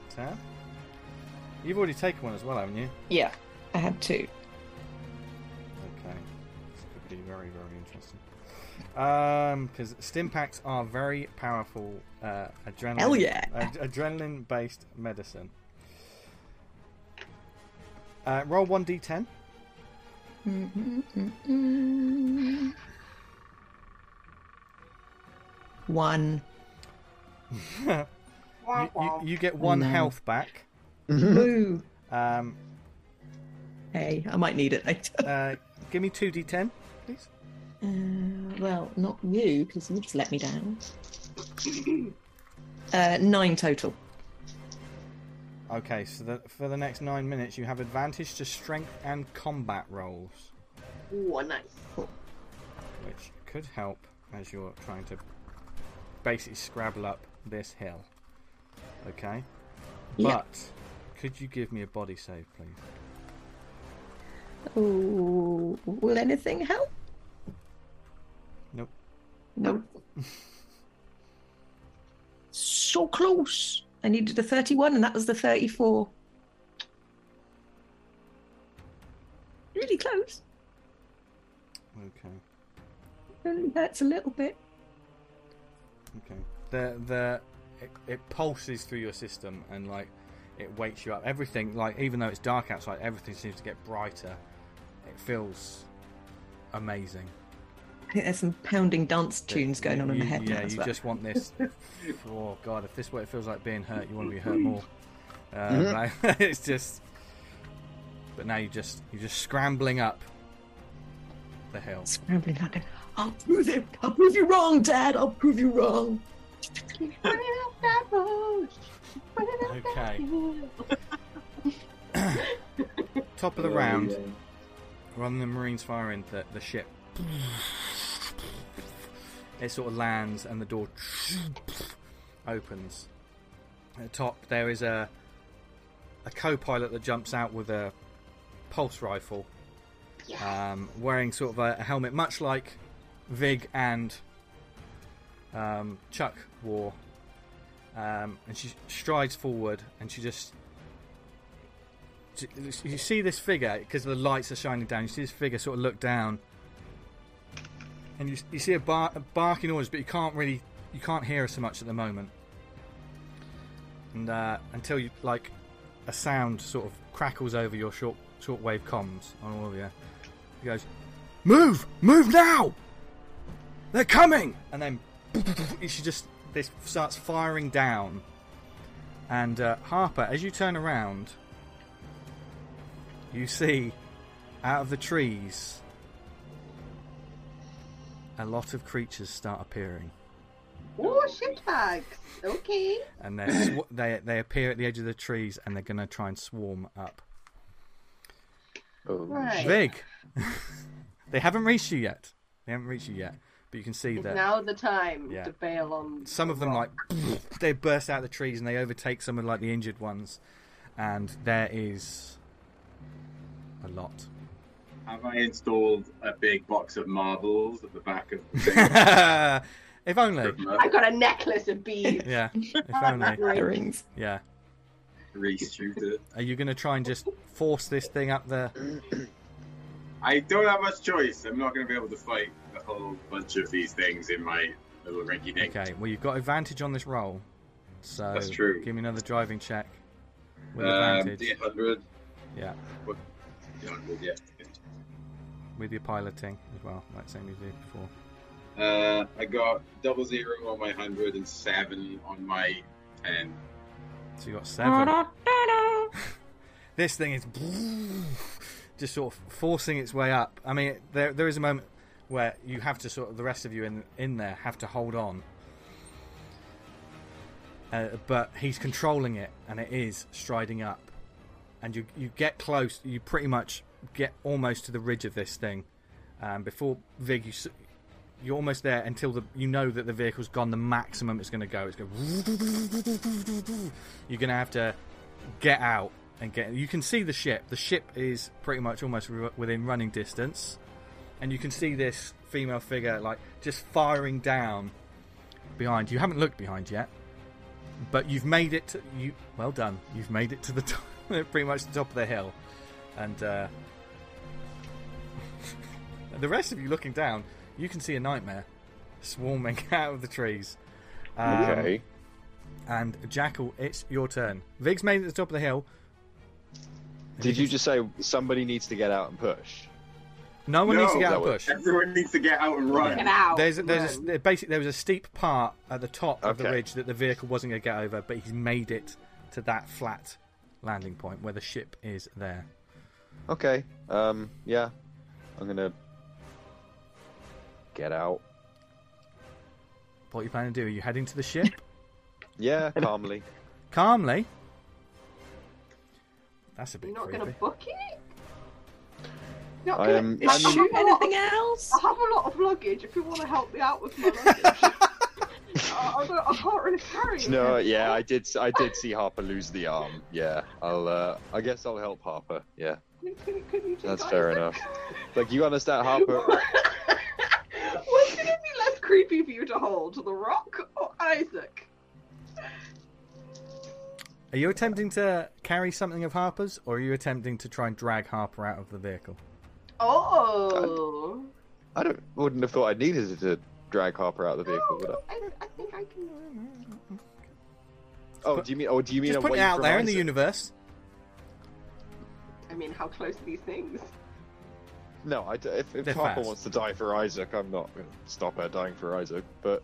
tab. You've already taken one as well, haven't you? Yeah, I had two. Okay. This could be very, very interesting. Um, because stim packs are very powerful uh, adrenaline. Hell yeah. ad- adrenaline-based medicine. Uh, roll one d10. One. *laughs* You, you, you get one no. health back. Um, Hey, I might need it later. uh, give me two d10, please. Uh, well, not you, because you just let me down. *coughs* Uh, nine total. Okay, so the, for the next nine minutes, you have advantage to strength and combat rolls, Ooh, nice. which could help as you're trying to basically scrabble up this hill. Okay? Yeah. But could you give me a body save, please? Oh, will anything help? Nope. Nope. *laughs* so close. I needed a 31 and that was the 34. Really close. Okay. Only hurts a little bit. Okay. The the it, it pulses through your system and like it wakes you up. Everything like even though it's dark outside, everything seems to get brighter. It feels amazing. I think there's some pounding dance tunes going on in the head Yeah, you well. just want this. *laughs* oh god, if this is what it feels like being hurt, you want to be hurt more. Uh, *laughs* Mm-hmm. like, *laughs* it's just. But now you just you're just scrambling up the hill. Scrambling up. I'll prove it. I'll prove you wrong, Dad. I'll prove you wrong. Okay. *laughs* Top of the round, rather than the Marines firing the, the ship, it sort of lands and the door opens. At the top, there is a a co-pilot that jumps out with a pulse rifle, um, wearing sort of a, a helmet, much like Vig and um, Chuck wore. Um, and she strides forward, and she just you see this figure because the lights are shining down. You see this figure sort of look down, and you, you see a, bar, a barking orders, but you can't really you can't hear her so much at the moment. And uh, until you like a sound sort of crackles over your short shortwave comms on all of you. He goes, "Move, move now! They're coming!" And then *laughs* she just this starts firing down. And uh, Harper, as you turn around, you see out of the trees a lot of creatures start appearing. Oh, shitbags. Okay. and they're sw- *clears throat* they they appear at the edge of the trees and they're going to try and swarm up. Oh, Right. Vig, *laughs* they haven't reached you yet. They haven't reached you yet, but you can see Is that now the time Yeah. to bail on some of them like *laughs* they burst out of the trees and they overtake some of like the injured ones, and there is a lot. Have I installed a big box of marbles at the back of *laughs* the thing? *laughs* if only. I've got a necklace of beads. Yeah, if only. Gatherings. Yeah. Reshoot it. Are you going to try and just force this thing up there? I don't have much choice. I'm not going to be able to fight a whole bunch of these things in my little rinky dink. Okay. Well, you've got advantage on this roll, so That's true. Give me another driving check with Um, advantage. D100. Yeah, D100, yeah. with your piloting as well, like same you did before. Uh, I got double zero on my 100 and seven on my 10. So you got seven. *laughs* this thing is *laughs* just sort of forcing its way up. I mean, there there is a moment where you have to sort of the rest of you in in there have to hold on. Uh, but he's controlling it, and it is striding up, and you you get close. You pretty much get almost to the ridge of this thing. Um, before Vig, you you're almost there until the you know that the vehicle's gone the maximum it's going to go. It's going. *laughs* You're going to have to get out and get. You can see the ship. The ship is pretty much almost within running distance, and you can see this female figure like just firing down behind. You haven't looked behind yet, but you've made it. To, you well done. You've made it to the *laughs* top, pretty much the top of the hill, and uh, *laughs* the rest of you looking down, you can see a nightmare swarming *laughs* out of the trees. Um, okay. And Jackal, it's your turn. Vig's made it to the top of the hill. Did you just say somebody needs to get out and push? No one No, needs to get out that of was- push. Everyone needs to get out and run. Get out. There's there's a, Run. basically there was a steep part at the top of the ridge that the vehicle wasn't going to get over, but he's made it to that flat landing point where the ship is there. Okay. Um. Yeah. I'm gonna get out. What are you planning to do? Are you heading to the ship *laughs* *laughs* Yeah, calmly. calmly? That's a bit You're not creepy. going to book it? Not I gonna- am- I I have mean- a lot of- Anything else? I have a lot of luggage. If you want to help me out with my luggage, *laughs* I, I, don't, I can't really carry it. No, yeah, I did. I did see Harper lose the arm. Yeah, I'll. Uh, I guess I'll help Harper. Yeah, Can, can, can you take that's fair Isaac? enough. Like you understand, *laughs* Harper. What's going to be less creepy for you to hold, the Rock or Isaac? Are you attempting to carry something of Harper's, or are you attempting to try and drag Harper out of the vehicle? Oh. I don't. Wouldn't have thought I needed to drag Harper out of the vehicle, would I? I, I think I can. Oh, do you mean? Oh, do you mean Just put away it out there in the universe. I mean, how close are these things? No, I d if, if Harper fast. wants to die for Isaac, I'm not going to stop her dying for Isaac. But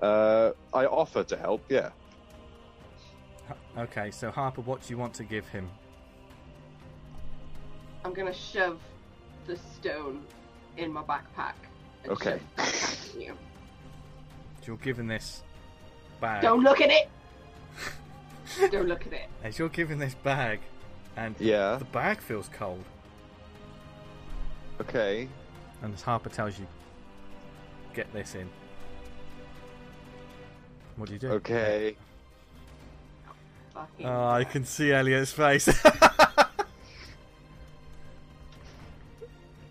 uh, I offer to help. Yeah. Okay, so Harper, what do you want to give him? I'm gonna shove the stone in my backpack. and Okay. shove that back you. You're given this bag. Don't look at it. *laughs* Don't look at it. As you're given this bag, and Yeah. the bag feels cold, Okay. and as Harper tells you, get this in. What do you do? Okay. Fucking. Oh, I can see Eliot's face. *laughs*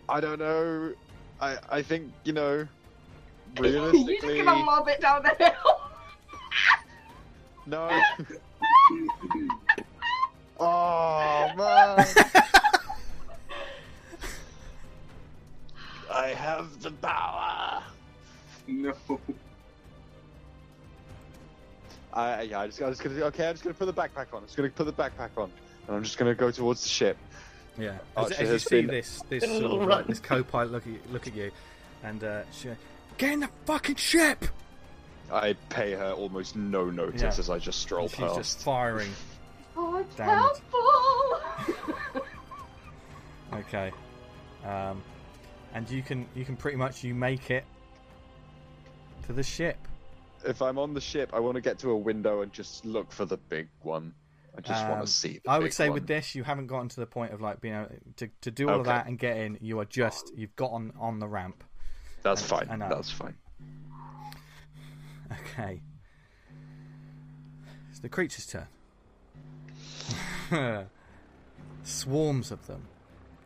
I don't know. I I think you know. Realistically, *laughs* you just gonna mob it down the hill. no. *laughs* oh man. *laughs* I have the power. No. I yeah, I just, I just gonna okay. I'm just gonna put the backpack on. I'm just gonna put the backpack on, and I'm just gonna go towards the ship. Yeah, as, as you see been- this this Been *laughs* sort of like, this co-pilot look at you, look at you, and uh, she get in the fucking ship. I pay her almost no notice Yeah. as I just stroll She's past. just firing. *laughs* Oh, it's Damn helpful! *laughs* Okay, um, and you can you can pretty much you make it to the ship. If I'm on the ship, I want to get to a window and just look for the big one. I just want Um, to see. I would say one. with this, you haven't gotten to the point of like being able to to do all of that and get in. You are just you've got on on the ramp. That's I- fine. I know. That's fine. Okay. It's the creature's turn. *laughs* Swarms of them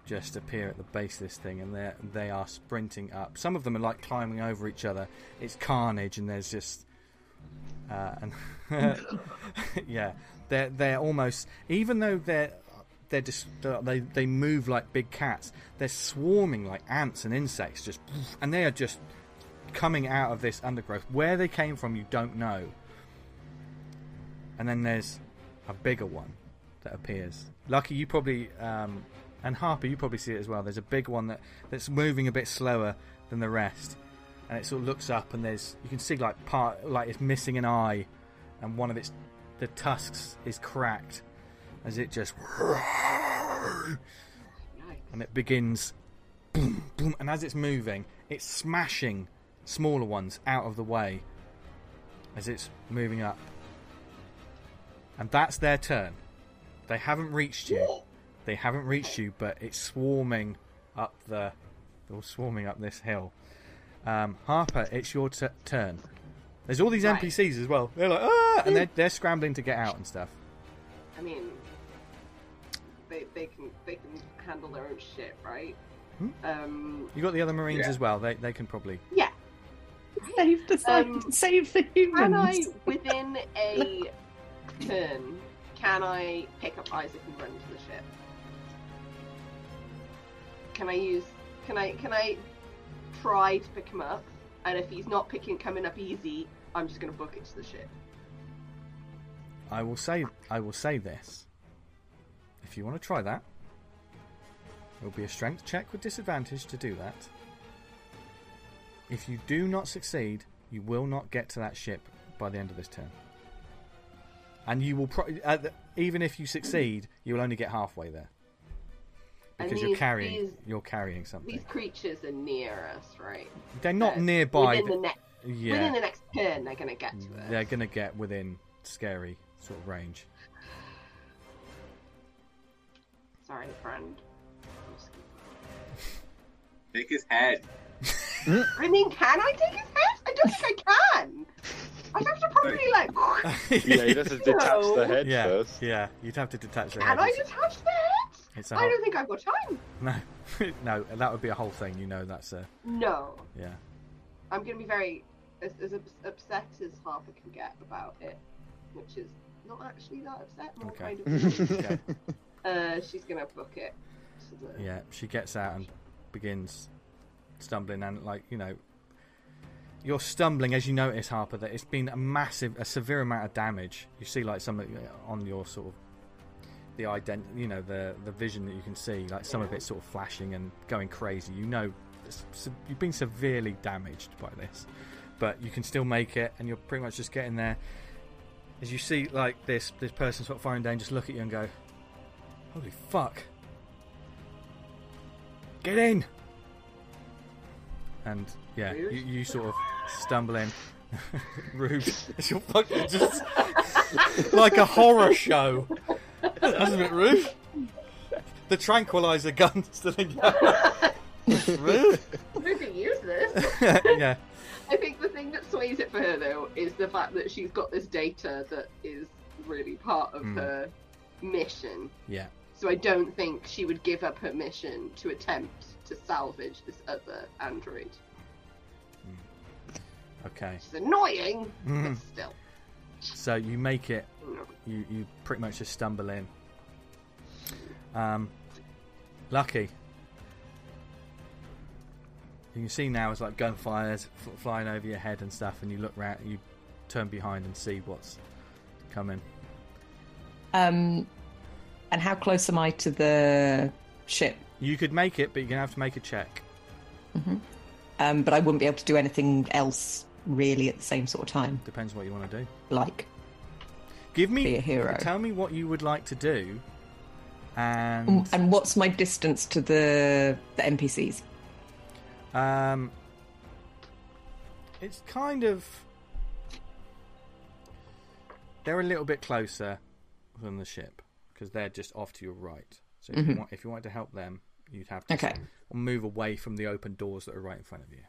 just appear at the base of this thing, and they they are sprinting up. Some of them are like climbing over each other. It's carnage, and there's just uh, and *laughs* yeah, they're they're almost even though they're they're just they they move like big cats. They're swarming like ants and insects, just and they are just coming out of this undergrowth. Where they came from, you don't know. And then there's a bigger one that appears. Lucky, you probably, um, and Harper, you probably see it as well. There's a big one that, that's moving a bit slower than the rest, and it sort of looks up, and there's you can see like part, like it's missing an eye, and one of its the tusks is cracked as it just and it begins boom boom and as it's moving it's smashing smaller ones out of the way as it's moving up. And that's their turn. They haven't reached you. They haven't reached you but it's swarming up the or swarming up this hill. Um, harper it's your t- turn there's all these Right. npcs as well they're like ah and they're, they're scrambling to get out and stuff I mean, they, they can they can handle their own shit, right? Hmm? Um, you got the other marines Yeah. as well they, they can probably yeah. *laughs* Save the Um, save the humans. Can I, within a *laughs* turn, can I pick up Isaac and run to the ship? Can I use? Can I? Can I try to pick him up? And if he's not picking coming up easy, I'm just gonna book it to the ship. I will say I will say this. If you want to try that, it will be a strength check with disadvantage to do that. If you do not succeed, you will not get to that ship by the end of this turn. And you will pro- uh, the- even if you succeed, you will only get halfway there because you're carrying these- you're carrying something. These creatures are near us, right? They're not nearby. Within the next, yeah, within the next turn, they're gonna get to us. they're gonna get within scary sort of range. Sorry, friend. Take his head. I mean, can I take his head? I don't think I can. I'd have to probably like. *laughs* Yeah, he has to detach No. the head yeah, first. yeah. You'd have to detach the Can head. I detach the head? it's a I whole- don't think I've got time. *laughs* No, *laughs* no, that would be a whole thing. You know, that's a No, yeah. I'm gonna be very as, as upset as Harper can get about it, which is not actually that upset. More Okay. kind of. *laughs* Okay. uh, she's gonna book it. the- Yeah, she gets out and begins stumbling, and like you know, you're stumbling as you notice, Harper, that it's been a massive, a severe amount of damage. You see, like some on your sort of the ident, you know, the the vision that you can see, like some of it sort of flashing and going crazy. You know, it's- se- you've been severely damaged by this, but you can still make it, and you're pretty much just getting there. As you see, like this this person sort of firing down, just look at you and go, "Holy fuck!" Get in! And yeah, you, you sort of stumble in. *laughs* Rude. It's your fucking just *laughs* like a horror show. That's a bit rude. The tranquilizer gun still in your rude. Who can use this? *laughs* yeah. I think the thing that sways it for her though is the fact that she's got this data that is really part of Mm. her mission. Yeah. So I don't think she would give up her mission to attempt to salvage this other android. Okay. It's annoying, Mhm. but still. So you make it you you pretty much just stumble in. Um, lucky. You can see now it's like gunfires f- flying over your head and stuff, and you look round, you turn behind and see what's coming. Um, and how close am I to the ship. You could make it, but you're gonna have to make a check. Um, but I wouldn't be able to do anything else really at the same sort of time. Depends what you want to do. Like, Give me Be a hero. Tell me what you would like to do, and Um, and what's my distance to the the NPCs? Um, it's kind of they're a little bit closer than the ship because they're just off to your right. So if, you want, if you wanted to help them, you'd have to Mm-hmm. Okay. move away from the open doors that are right in front of you.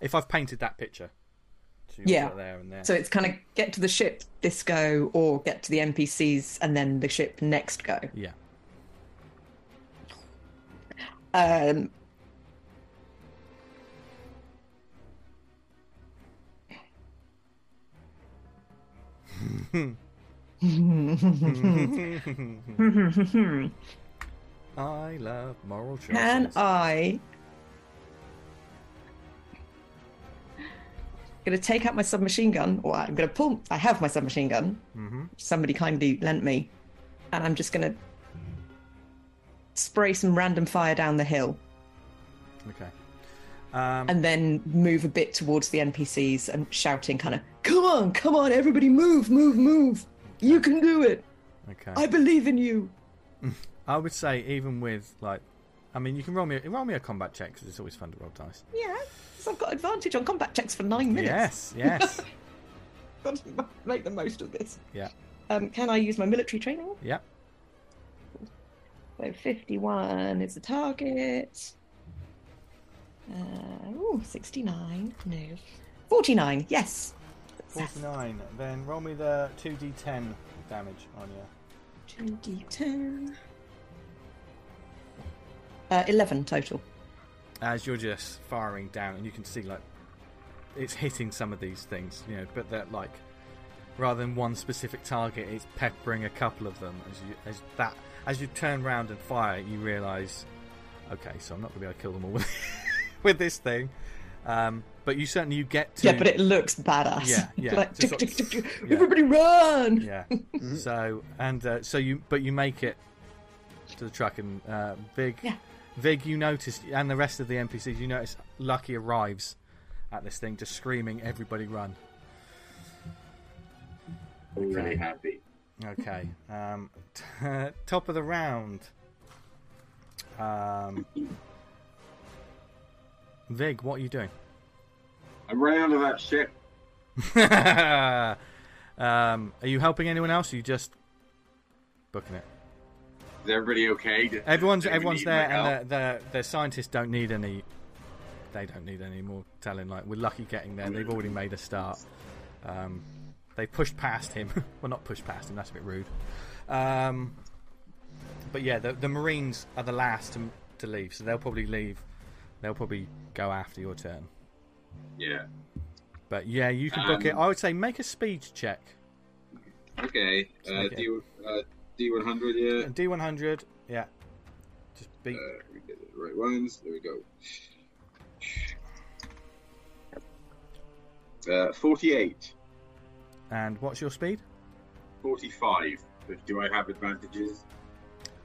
If I've painted that picture, so Yeah. there and there. So it's kind of get to the ship, this go, or get to the NPCs and then the ship next go. yeah, Um, I love moral choices. can I? I'm Gonna take out my submachine gun, or I'm gonna pull. I have my submachine gun. Mhm. Somebody kindly lent me, and I'm just gonna spray some random fire down the hill, Okay. Um, and then move a bit towards the NPCs and shouting, kind of, "Come on, come on, everybody, move, move, move! You can do it! okay. I believe in you!" *laughs* I would say even with like, I mean, you can roll me a, roll me a combat check because it's always fun to roll dice. Yeah, because I've got advantage on combat checks for nine minutes. Yes, yes, *laughs* Got to make the most of this. yeah, Um, can I use my military training? yeah. So 51 is the target. Uh, ooh, 69. No. 49, yes. Forty nine. Then roll me the two d ten damage on you. 2d10. Uh, 11 total. As you're just firing down, and you can see like it's hitting some of these things, you know, but that like rather than one specific target, it's peppering a couple of them. As you as that as you turn round and fire, you realise, okay, so I'm not going to be able to kill them all *laughs* with, with this thing. Um, but you certainly you get to Yeah, but it looks badass. Yeah, *laughs* yeah, like, tick, tick, tick, tick, yeah. everybody run! Yeah. *laughs* So and uh, so you, but you make it to the truck, and uh, Vig, Yeah. Vig, you notice, and the rest of the NPCs, you notice Lucky arrives at this thing, just screaming, "Everybody run!" Already happy. Okay. Um, t- *laughs* top of the round. Um, Vig, what are you doing? I'm running under that ship. *laughs* um, are you helping anyone else? Or are you just booking it? Is everybody okay? Does Everyone's everyone's there, and the, the the scientists don't need any. They don't need any more telling. Like we're lucky getting there. They've already made a start. Um, they pushed past him. *laughs* well, not pushed past him. That's a bit rude. Um, but yeah, the the Marines are the last to, to leave, so they'll probably leave. They'll probably go after your turn. Yeah. But yeah, you can book it. Um, I would say make a speed check. Okay. Uh. D, uh, D100, yeah. D one hundred. Yeah. Just beat. Uh, we get the right ones. There we go. Uh, 48. And what's your speed? 45. But do I have advantages?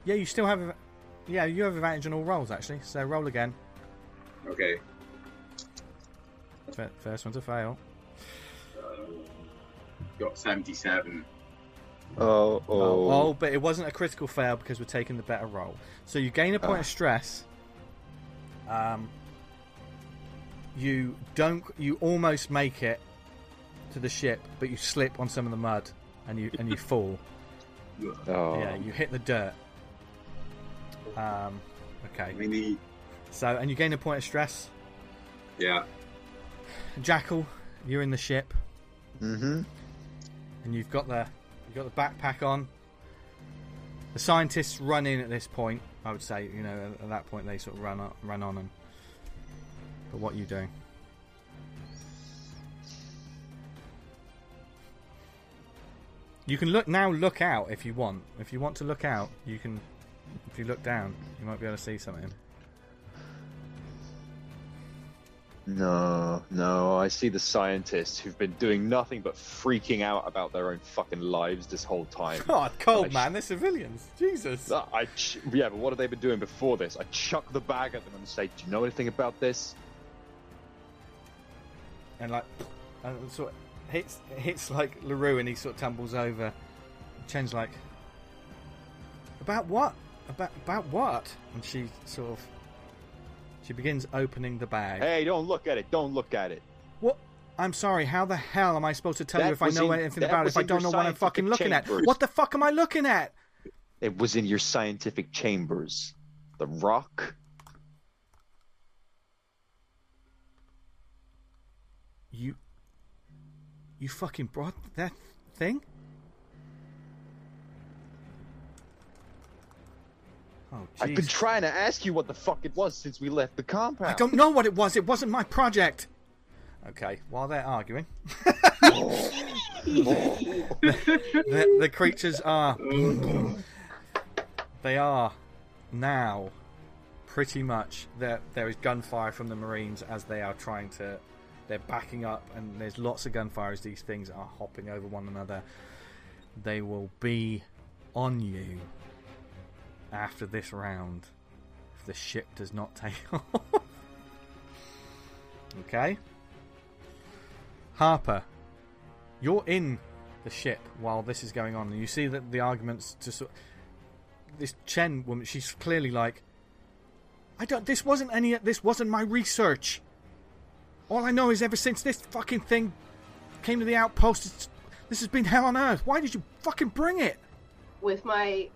Yeah, you still have. Yeah, you have advantage on all rolls actually. So roll again. Okay. First one to fail. Got 77. Oh, oh. Oh, oh, but it wasn't a critical fail because we're taking the better roll. So you gain a point Ah. of stress. Um, you don't. You almost make it to the ship, but you slip on some of the mud and you and you *laughs* fall. oh. Yeah, you hit the dirt. Um, okay. We need. So and you gain a point of stress. Yeah. Jackal, you're in the ship. Mm-hmm. and you've got the you've got the backpack on. The scientists run in at this point. I would say, you know, at, at that point they sort of run on, run on and. But what are you doing? You can look now. Look out if you want. If you want to look out, you can. If you look down, you might be able to see something. No, no, I see the scientists who've been doing nothing but freaking out about their own fucking lives this whole time. *laughs* God, cold I sh- man, they're civilians. Jesus. I ch- yeah, but what have they been doing before this? I chuck the bag at them and say, "Do you know anything about this?" and like and of hits hits like Larue and he sort of tumbles over. Chen's like, about what? About about what? And she sort of she begins opening the bag. Hey, don't look at it. Don't look at it. What? I'm sorry. How the hell am I supposed to tell That you if I know in- anything about it if I don't know what I'm fucking looking at? What the fuck am I looking at? It was in your scientific chambers. The rock. You you fucking brought that thing? Oh, I've been trying to ask you what the fuck it was since we left the compound. I don't know what it was. It wasn't my project. Okay, while they're arguing, *laughs* the, the creatures are. they are now pretty much. There, there is gunfire from the Marines as they are trying to. They're backing up, and there's lots of gunfire as these things are hopping over one another. They will be on you after this round if the ship does not *laughs* take off. okay? Harper, you're in the ship while this is going on, and you see that the arguments to sort. This Chen woman, she's clearly like, I don't. This wasn't any. This wasn't my research. All I know is ever since this fucking thing came to the outpost, it's, this has been hell on earth. Why did you fucking bring it? With my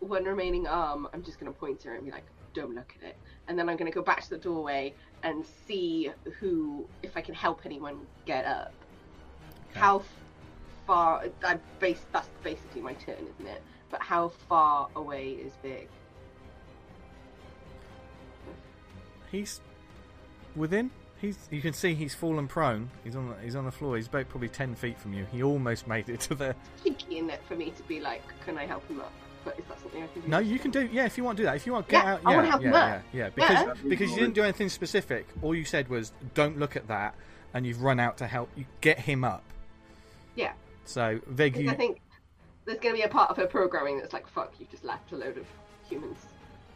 one remaining arm, I'm just gonna point to her and be like, "Don't look at it." And then I'm gonna go back to the doorway and see who, if I can help anyone get up. Okay. How far? I base. That's basically my turn, isn't it? But how far away is Vig? He's within. He's. You can see he's fallen prone. He's on. The, he's on the floor. He's about probably ten feet from you. He almost made it to there. Cheeky in it for me to be like, "Can I help him up?" But is that something I can do? No, you can do. Yeah, if you want to do that. If you want to get Yeah, out. I Yeah, wanna help yeah, him yeah, up. yeah. Because Yeah. because you didn't do anything specific. All you said was, "Don't look at that," and you've run out to help. You get him up. Yeah. So Vig, you. I think there's going to be a part of her programming that's like, fuck, you've just left a load of humans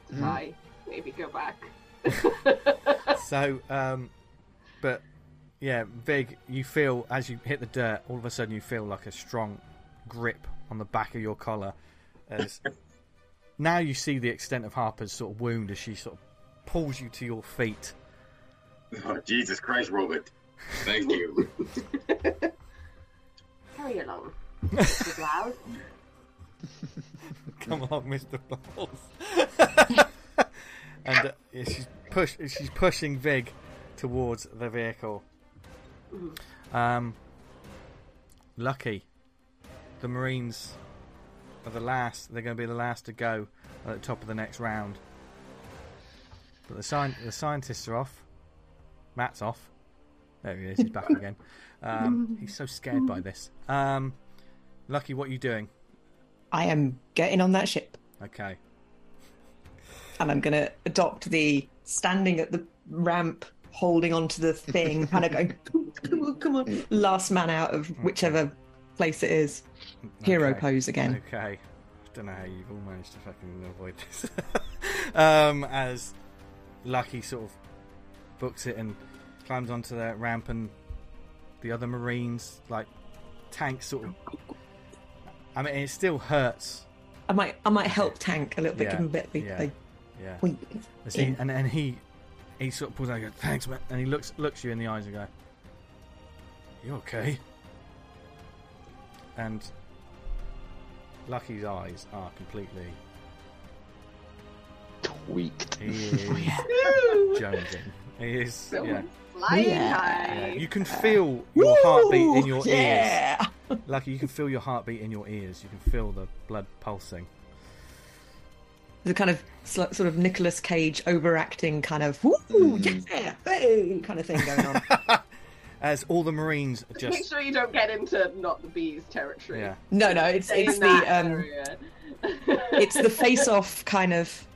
to die. Maybe go back. *laughs* So, um, but yeah, Vig, you feel as you hit the dirt, all of a sudden you feel like a strong grip on the back of your collar. As *laughs* now you see the extent of Harper's sort of wound as she sort of pulls you to your feet. Oh, Jesus Christ, Robert. Thank you. *laughs* Hurry *laughs* along. Mr. Loud. Come along, Mister Balls. and uh, yeah, she's push. She's pushing Vig towards the vehicle. Um, lucky, the Marines are the last. They're going to be the last to go at the top of the next round. But the sci- the scientists are off. Matt's off. There he is. He's back *laughs* again. Um, he's so scared by this. Um, Lucky, what are you doing? I am getting on that ship Okay. and I'm going to adopt the standing at the ramp, holding onto the thing, *laughs* kind of going, come on, come on, last man out of whichever place it is. Hero Okay. pose again. Okay. I don't know how you've all managed to fucking avoid this. *laughs* um, as Lucky sort of books it and climbs onto the ramp, and the other Marines, like tank sort of. I mean, it still hurts. I might, I might help Tank a little bit, Yeah, give him a bit of the, yeah. the Yeah. he, and and he he sort of pulls out and goes, "Thanks, man," and he looks looks you in the eyes and go, "You okay?" And Lucky's eyes are completely. Tweaked. He is *laughs* oh, jonesing. He is. So Yeah. flying Yeah. high. You can feel your heartbeat in your ears. Lucky, you can feel your heartbeat in your ears. You can feel the blood pulsing. The kind of sl- sort of Nicolas Cage overacting kind of woo Mm. yeah hey kind of thing going on. *laughs* As all the Marines Make just. sure you don't get into not the bees territory. Yeah. no, no, it's Stay it's the um, it's the face-off kind of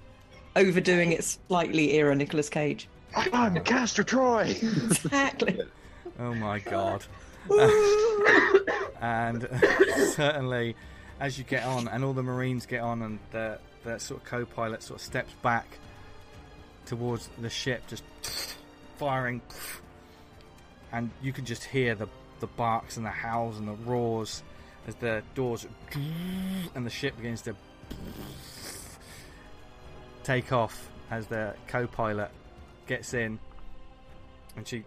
overdoing it slightly era Nicolas Cage. I'm Castor Troy. Exactly. Oh my god. *laughs* *laughs* and certainly, as you get on, and all the Marines get on, and the, the sort of co pilot sort of steps back towards the ship, just firing. And you can just hear the, the barks and the howls and the roars as the doors and the ship begins to take off as the co pilot gets in and she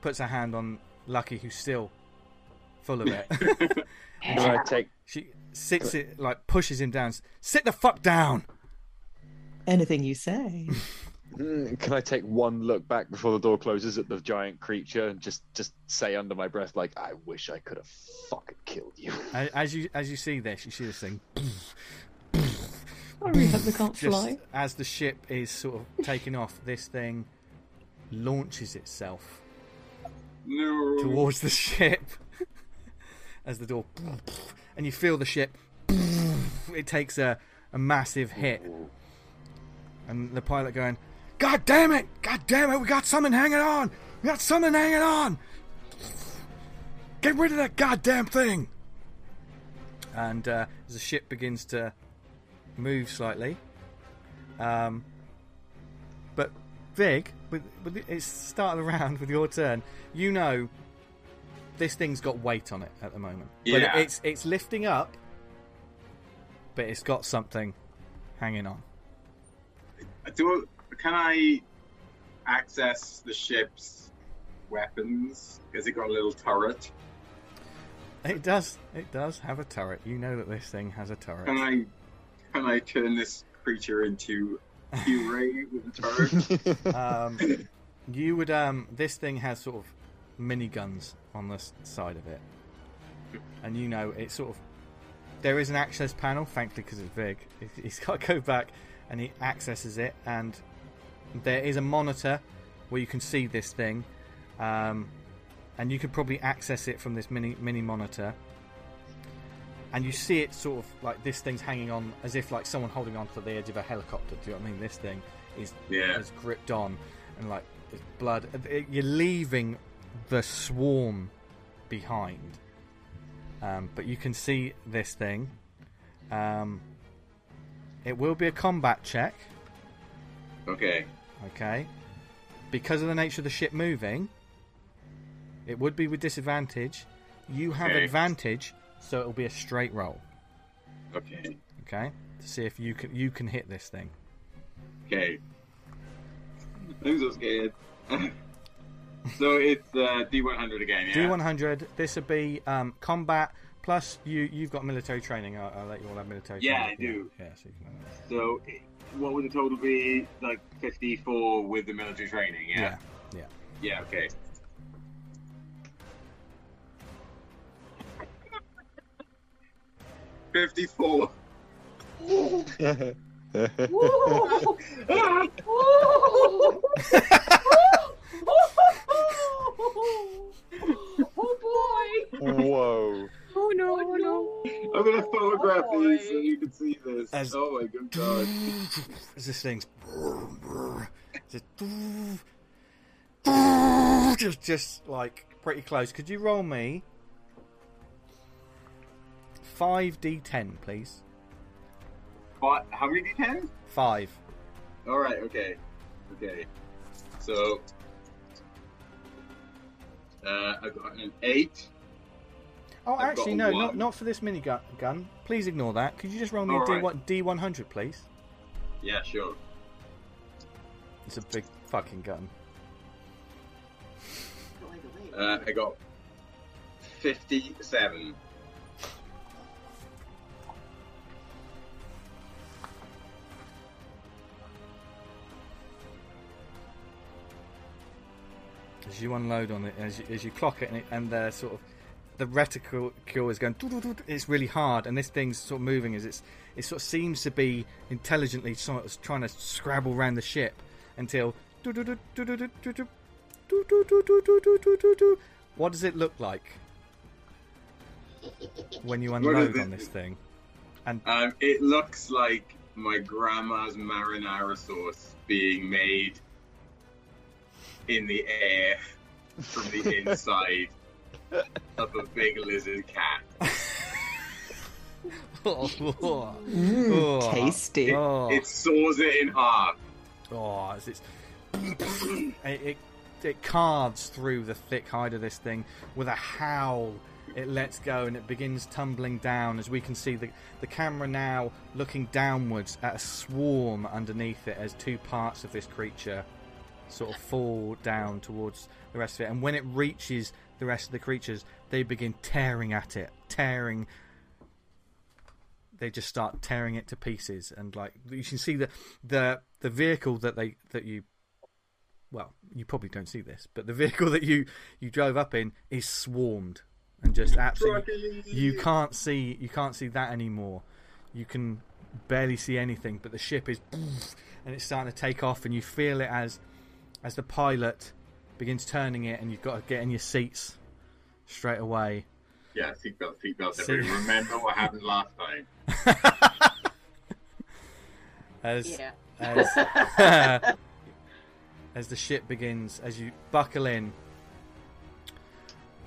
puts her hand on Lucky, who's still full of it. *laughs* *laughs* Can I take? she sits it like pushes him down. Sit the fuck down. Anything you say. *laughs* mm, Can I take one look back before the door closes at the giant creature and just just say under my breath like, "I wish I could have fucking killed you." As you as you see this, you see this thing I really hope they can't just fly. as the ship is sort of taking off. This thing launches itself No. towards the ship as the door and you feel the ship it takes a, a massive hit. And the pilot going god damn it! God damn it! We got something hanging on! We got something hanging on! Get rid of that goddamn thing! And uh, as the ship begins to move slightly um, but Vig, with, with the, it's start of the round *laughs* with your turn. You know, this thing's got weight on it at the moment. But Yeah. it's it's lifting up, but it's got something hanging on. Do can I access the ship's weapons? Has it got a little turret? It does. It does have a turret. You know that this thing has a turret. Can I can I turn this creature into Q-ray with a turret? *laughs* um, you would um this thing has sort of mini guns on the side of it. And you know it's sort of there is an access panel thankfully because it's big. He- he's got to go back and he accesses it and there is a monitor where you can see this thing um, and you could probably access it from this mini mini monitor. And you see it sort of like this thing's hanging on as if like someone holding on to the edge of a helicopter. Do you know what I mean? This thing is Yeah. is gripped on and like blood. You're leaving the swarm behind um, but you can see this thing um, it will be a combat check Okay. okay because of the nature of the ship moving it would be with disadvantage you have Okay. advantage so it'll be a straight roll Okay. okay to see if you can you can hit this thing Okay. *laughs* I'm so scared. *laughs* so it's uh, D100 again, yeah? D100. This would be um, combat plus you. You've got military training. I'll, I'll let you all have military. Yeah, training. I do. Yeah, so you can. So what would the total be? Like 54 with the military training, yeah, yeah? yeah. Yeah, okay. Fifty-four. *laughs* *laughs* *laughs* Whoa. Whoa. oh boy! Whoa. Oh no, Oh no! I'm gonna photograph Oh, these so you can see this. As- oh my good god. As this thing's just, just just like pretty close. Could you roll me five d10, please? But how many D10? Five. All right. Okay. Okay. So uh, I got an eight. Oh, I've actually, no, one. not not for this mini gun. gun. Please ignore that. Could you just roll me a All D right. one D one hundred, please? Yeah, sure. It's a big fucking gun. Uh, I got fifty-seven. as you unload on it, as you, as you clock it, and, it, and the sort of the reticle is going. It's really hard, and this thing's sort of moving as it's it sort of seems to be intelligently sort of trying to scrabble around the ship until. What does it look like when you unload on this thing? And um, it looks like my grandma's marinara sauce being made in the air from the *laughs* inside of a big lizard cat. oh, Mm, Oh. tasty. oh, It saws it in half. oh, it's, it's *clears throat* it, it it carves through the thick hide of this thing with a howl. It lets go and it begins tumbling down as we can see the the camera now looking downwards at a swarm underneath it as two parts of this creature sort of fall down towards the rest of it. And when it reaches the rest of the creatures, they begin tearing at it, tearing. They just start tearing it to pieces, and like you can see the the the vehicle that they that you. Well, you probably don't see this, but the *laughs* vehicle that you you drove up in is swarmed and just absolutely you can't see you can't see that anymore. You can barely see anything, but the ship is *laughs* and it's starting to take off, and you feel it as as the pilot begins turning it, and you've got to get in your seats straight away. Yeah, seatbelt, seatbelt. See- Everybody remember what happened last time. *laughs* As Yeah. as *laughs* as the ship begins, as you buckle in,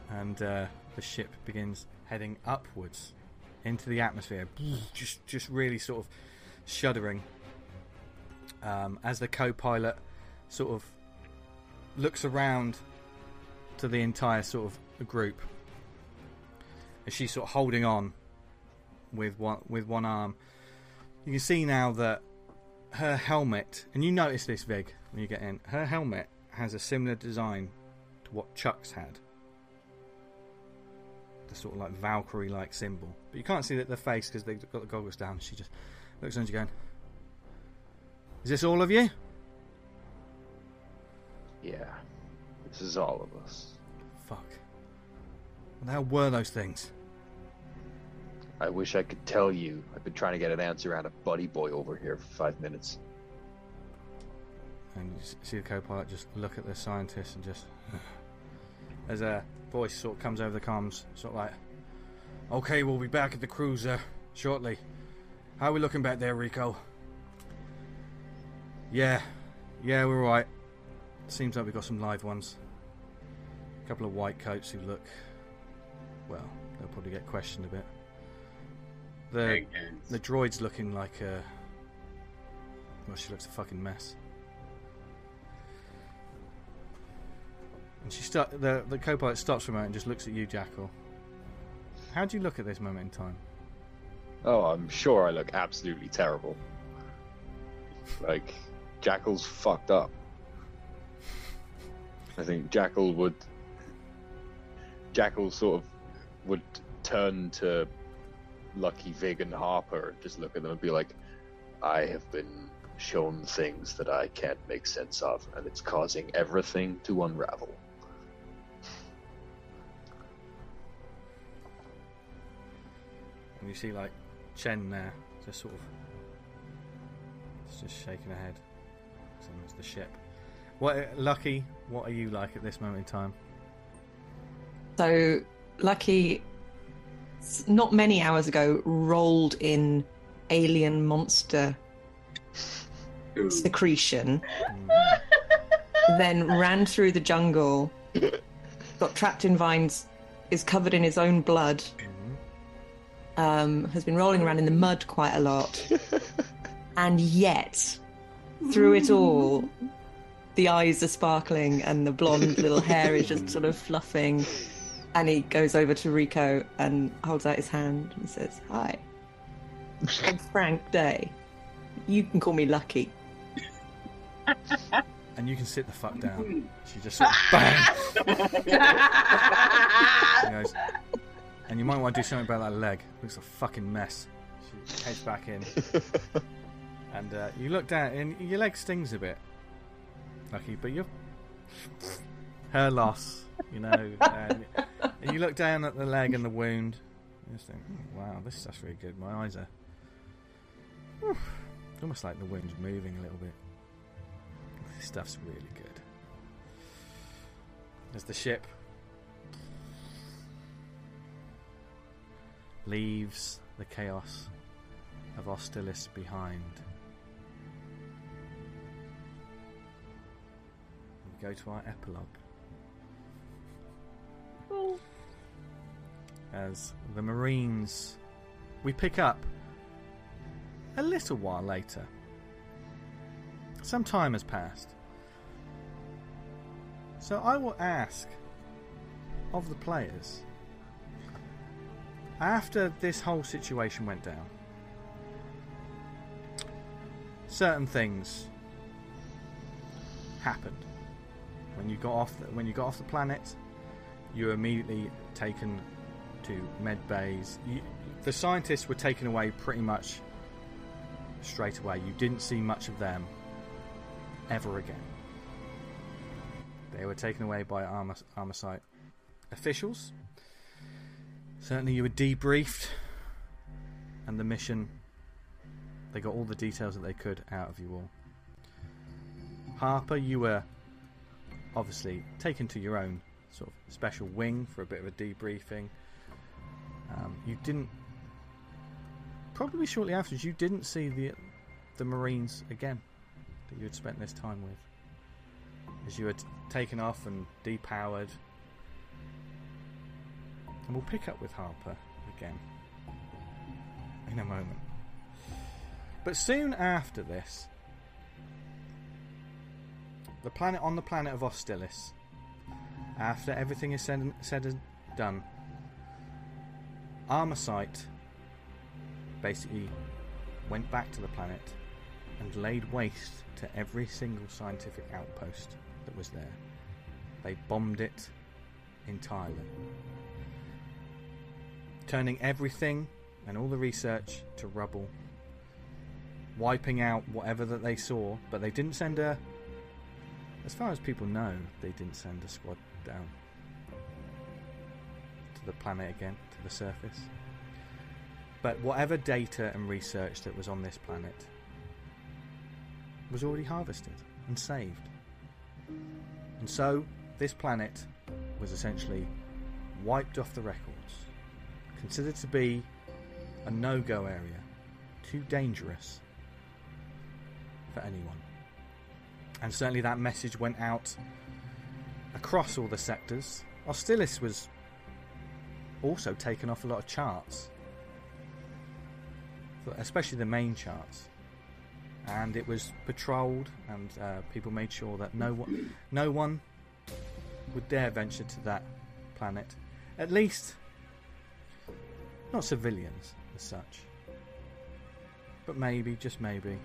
and uh, the ship begins heading upwards into the atmosphere, *sniffs* just just really sort of shuddering. Um, as the co-pilot sort of looks around to the entire sort of group, as she's sort of holding on with one with one arm, you can see now that her helmet, and you notice this, Vig, when you get in, her helmet has a similar design to what Chuck's had. The sort of like Valkyrie like symbol. But you can't see that the face because they've got the goggles down. She just looks at you going, Is this all of you? Yeah, this is all of us. Fuck. Hell were those things? I wish I could tell you. I've been trying to get an answer out of Buddy Boy over here for five minutes. And you see the co-pilot just look at the scientist and just. *sighs* As a voice sort of comes over the comms, sort of like, "Okay, we'll be back at the cruiser shortly. How are we looking back there, Rico?" Yeah, yeah, we're right. Seems like we've got some live ones. A couple of white coats who look. Well, they'll probably get questioned a bit. The the droid's looking like a. Well, she looks a fucking mess. And she start the the co-pilot stops for a moment and just looks at you, Jackal. How do you look at this moment in time? Oh, I'm sure I look absolutely terrible. Like, Jackal's fucked up. I think Jackal would. Jackal sort of would turn to Lucky Vig and Harper and just look at them and be like, I have been shown things that I can't make sense of, and it's causing everything to unravel. And you see like Chen there, just sort of, just shaking her head. So there's the ship. What, Lucky? What are you like at this moment in time? So, Lucky, not many hours ago, rolled in alien monster Ooh. secretion, Hmm. then ran through the jungle, got trapped in vines, is covered in his own blood, Mhm. um, has been rolling around in the mud quite a lot, *laughs* and yet, through it all, the eyes are sparkling and the blonde *laughs* little hair is just sort of fluffing. And he goes over to Rico and holds out his hand and says, Hi. I'm Frank Day. You can call me Lucky. *laughs* And you can sit the fuck down. She just sort of *laughs* bang. Goes, and you might want to do something about that leg. Looks a fucking mess. She heads back in, and uh, you look down, and your leg stings a bit, Lucky, but you're *laughs* her loss, you know. And, and you look down at the leg and the wound. You just think, "Hmm, wow, this stuff's really good. My eyes are. Whew. Almost like the wind's moving a little bit. This stuff's really good. As the ship leaves the chaos of Hostilis behind. Go to our epilogue. As the Marines. We pick up a little while later. Some time has passed. So I will ask of the players after this whole situation went down, certain things happened. When you got off the, when you got off the planet, you were immediately taken to med bays. You, the scientists were taken away pretty much straight away. You didn't see much of them ever again. They were taken away by Armosite officials. Certainly, you were debriefed, and the mission. They got all the details that they could out of you all. Harper, you were obviously taken to your own sort of special wing for a bit of a debriefing. Um, you didn't. Probably shortly afterwards, you didn't see the the Marines again that you had spent this time with. As you t- taken off and depowered. And we'll pick up with Harper again in a moment. But soon after this, the planet on the planet of Hostilis, after everything is said and, said and done, Armosite basically went back to the planet and laid waste to every single scientific outpost that was there. They bombed it entirely, turning everything and all the research to rubble, wiping out whatever that they saw, but they didn't send a. As far as people know, they didn't send a squad down to the planet again, to the surface. But whatever data and research that was on this planet was already harvested and saved. And so, this planet was essentially wiped off the records, considered to be a no go area, too dangerous for anyone. And certainly that message went out across all the sectors. Hostilis was also taken off a lot of charts, especially the main charts and it was patrolled, and uh, people made sure that no one, no one would dare venture to that planet. At least, not civilians as such, but maybe, just maybe,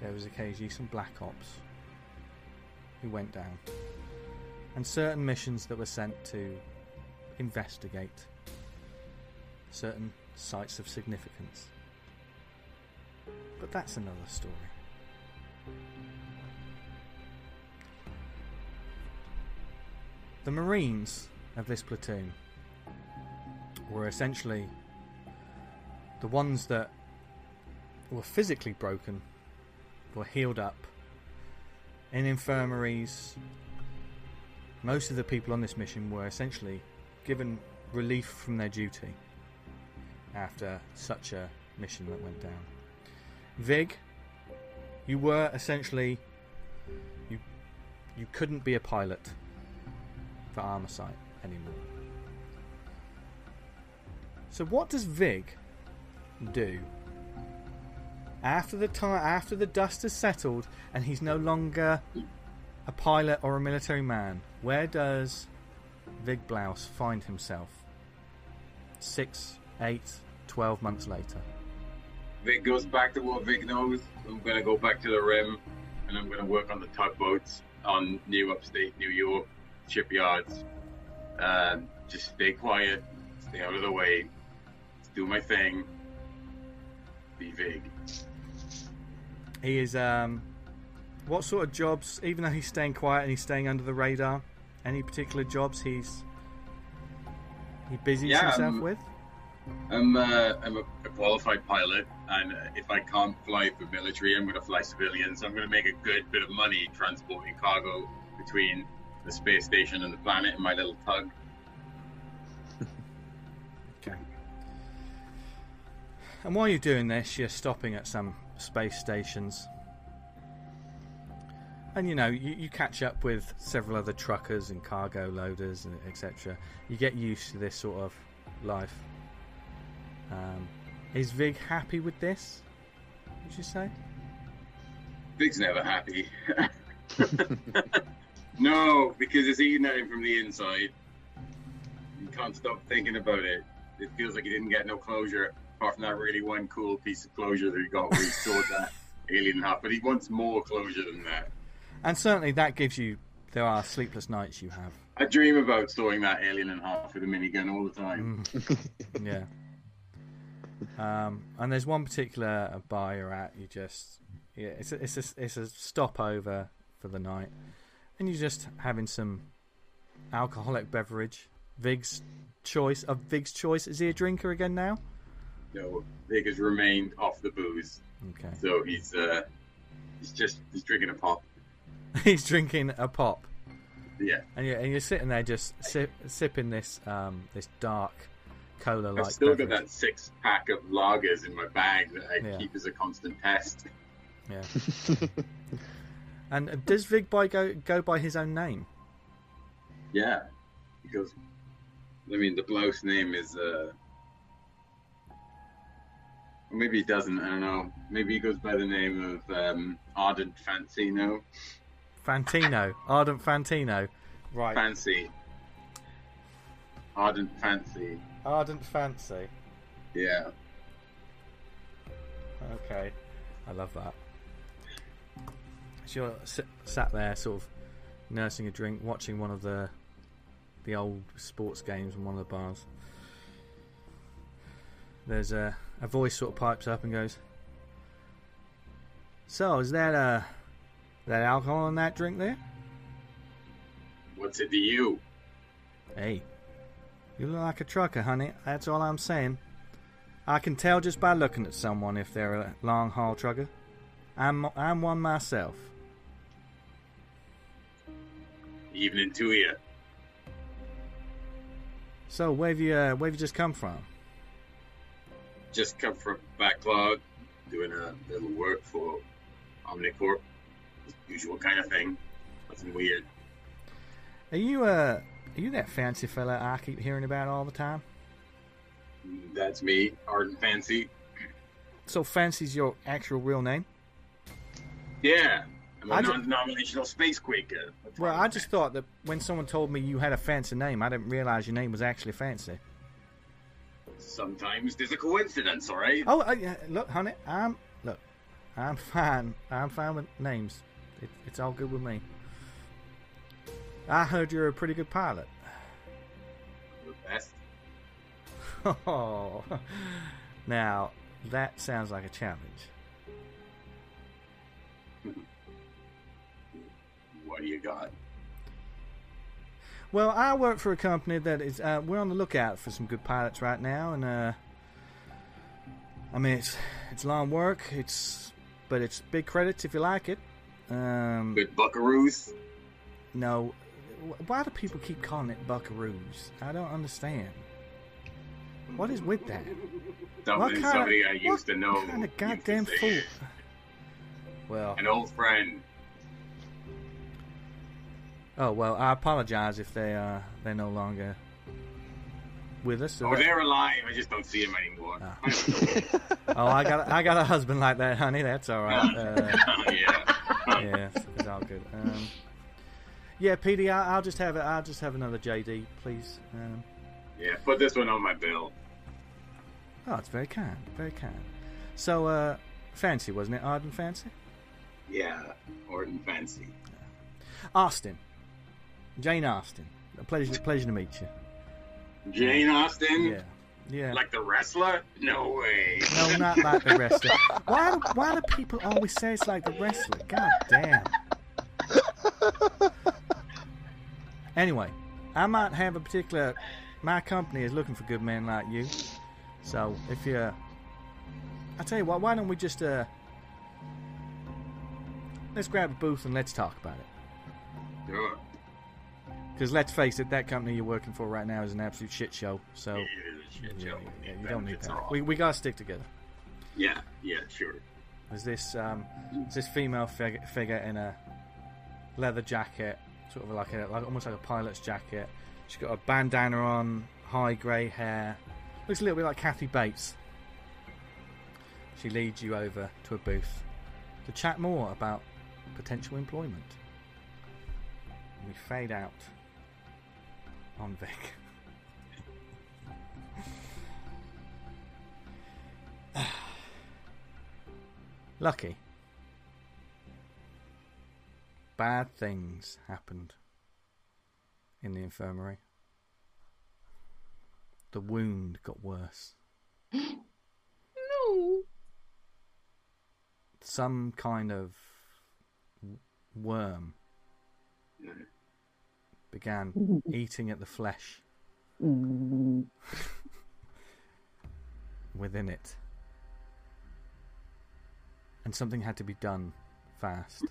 there was occasionally some black ops who went down, and certain missions that were sent to investigate certain sites of significance. But that's another story. The Marines of this platoon were essentially the ones that were physically broken, were healed up in infirmaries. Most of the people on this mission were essentially given relief from their duty after such a mission that went down. Vig, you were essentially you you couldn't be a pilot for Armosite anymore. So what does Vig do after the time after the dust has settled and he's no longer a pilot or a military man? Where does Vig Blouse find himself? Six, eight, twelve months later. Vig goes back to what Vig knows. I'm gonna go back to the rim, and I'm gonna work on the tugboats on New Upstate New York shipyards. And just stay quiet, stay out of the way, do my thing. Be Vig. He is um what sort of jobs even though he's staying quiet and he's staying under the radar, any particular jobs he's he busies Yeah, himself um, with? I'm uh, I'm a, a qualified pilot, and uh, if I can't fly for military, I'm gonna fly civilians. I'm gonna make a good bit of money transporting cargo between the space station and the planet in my little tug. *laughs* Okay. And while you're doing this, you're stopping at some space stations. And you know, you, you catch up with several other truckers and cargo loaders and etc. You get used to this sort of life. Um, is Vig happy with this? Would you say? Vig's never happy. *laughs* no, because it's eating at him from the inside. You can't stop thinking about it. It feels like he didn't get no closure, apart from that really one cool piece of closure that he got where he saw that *laughs* alien in half. But he wants more closure than that. And certainly that gives you. There are sleepless nights you have. I dream about sawing that alien in half with a minigun all the time. Mm. *laughs* yeah. Um, and there's one particular bar you're at. You just yeah, it's a, it's a, it's a stopover for the night, and you're just having some alcoholic beverage. Vig's choice of Vig's choice. Is he a drinker again now? No, Vig has remained off the booze, Okay. so he's uh, he's just he's drinking a pop. *laughs* He's drinking a pop, Yeah, and you're, and you're sitting there just sip, sipping this um, this dark cola I've like still got that six pack of lagers in my bag that I Yeah. keep as a constant test. Yeah. *laughs* and does Vig by go go by his own name? Yeah, because I mean the bloke's name is uh, or maybe he doesn't. I don't know. Maybe he goes by the name of um, Ardent Fantino. Fantino, Ardent Fantino. Right. Fancy. Ardent Fancy. Ardent Fancy. Yeah. Okay. I love that. So you're sit, sat there, sort of nursing a drink, watching one of the the old sports games in one of the bars. There's a a voice sort of pipes up and goes, "So is that uh that alcohol in that drink there? What's it to you? Hey, you look like a trucker, honey. That's all I'm saying. I can tell just by looking at someone if they're a long haul trucker. I'm I'm one myself. Evening to you. So where have you uh, where have you just come from? Just come from Backlog, doing a little work for Omnicorp. Usual kind of thing. Nothing weird. Are you uh are you that fancy fella I keep hearing about all the time? That's me, Ardent Fancy. So fancy's your actual real name? Yeah, I'm a non-denominational space quaker. That's Well, I just thought that when someone told me you had a fancy name, I didn't realize your name was actually fancy. Sometimes there's a coincidence, all right? Oh, uh, yeah, look, honey, I'm look, I'm fine. I'm fine with names. It, it's all good with me. I heard you're a pretty good pilot. The best. Oh, *laughs* now that sounds like a challenge. *laughs* What do you got? Well, I work for a company that is. Uh, we're on the lookout for some good pilots right now, and uh, I mean it's it's long work. It's but it's big credits if you like it. Um, Good buckaroos? no, why do people keep calling it Buckaroos? I don't understand. What is with that? Something kinda- somebody I used what to know. kind of goddamn fool? Well, An old friend. Oh well. I apologize if they uh they're no longer with us. Oh, they're alive. I just don't see him anymore. Ah. *laughs* oh, I got I got a husband like that, honey. That's all right. *laughs* Uh, yeah. *laughs* yeah, it's, it's all good. Um, yeah, PD, I, I'll just have it. I'll just have another JD, please. Um, Yeah, put this one on my bill. oh, it's very kind, very kind. So, uh, fancy, wasn't it? Arden Fancy, Yeah, Orton Fancy. Austin, Jane Austen. A pleasure, pleasure to meet you. Jane Austen? Yeah, yeah. Like the wrestler? No way. no, not like the wrestler. Why? do- Why do people always say it's like the wrestler? God damn. Anyway, I might have a particular. My company is looking for good men like you. So if you, I tell you what, why don't we just uh, let's grab a booth and let's talk about it. Sure. Because let's face it, that company you're working for right now is an absolute shit show. So It is a shit yeah, show. yeah, The you don't need that. We we gotta stick together. Yeah, yeah, sure. There's this um, there's this female fig- figure in a leather jacket, sort of like a like almost like a pilot's jacket. She's got a bandana on, high grey hair. Looks a little bit like Kathy Bates. She leads you over to a booth to chat more about potential employment. We fade out on Vig. *sighs* Lucky. Bad things happened in the infirmary. The wound got worse. *gasps* No. Some kind of worm mm. Began mm. eating at the flesh mm. within it. And something had to be done fast.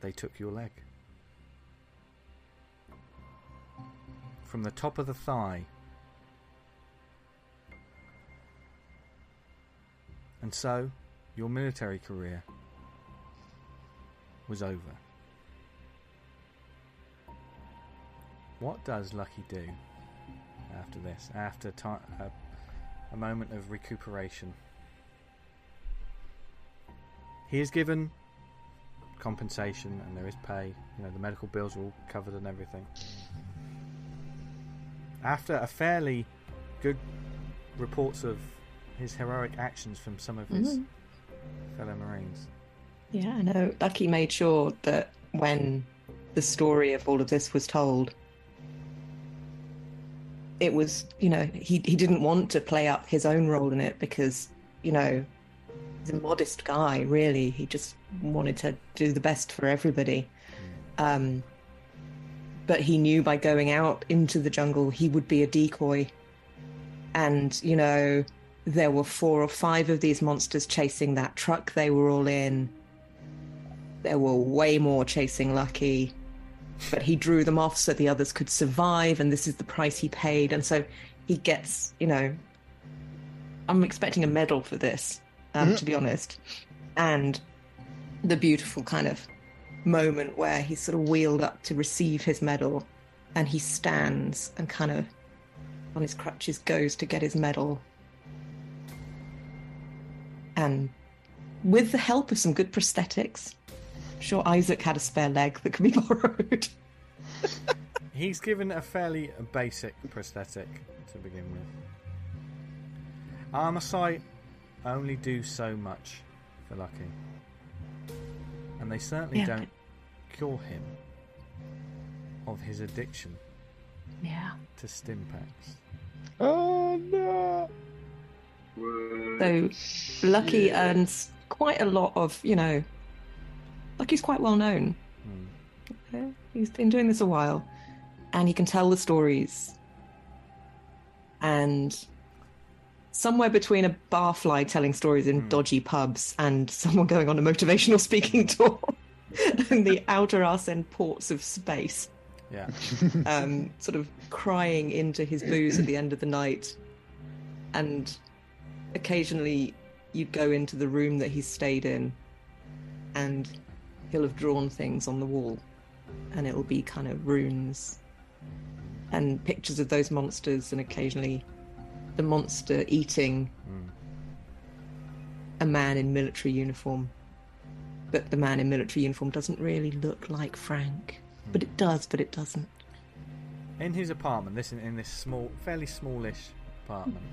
They took your leg. From the top of the thigh. And so, your military career was over. What does Lucky do after this? After a, a moment of recuperation, he is given compensation and there is pay. You know, the medical bills are all covered and everything. After a fairly good reports of his heroic actions from some of his Mhm. fellow Marines. Yeah, I know. Lucky made sure that when the story of all of this was told, it was, you know, he, he didn't want to play up his own role in it because, you know, he's a modest guy, really. He just wanted to do the best for everybody. Um, but he knew by going out into the jungle, he would be a decoy. And, you know, there were four or five of these monsters chasing that truck they were all in. There were way more chasing Lucky, but he drew them off so the others could survive, and this is the price he paid. And so he gets, you know, I'm expecting a medal for this, um, to be honest. And the beautiful kind of moment where he's sort of wheeled up to receive his medal, and he stands and kind of on his crutches goes to get his medal and with the help of some good prosthetics, I'm sure Isaac had a spare leg that could be *laughs* borrowed. He's given a fairly basic prosthetic to begin with. Armour sight only do so much for Lucky. And they certainly Yeah, don't cure him of his addiction Yeah. to Stimpaks. Oh no! So Lucky earns quite a lot of, you know, Lucky's quite well known. Okay? He's been doing this a while, and he can tell the stories. And somewhere between a barfly telling stories in dodgy pubs and *laughs* someone going on a motivational speaking tour *laughs* in the outer arse end ports of space, Yeah. *laughs* um, sort of crying into his booze at the end of the night. And occasionally you'd go into the room that he stayed in and he'll have drawn things on the wall and it'll be kind of runes and pictures of those monsters and occasionally the monster eating Hmm. a man in military uniform but the man in military uniform doesn't really look like frank but it does but it doesn't In his apartment, this in, in this small, fairly smallish apartment.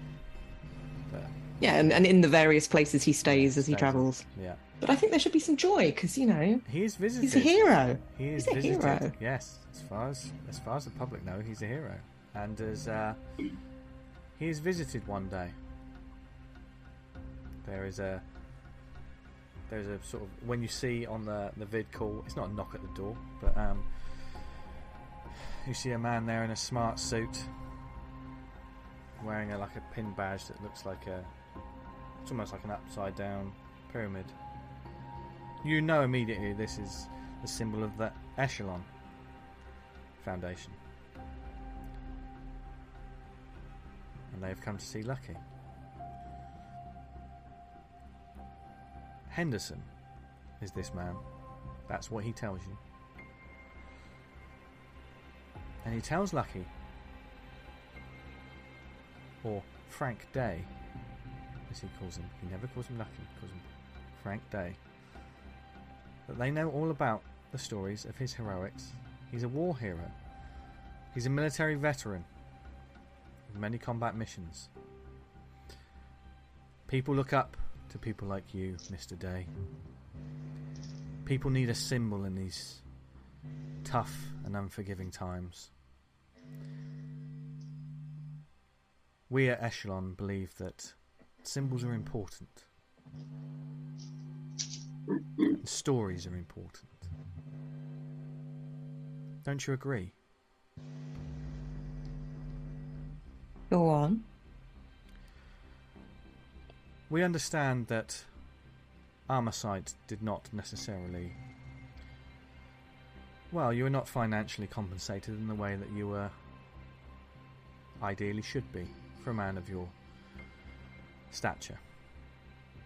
There. yeah and, and in the various places he stays as he Stays. travels Yeah. But i think there should be some joy because you know He is visited. he's a hero He is He's a visited. hero. Yes, as far as as far as the public know, he's a hero, and as uh, he is visited one day. There is a there's a sort of when you see on the the vid call, it's not a knock at the door, but um, you see a man there in a smart suit, wearing a like a pin badge that looks like a it's almost like an upside down pyramid. You know immediately this is the symbol of the Echelon Foundation. And they have come to see Lucky. Henderson is this man. That's what he tells you. And he tells Lucky, or Frank Day, as he calls him. He never calls him Lucky, he calls him Frank Day. That they know all about the stories of his heroics. He's a war hero. He's a military veteran with many combat missions. People look up to people like you, Mr. Day. People need a symbol in these tough and unforgiving times. We at Echelon believe that symbols are important. And stories are important. Don't you agree? Go on. We understand that Armasight did not necessarily. Well, you were not financially compensated in the way that you were ideally should be for a man of your stature.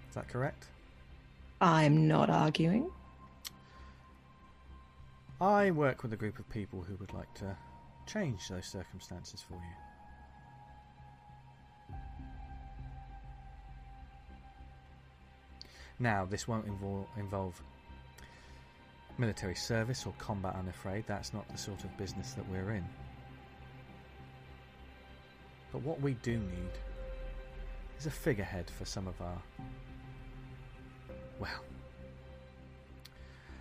Is that correct? I'm not arguing. I work with a group of people who would like to change those circumstances for you. Now, this won't invol- involve military service or combat, I'm afraid. That's not the sort of business that we're in. But what we do need is a figurehead for some of our. Well,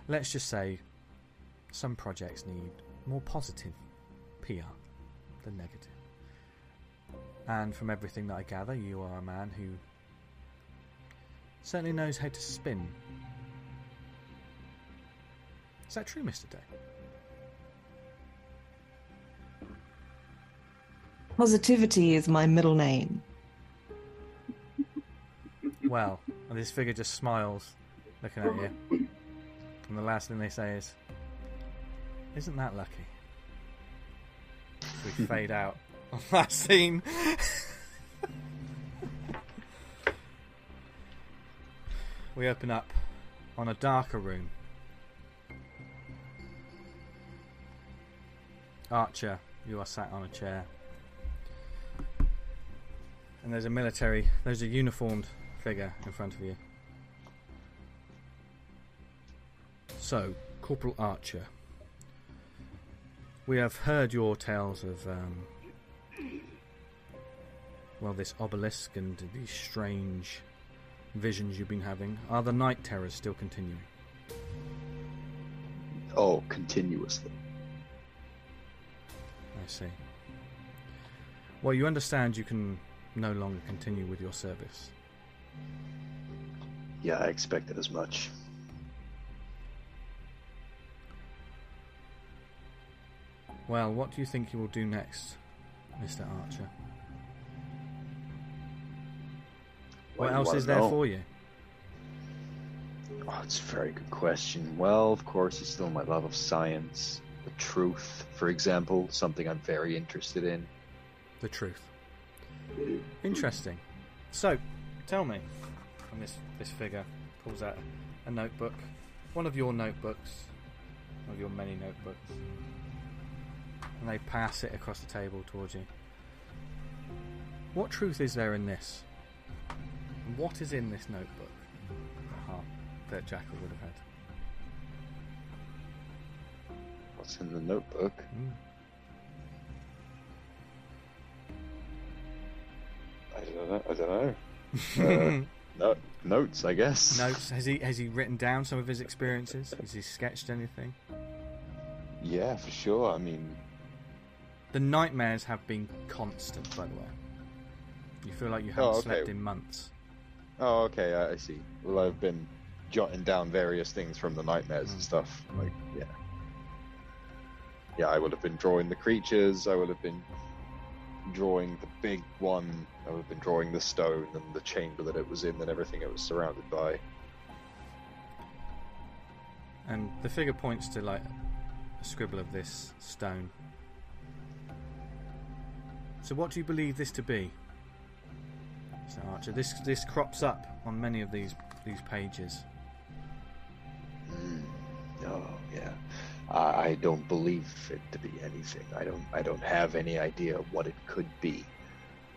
let's just say some projects need more positive PR than negative. And from everything that I gather, you are a man who certainly knows how to spin. Is that true, Mr. Day? Positivity is my middle name. Well, and this figure just smiles, looking at you. And the last thing they say is, Isn't that lucky? We *laughs* fade out on *laughs* that scene. we open up on a darker room. Archer, you are sat on a chair. And there's a military, there's a uniformed figure in front of you. So, Corporal Archer, we have heard your tales of, um, well, this obelisk and these strange visions you've been having. Are the night terrors still continuing? Oh, continuously. I see. Well, you understand you can no longer continue with your service. Yeah, I expected as much. Well, what do you think you will do next, Mr. Archer? Why What else is there know? for you? Oh, it's a very good question. Well, of course, it's still my love of science, the truth, for example, something I'm very interested in. The truth. Interesting. So, tell me. And this this figure pulls out a notebook, one of your notebooks, one of your many notebooks, and they pass it across the table towards you. What truth is there in this? And what is in this notebook? Aha, that Jackal would have had. What's in the notebook? Mm. I don't know. I don't know. Uh, *laughs* no, notes, I guess. Notes. Has he has he written down some of his experiences? Has he sketched anything? Yeah, for sure. I mean, The nightmares have been constant, by the way. You feel like you haven't Oh, okay. slept in months. oh, okay, I, see. Well, I've been jotting down various things from the nightmares and Mm. stuff. Like, yeah. Yeah, I would have been drawing the creatures. I would have been drawing the big one. I would have been drawing the stone and the chamber that it was in and everything it was surrounded by. And the figure points to like a scribble of this stone. So, what do you believe this to be? So, Archer, this this crops up on many of these these pages. Mm. Oh yeah. I I don't believe it to be anything. I don't. I don't have any idea what it could be.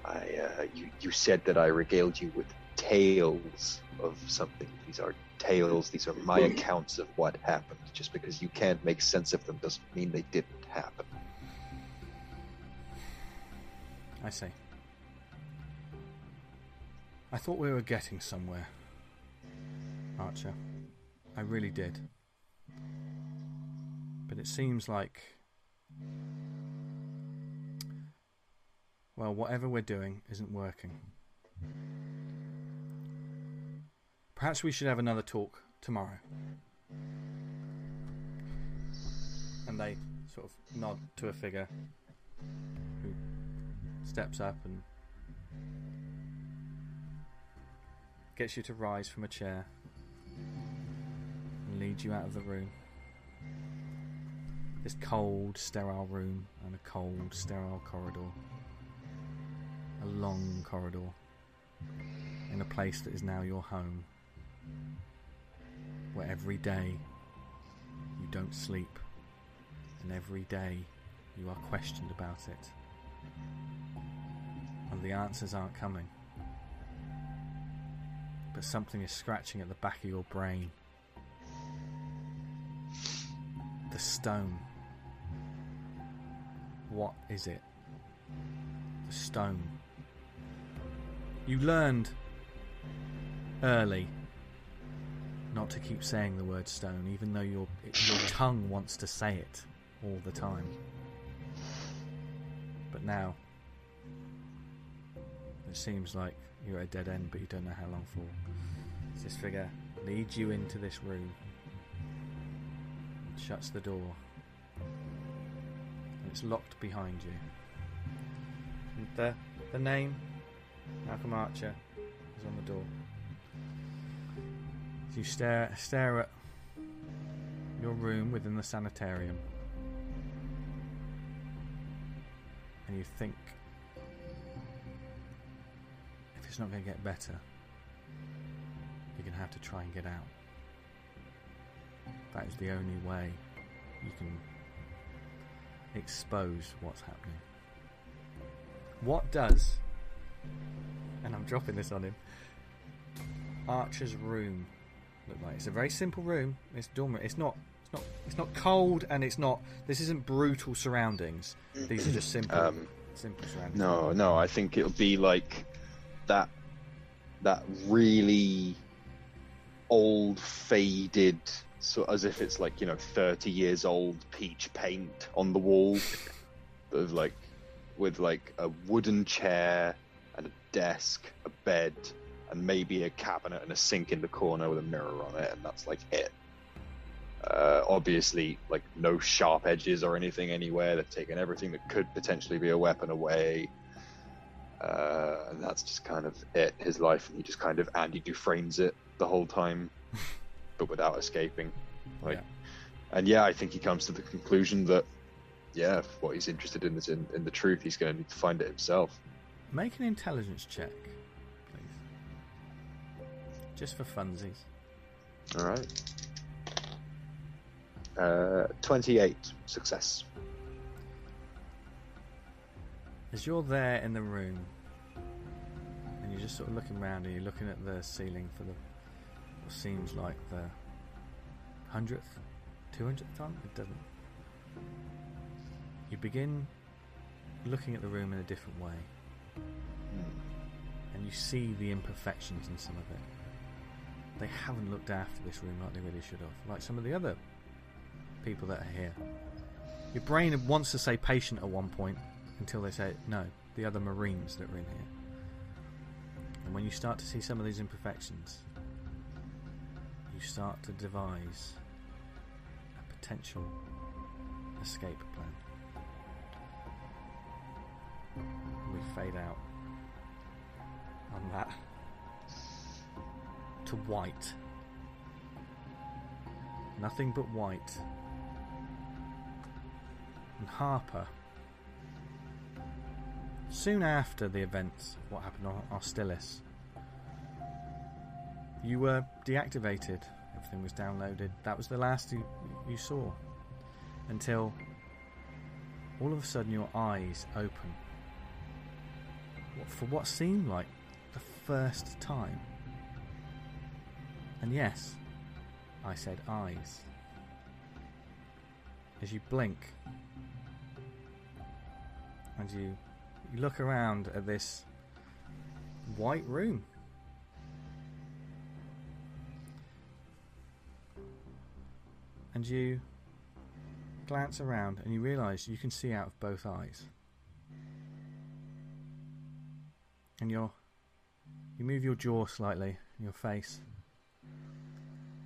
I. Uh, you. You said that I regaled you with tales of something. These are tales. These are my accounts of what happened. Just because you can't make sense of them doesn't mean they didn't happen. I see. I thought we were getting somewhere, Archer. I really did. But it seems like. Well, whatever we're doing isn't working. Perhaps we should have another talk tomorrow. And they sort of nod to a figure who steps up and gets you to rise from a chair and leads you out of the room. This cold, sterile room and a cold, sterile corridor. A long corridor in a place that is now your home. Where every day you don't sleep and every day you are questioned about it. And the answers aren't coming. But something is scratching at the back of your brain. The stone. What is it? The stone. You learned early not to keep saying the word stone, even though your your *laughs* tongue wants to say it all the time. But now, it seems like you're at a dead end, but you don't know how long for. This figure leads you into this room, shuts the door, it's locked behind you. And the the name, Malcolm Archer, is on the door. As you stare stare at your room within the sanitarium, and you think if it's not going to get better, you're going to have to try and get out. That is the only way you can expose what's happening. What does, and I'm dropping this on him, Archer's room look like? It's a very simple room. It's dormant. It's not. It's not. It's not cold, and it's not. This isn't brutal surroundings. These are just simple. Um, simple surroundings. No, no, I think it'll be like that that really old faded so as if it's like, you know, 30 years old peach paint on the wall *laughs* of like with like a wooden chair and a desk, a bed, and maybe a cabinet and a sink in the corner with a mirror on it, and that's like it. Uh, obviously, like no sharp edges or anything anywhere. They've taken everything that could potentially be a weapon away. Uh, and that's just kind of it, his life. And he just kind of Andy Dufresne's it the whole time, *laughs* but without escaping. Like, Yeah. and yeah, I think he comes to the conclusion that, yeah, if what he's interested in is in, in the truth. He's going to need to find it himself. Make an intelligence check, please. Just for funsies. All right. Uh, 28 success. As you're there in the room, and you're just sort of looking around, and you're looking at the ceiling for the what seems like the hundredth, two hundredth time. It doesn't. You begin looking at the room in a different way, hmm. and you see the imperfections in some of it. They haven't looked after this room like they really should have, like some of the other people that are here. Your brain wants to say patient at one point until they say no, the other Marines that are in here. And when you start to see some of these imperfections, you start to devise a potential escape plan. We fade out on that to white. Nothing but white. And Harper soon after the events of what happened on Hostilis, you were deactivated. Everything was downloaded. That was the last you, you saw. until all of a sudden your eyes open. For what seemed like the first time. And yes, I said eyes. As you blink and you, you look around at this white room. And you glance around and you realise you can see out of both eyes. And you're, you move your jaw slightly, your face,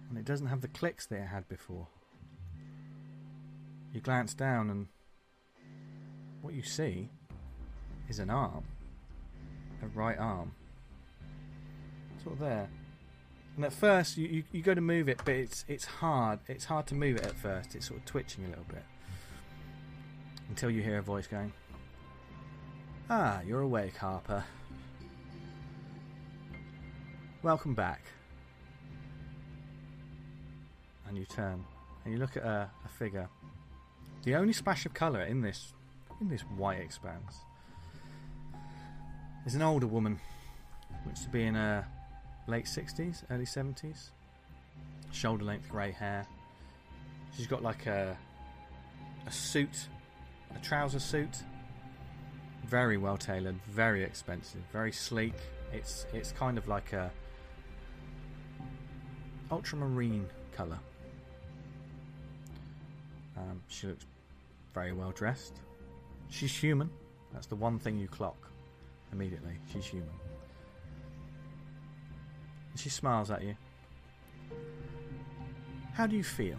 and it doesn't have the clicks that it had before. You glance down and what you see is an arm, a right arm, sort of there. And at first, you, you, you go to move it, but it's it's hard. It's hard to move it at first. It's sort of twitching a little bit until you hear a voice going, "Ah, you're awake, Harper. Welcome back." And you turn and you look at a, a figure. The only splash of colour in this in this white expanse is an older woman, looks to be in her late 60s, early 70s. Shoulder length grey hair. She's got like a a suit, a trouser suit. Very well tailored, very expensive, very sleek. It's it's kind of like a ultramarine colour. Um, she looks very well dressed. She's human. That's the one thing you clock immediately. She's human. And she smiles at you. How do you feel?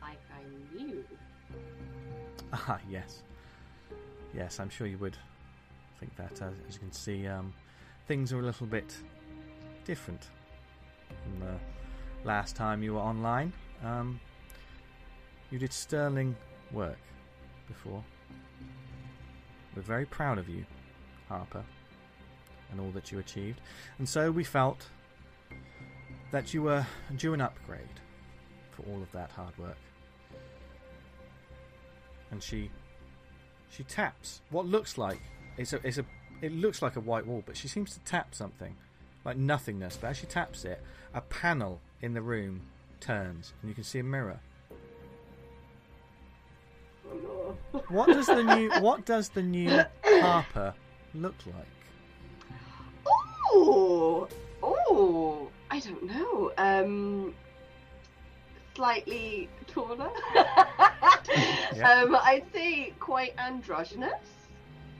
Like I knew. *laughs* Ah, yes. Yes, I'm sure you would think that. Uh, as you can see, um, things are a little bit different from the last time you were online. Um, you did sterling work before. We're very proud of you, Harper, and all that you achieved. And so we felt that you were due an upgrade for all of that hard work. And she she taps what looks like it's a it's a it looks like a white wall, but she seems to tap something like nothingness. But as she taps it, a panel in the room turns, and you can see a mirror. What does the new What does the new Harper look like? Oh, oh, I don't know. Um, slightly taller. *laughs* Yeah. Um, I'd say quite androgynous.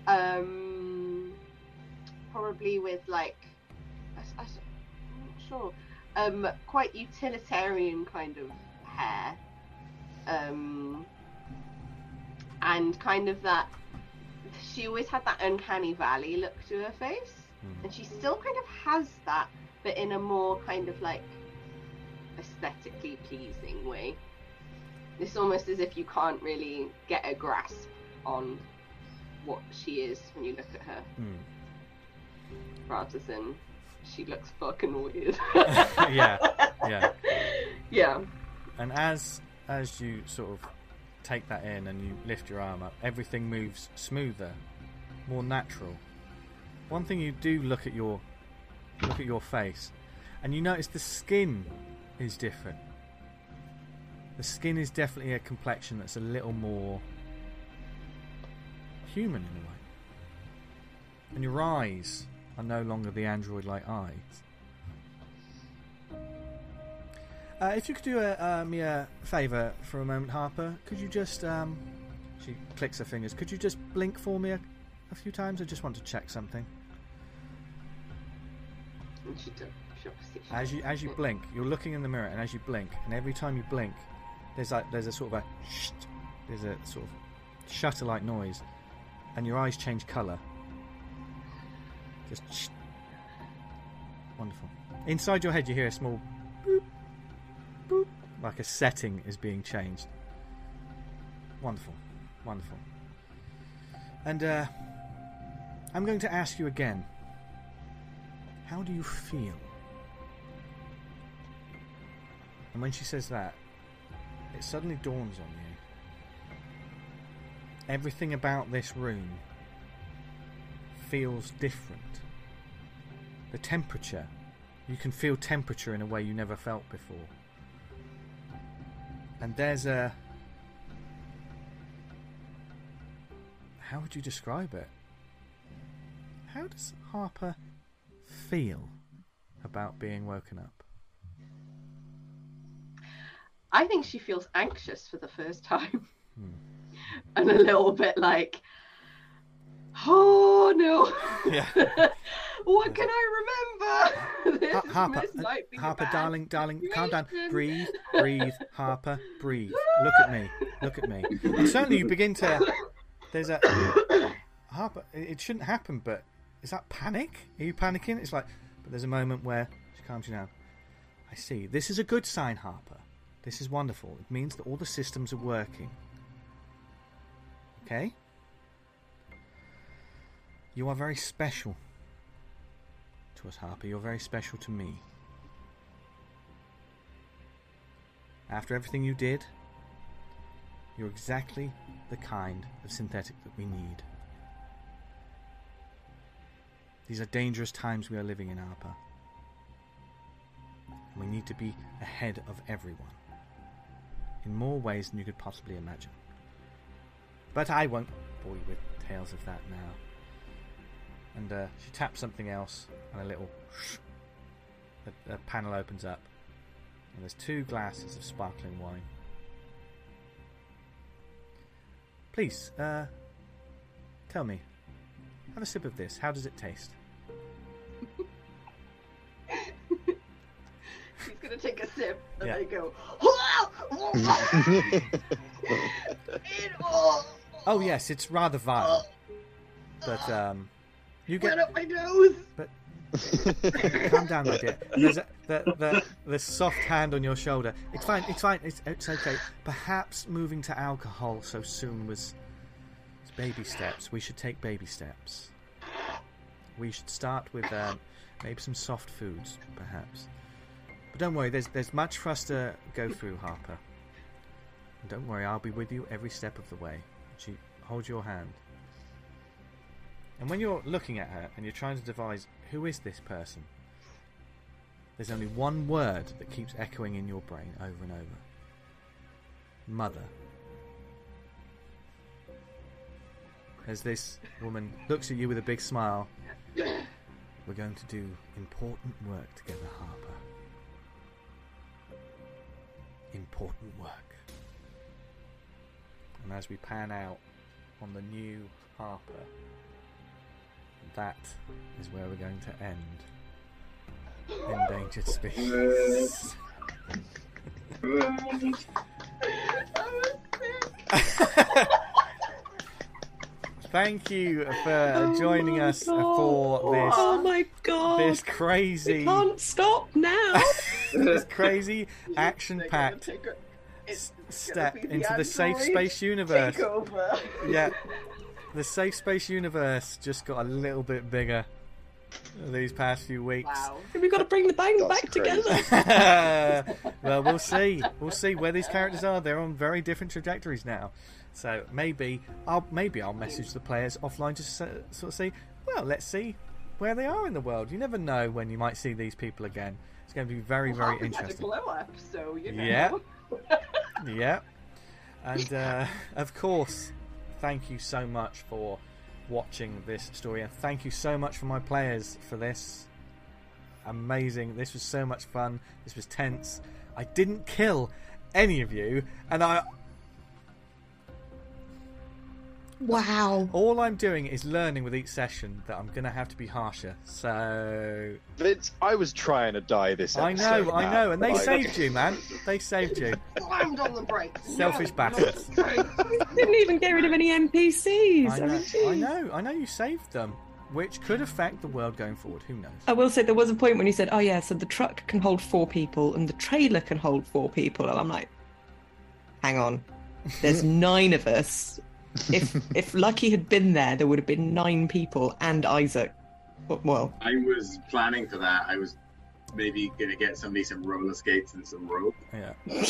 Um, probably with like, I, I, am not sure. Um, quite utilitarian kind of hair. Um, and kind of that. She always had that uncanny valley look to her face Hmm. and she still kind of has that, but in a more kind of like aesthetically pleasing way. It's almost as if you can't really get a grasp on what she is when you look at her, Hmm. rather than she looks fucking weird. *laughs* Yeah, yeah. *laughs* yeah. And as as you sort of take that in and you lift your arm up, everything moves smoother, more natural. One thing you do look at your look at your face, and you notice the skin is different. The skin is definitely a complexion that's a little more human in a way. And your eyes are no longer the android-like eyes. Uh, if you could do a, uh, me a favour for a moment, Harper, could you just. Um, she clicks her fingers. Could you just blink for me a, a few times? I just want to check something. As you as you blink, you're looking in the mirror, and as you blink, and every time you blink, there's like there's a sort of a shh, there's a sort of shutter-like noise, and your eyes change colour. Just shh. wonderful. Inside your head, you hear a small boop, boop, like a setting is being changed. Wonderful, wonderful. And uh, I'm going to ask you again. How do you feel? And when she says that, it suddenly dawns on you. Everything about this room feels different. The temperature, you can feel temperature in a way you never felt before. And there's a. How would you describe it? How does Harper feel about being woken up? I think she feels anxious for the first time. Hmm. *laughs* And a little bit like, oh no. Yeah. *laughs* what can I remember? *laughs* Ha- Harper, uh, Harper, bad darling, darling, calm down. Breathe, *laughs* breathe, Harper, breathe. Look at me, look at me. And suddenly you begin to. There's a *coughs* Harper. It it shouldn't happen, but is that panic? Are you panicking? It's like, but there's a moment where she calms you down. I see. This is a good sign, Harper. This is wonderful. It means that all the systems are working. Okay. You are very special to us, Harper. You're very special to me. After everything you did, you're exactly the kind of synthetic that we need. These are dangerous times we are living in, Harper. And We need to be ahead of everyone. In more ways than you could possibly imagine. But I won't bore you with tales of that now and uh, she taps something else, and a little a, a panel opens up, and there's two glasses of sparkling wine. Please, uh, tell me, have a sip of this. How does it taste? He's gonna take a sip and Yeah. they go. *laughs* Oh yes, it's rather vile, but um, you get up my nose. but *laughs* calm down, my dear. There's a, the, the the soft hand on your shoulder. It's fine. It's fine. It's it's okay. Perhaps moving to alcohol so soon was it's baby steps. We should take baby steps. We should start with um, maybe some soft foods, perhaps. But don't worry. There's there's much for us to go through, Harper. And don't worry. I'll be with you every step of the way. She holds your hand. And when you're looking at her and you're trying to devise who is this person, there's only one word that keeps echoing in your brain over and over Mother. As this woman looks at you with a big smile, we're going to do important work together, Harper. Important work. And as we pan out on the new Harper, that is where we're going to end. Endangered species. Thank you for oh joining us for this Oh my god! this crazy Can't stop now. *laughs* this crazy action-packed gonna take a- it's gonna step into the safe space universe. takeover. Yeah, the safe space universe just got a little bit bigger these past few weeks. Wow. We've got to bring the band That's back crazy. together. *laughs* well, we'll see. We'll see where these characters are. They're on very different trajectories now. So maybe I'll maybe I'll message the players offline to sort of see. Well, let's see where they are in the world. You never know when you might see these people again. It's going to be very very Harper had a interesting. glow up, so you know. Yeah. *laughs* Yeah. And uh, of course, thank you so much for watching this story, and thank you so much for my players for this. Amazing. This was so much fun. This was tense. I didn't kill any of you, and I wow. all I'm doing is learning with each session that I'm going to have to be harsher. So Vince, I was trying to die this episode. I episode. know, I know, and they Like- saved you, man. They saved you. *laughs* Slammed on the brakes. Selfish No, bastards. *laughs* Didn't even get rid of any NPCs. I I know, mean, I know, I know you saved them, which could affect the world going forward. Who knows? I will say there was a point when you said, "Oh yeah, so the truck can hold four people and the trailer can hold four people," and I'm like, "Hang on, there's *laughs* nine of us. If *laughs* if Lucky had been there, there would have been nine people and Isaac. Well, I was planning for that. I was maybe gonna get somebody some roller skates and some rope. Yeah. *laughs*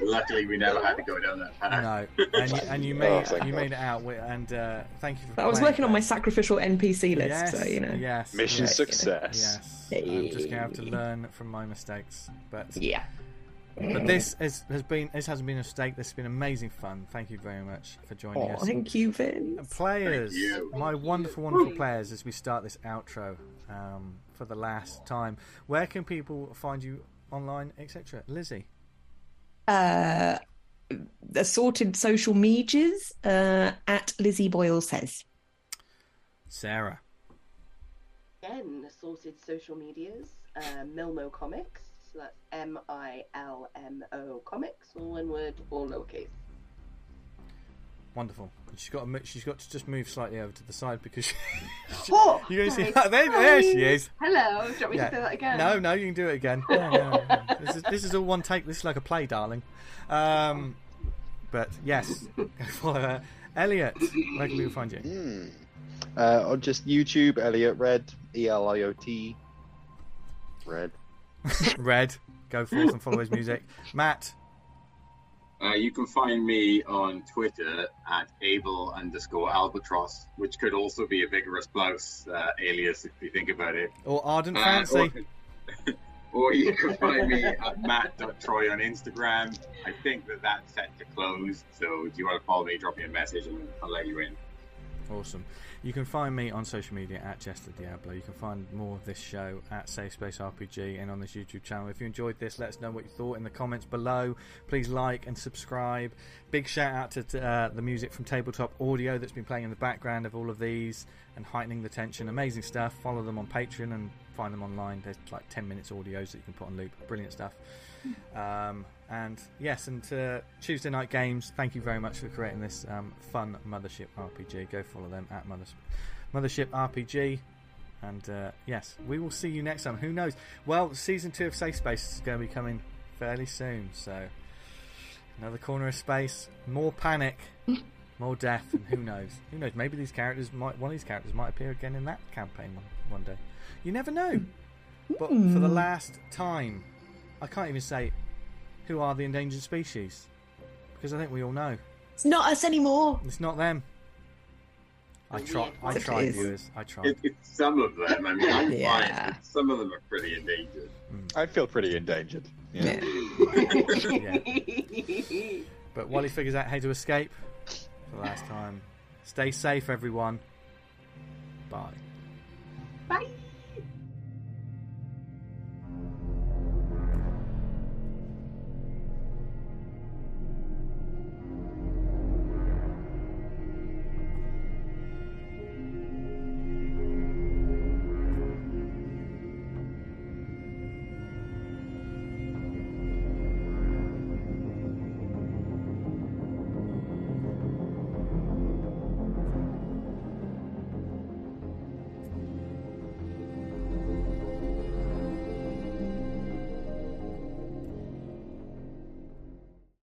Luckily, we never had to go down that path. No, and you, and you *laughs* Oh, made thank you God. made it out, and uh, thank you for. I was playing working on my sacrificial NPC list, Yes, so you know. yes, Mission yes, success. Yes, I'm just gonna have to learn from my mistakes, but Yeah. But this is, has been this hasn't been a mistake. This has been amazing fun. Thank you very much for joining Oh, us. thank you, And players, you. my wonderful, wonderful players, as we start this outro um, for the last time, where can people find you online, etc.? Lizzie, Uh, assorted social medias uh, at Lizzie Boyle says. Sarah, Again, assorted social medias, uh, Milmo Comics. So that's M I L M O Comics, all one word, all lowercase. wonderful. She's got to, mo- she's got to just move slightly over to the side because she, *laughs* Oh, you're going to see sorry. there, there she is. Hello, do you want me Yeah. to say that again? No, no, you can do it again. *laughs* No, no, no. This, is, this is all one take. This is like a play, darling. Um, but yes, go follow her. Eliot, where can people find you? Hmm. Uh, on just YouTube, Eliot Red, E L I O T. Red. *laughs* Red, go forth and follow his music. Mat, Uh, you can find me on Twitter at able underscore albatross, which could also be a vigorous blouse uh, alias if you think about it. or Ardent Uh, Fancy. Or, *laughs* or you can find me at matt.troy on Instagram. I think that that's set to close, so do you want to follow me, drop me a message, and I'll let you in. Awesome. You can find me on social media at Jester Diablo. You can find more of this show at Safe Space RPG and on this YouTube channel. If you enjoyed this, let us know what you thought in the comments below. Please like and subscribe. Big shout out to uh, the music from Tabletop Audio that's been playing in the background of all of these and heightening the tension. Amazing stuff. Follow them on Patreon and find them online. There's like 10 minutes audios that you can put on loop. Brilliant stuff. Um, and yes, and to Tuesday Knight Games, thank you very much for creating this um, fun Mothership RPG. Go follow them at Mothership, Mothership RPG. And uh, yes, we will see you next time. Who knows? Well, season two of Safe Space is going to be coming fairly soon. So another corner of space, more panic, *laughs* more death, and who knows? Who knows? Maybe these characters might one of these characters might appear again in that campaign one, one day. You never know. But for the last time, I can't even say who are the endangered species because I think we all know It's not us anymore. it's not them. I try. I It tried, is. viewers. I tried. It, it's some of them. I mean, I'm Yeah. fine. but Some of them are pretty endangered. Hmm. I feel pretty endangered. Yeah. *laughs* But while he figures out how to escape for the last time, stay safe, everyone. Bye. Bye.